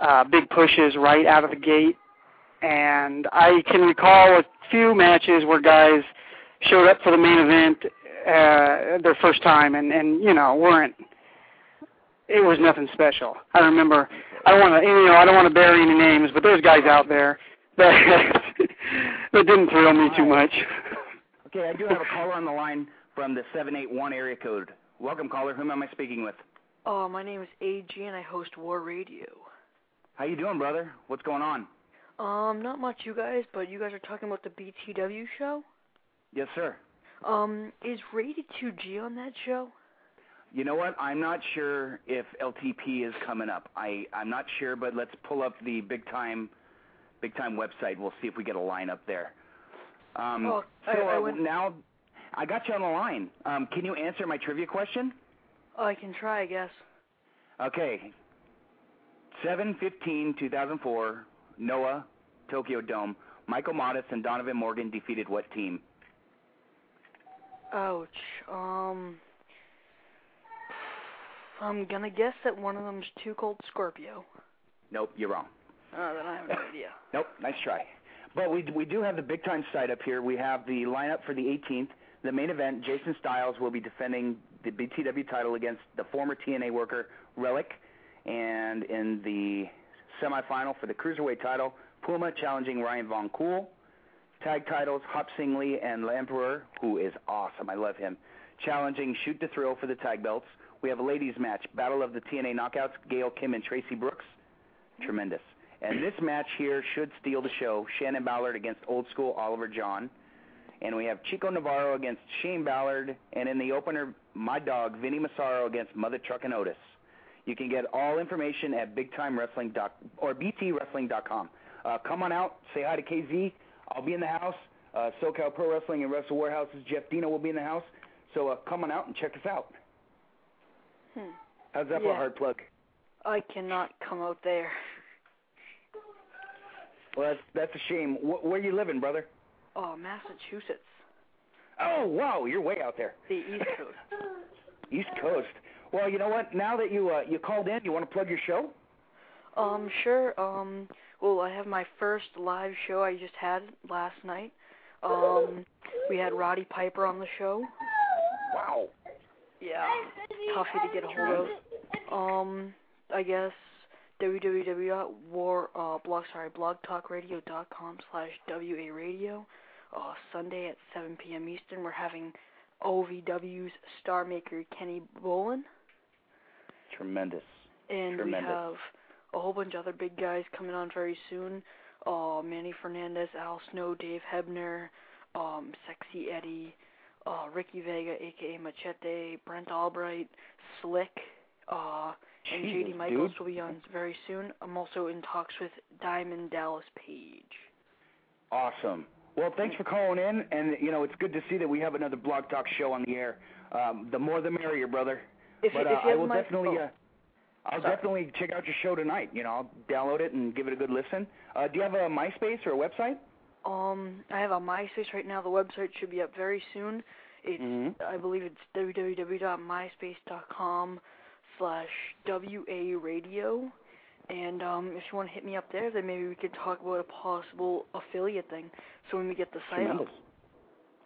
uh, big pushes right out of the gate. And I can recall a few matches where guys showed up for the main event uh, their first time and and you know weren't it was nothing special. I remember. I don't want to, you know, I don't want to bury any names, but there's guys out there that [laughs] that didn't thrill me too much. Okay, I do have a caller on the line from the 781 area code. Welcome, caller. Whom am I speaking with? Oh, my name is AG and I host War Radio. How you doing, brother? What's going on? Um, not much, you guys, but you guys are talking about the BTW show. Yes, sir. Um, is Rated 2G on that show? You know what? I'm not sure if LTP is coming up. I I'm not sure, but let's pull up the big time, big time website. We'll see if we get a line up there. Um, I- so I uh, went- now, I got you on the line. Um, can you answer my trivia question? Oh, I can try, I guess. Okay. 7-15-2004, Noah, Tokyo Dome. Michael Modest and Donovan Morgan defeated what team? Ouch. Um, I'm gonna guess that one of them's Too Cold Scorpio. Nope, you're wrong. Uh, then I have no idea. [laughs] Nope, nice try. But we we do have the big time site up here. We have the lineup for the 18th. The main event, Jason Styles will be defending the BTW title against the former TNA worker Relik, and in the semifinal for the cruiserweight title, Puma challenging Ryan Von Cool. Tag titles, Hop Sing Lee and L'Empereur, who is awesome. I love him. Challenging Shoot to Thrill for the tag belts. We have a ladies match, Battle of the TNA Knockouts, Gail Kim and Traci Brooks. Tremendous. And this match here should steal the show. Shannon Ballard against old school Oliver John. And we have Chico Navarro against Shane Ballard. And in the opener, my dog, Vinny Massaro against Mother Truck and Otis. You can get all information at bigtimewrestling dot or btwrestling.com. Uh, come on out, say hi to KZ. I'll be in the house. Uh, SoCal Pro Wrestling and Wrestle Warehouse's Jeff Dino will be in the house. So uh, come on out and check us out. Hmm. How's that for a hard plug? I cannot come out there. Well, that's that's a shame. Wh- where are you living, brother? Oh, Massachusetts, Oh, wow, you're way out there. the East Coast. [laughs] East Coast. Well, you know what? Now that you uh, you called in, you want to plug your show? Um, sure. Um, well, I have my first live show I just had last night. Um, we had Roddy Piper on the show. Wow. Yeah, toughy to get a hold of. Um, I guess www.war uh blog sorry blogtalkradio.com slash wa radio. Uh, Sunday at 7 p.m. Eastern, we're having OVW's star maker Kenny Bolin, Tremendous. and Tremendous. we have a whole bunch of other big guys coming on very soon. Uh, Manny Fernandez, Al Snow, Dave Hebner, um, Sexy Eddie, uh, Ricky Vega, aka Machete, Brent Albright, Slick, uh, and Jesus, JD Michaels dude. will be on very soon. I'm also in talks with Diamond Dallas Page. Awesome. Well, thanks for calling in, and you know it's good to see that we have another Blog Talk show on the air. Um, the more the merrier, brother. If but uh, if you I will my, definitely, oh, uh, I'll Sorry. definitely check out your show tonight. You know, I'll download it and give it a good listen. Uh, do you have a MySpace or a website? Um, I have a MySpace right now. The website should be up very soon. It's Mhm. I believe it's www.myspace.com slash WA radio. And um, if you want to hit me up there, then maybe we could talk about a possible affiliate thing. So when we get the site up.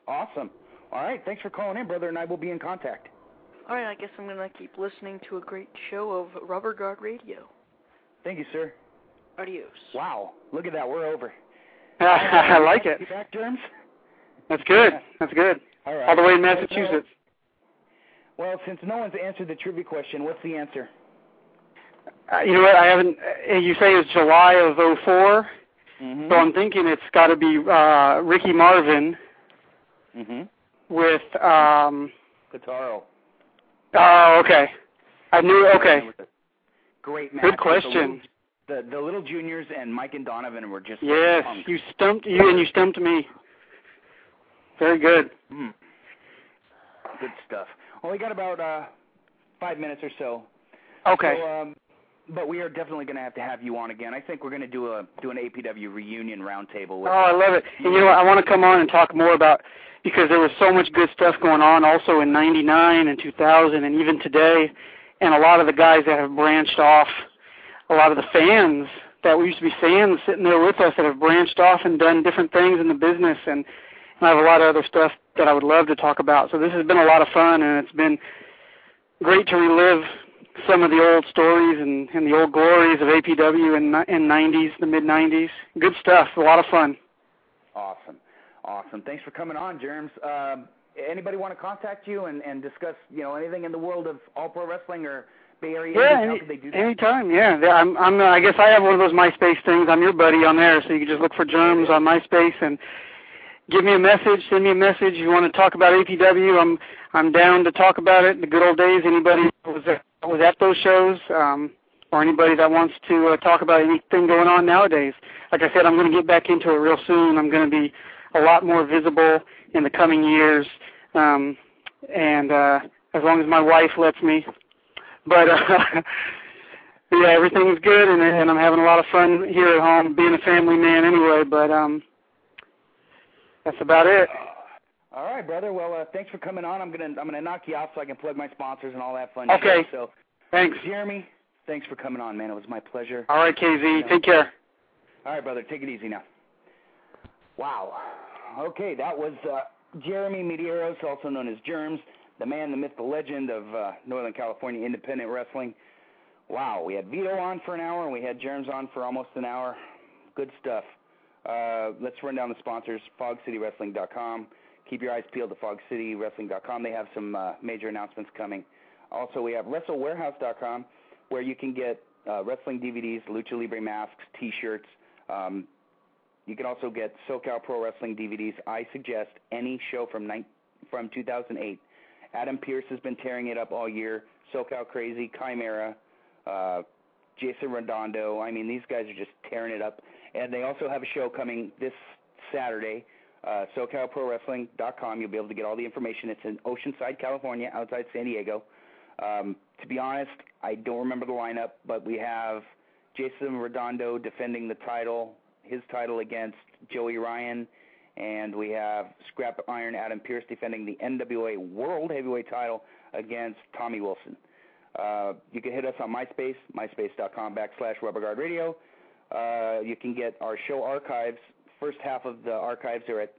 Awesome. All right. Thanks for calling in, brother, and I will be in contact. All right, I guess I'm gonna keep listening to a great show of Rubber Guard Radio. Thank you, sir. Adios. Wow. Look at that. We're over. [laughs] I like it. Back, Jermz? That's good. That's good. All right. All the way in Massachusetts. Well, since no one's answered the trivia question, what's the answer? Uh, you know what? I haven't. Uh, you say it's July of '04, Mm-hmm. so I'm thinking it's got to be uh, Ricky Marvin mm-hmm. with. um Kotaro. Oh, okay. I knew. Okay. Great match. Good question. The, the little juniors and Mike and Donovan were just like Yes, punks. you stumped you and you stumped me. Very good. Mm. Good stuff. Well, we got about uh, five minutes or so. Okay. So, um, but we are definitely going to have to have you on again. I think we're going to do a do an APW reunion roundtable. With Oh, I love it. And you know what? I want to come on and talk more about because there was so much good stuff going on also in 99 and 2000 and even today and a lot of the guys that have branched off, a lot of the fans that we used to be fans sitting there with us that have branched off and done different things in the business and, and I have a lot of other stuff that I would love to talk about. So this has been a lot of fun and it's been great to relive some of the old stories and, and the old glories of APW in, in 90s, the mid 90s. Good stuff. A lot of fun. Awesome, awesome. Thanks for coming on, Jermz. Um, anybody want to contact you and, and discuss you know anything in the world of all pro wrestling or Bay Area? Yeah, Indies? How any, they do that? anytime. Yeah, I'm. I'm. Uh, I guess I have one of those MySpace things. I'm your buddy on there, so you can just look for Jermz on MySpace and give me a message. Send me a message. If you want to talk about APW, I'm. I'm down to talk about it. The good old days. Anybody was at, was at those shows, um, or anybody that wants to uh, talk about anything going on nowadays. Like I said, I'm going to get back into it real soon. I'm going to be a lot more visible in the coming years, um, and uh, as long as my wife lets me. But uh, [laughs] yeah, everything's good, and, and I'm having a lot of fun here at home, being a family man anyway. But um, that's about it. All right, brother. Well, uh, thanks for coming on. I'm gonna I'm gonna knock you out so I can plug my sponsors and all that fun Okay. shit. So, Thanks. Jeremy, thanks for coming on, man. It was my pleasure. All right, KZ, take care. All right, brother, take it easy now. Wow. Okay, that was uh, Jeremy Medeiros, also known as Jermz, the man, the myth, the legend of uh, Northern California independent wrestling. Wow, we had Vito on for an hour, and we had Jermz on for almost an hour. Good stuff. Uh, let's run down the sponsors, fogcitywrestling.com. Keep your eyes peeled to fogcitywrestling.com. They have some uh, major announcements coming. Also, we have wrestlewarehouse.com, where you can get uh, wrestling DVDs, lucha libre masks, T-shirts. Um, you can also get SoCal Pro Wrestling DVDs. I suggest any show from ni- from 2008. Adam Pearce has been tearing it up all year. SoCal Crazy, Chimera, uh, Jason Redondo. I mean, these guys are just tearing it up. And they also have a show coming this Saturday. Uh, SoCalProWrestling.com. You'll be able to get all the information. It's in Oceanside, California, outside San Diego. Um, to be honest, I don't remember the lineup, but we have Jason Redondo defending the title, his title against Joey Ryan, and we have Scrap Iron Adam Pearce defending the NWA World Heavyweight title against Tommy Wilson. Uh, you can hit us on MySpace, myspace.com backslash rubberguard radio. Uh, you can get our show archives. First half of the archives are at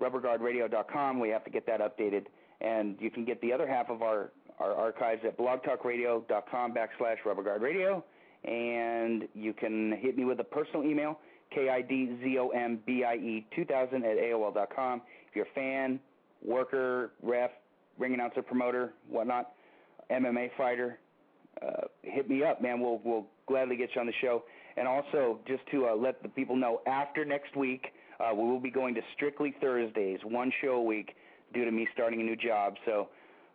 rubberguardradio.com. We have to get that updated. And you can get the other half of our, our archives at blogtalkradio.com backslash rubberguardradio. And you can hit me with a personal email, K-I-D-Z-O-M-B-I-E 2000 at AOL dot com. If you're a fan, worker, ref, ring announcer, promoter, whatnot, MMA fighter, uh, hit me up, man. We'll we'll gladly get you on the show. And also, just to uh, let the people know, after next week, uh, we will be going to strictly Thursdays, one show a week, due to me starting a new job. So,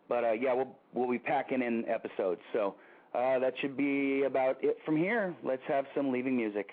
but uh, yeah, we'll we'll be packing in episodes. So uh, that should be about it from here. Let's have some leaving music.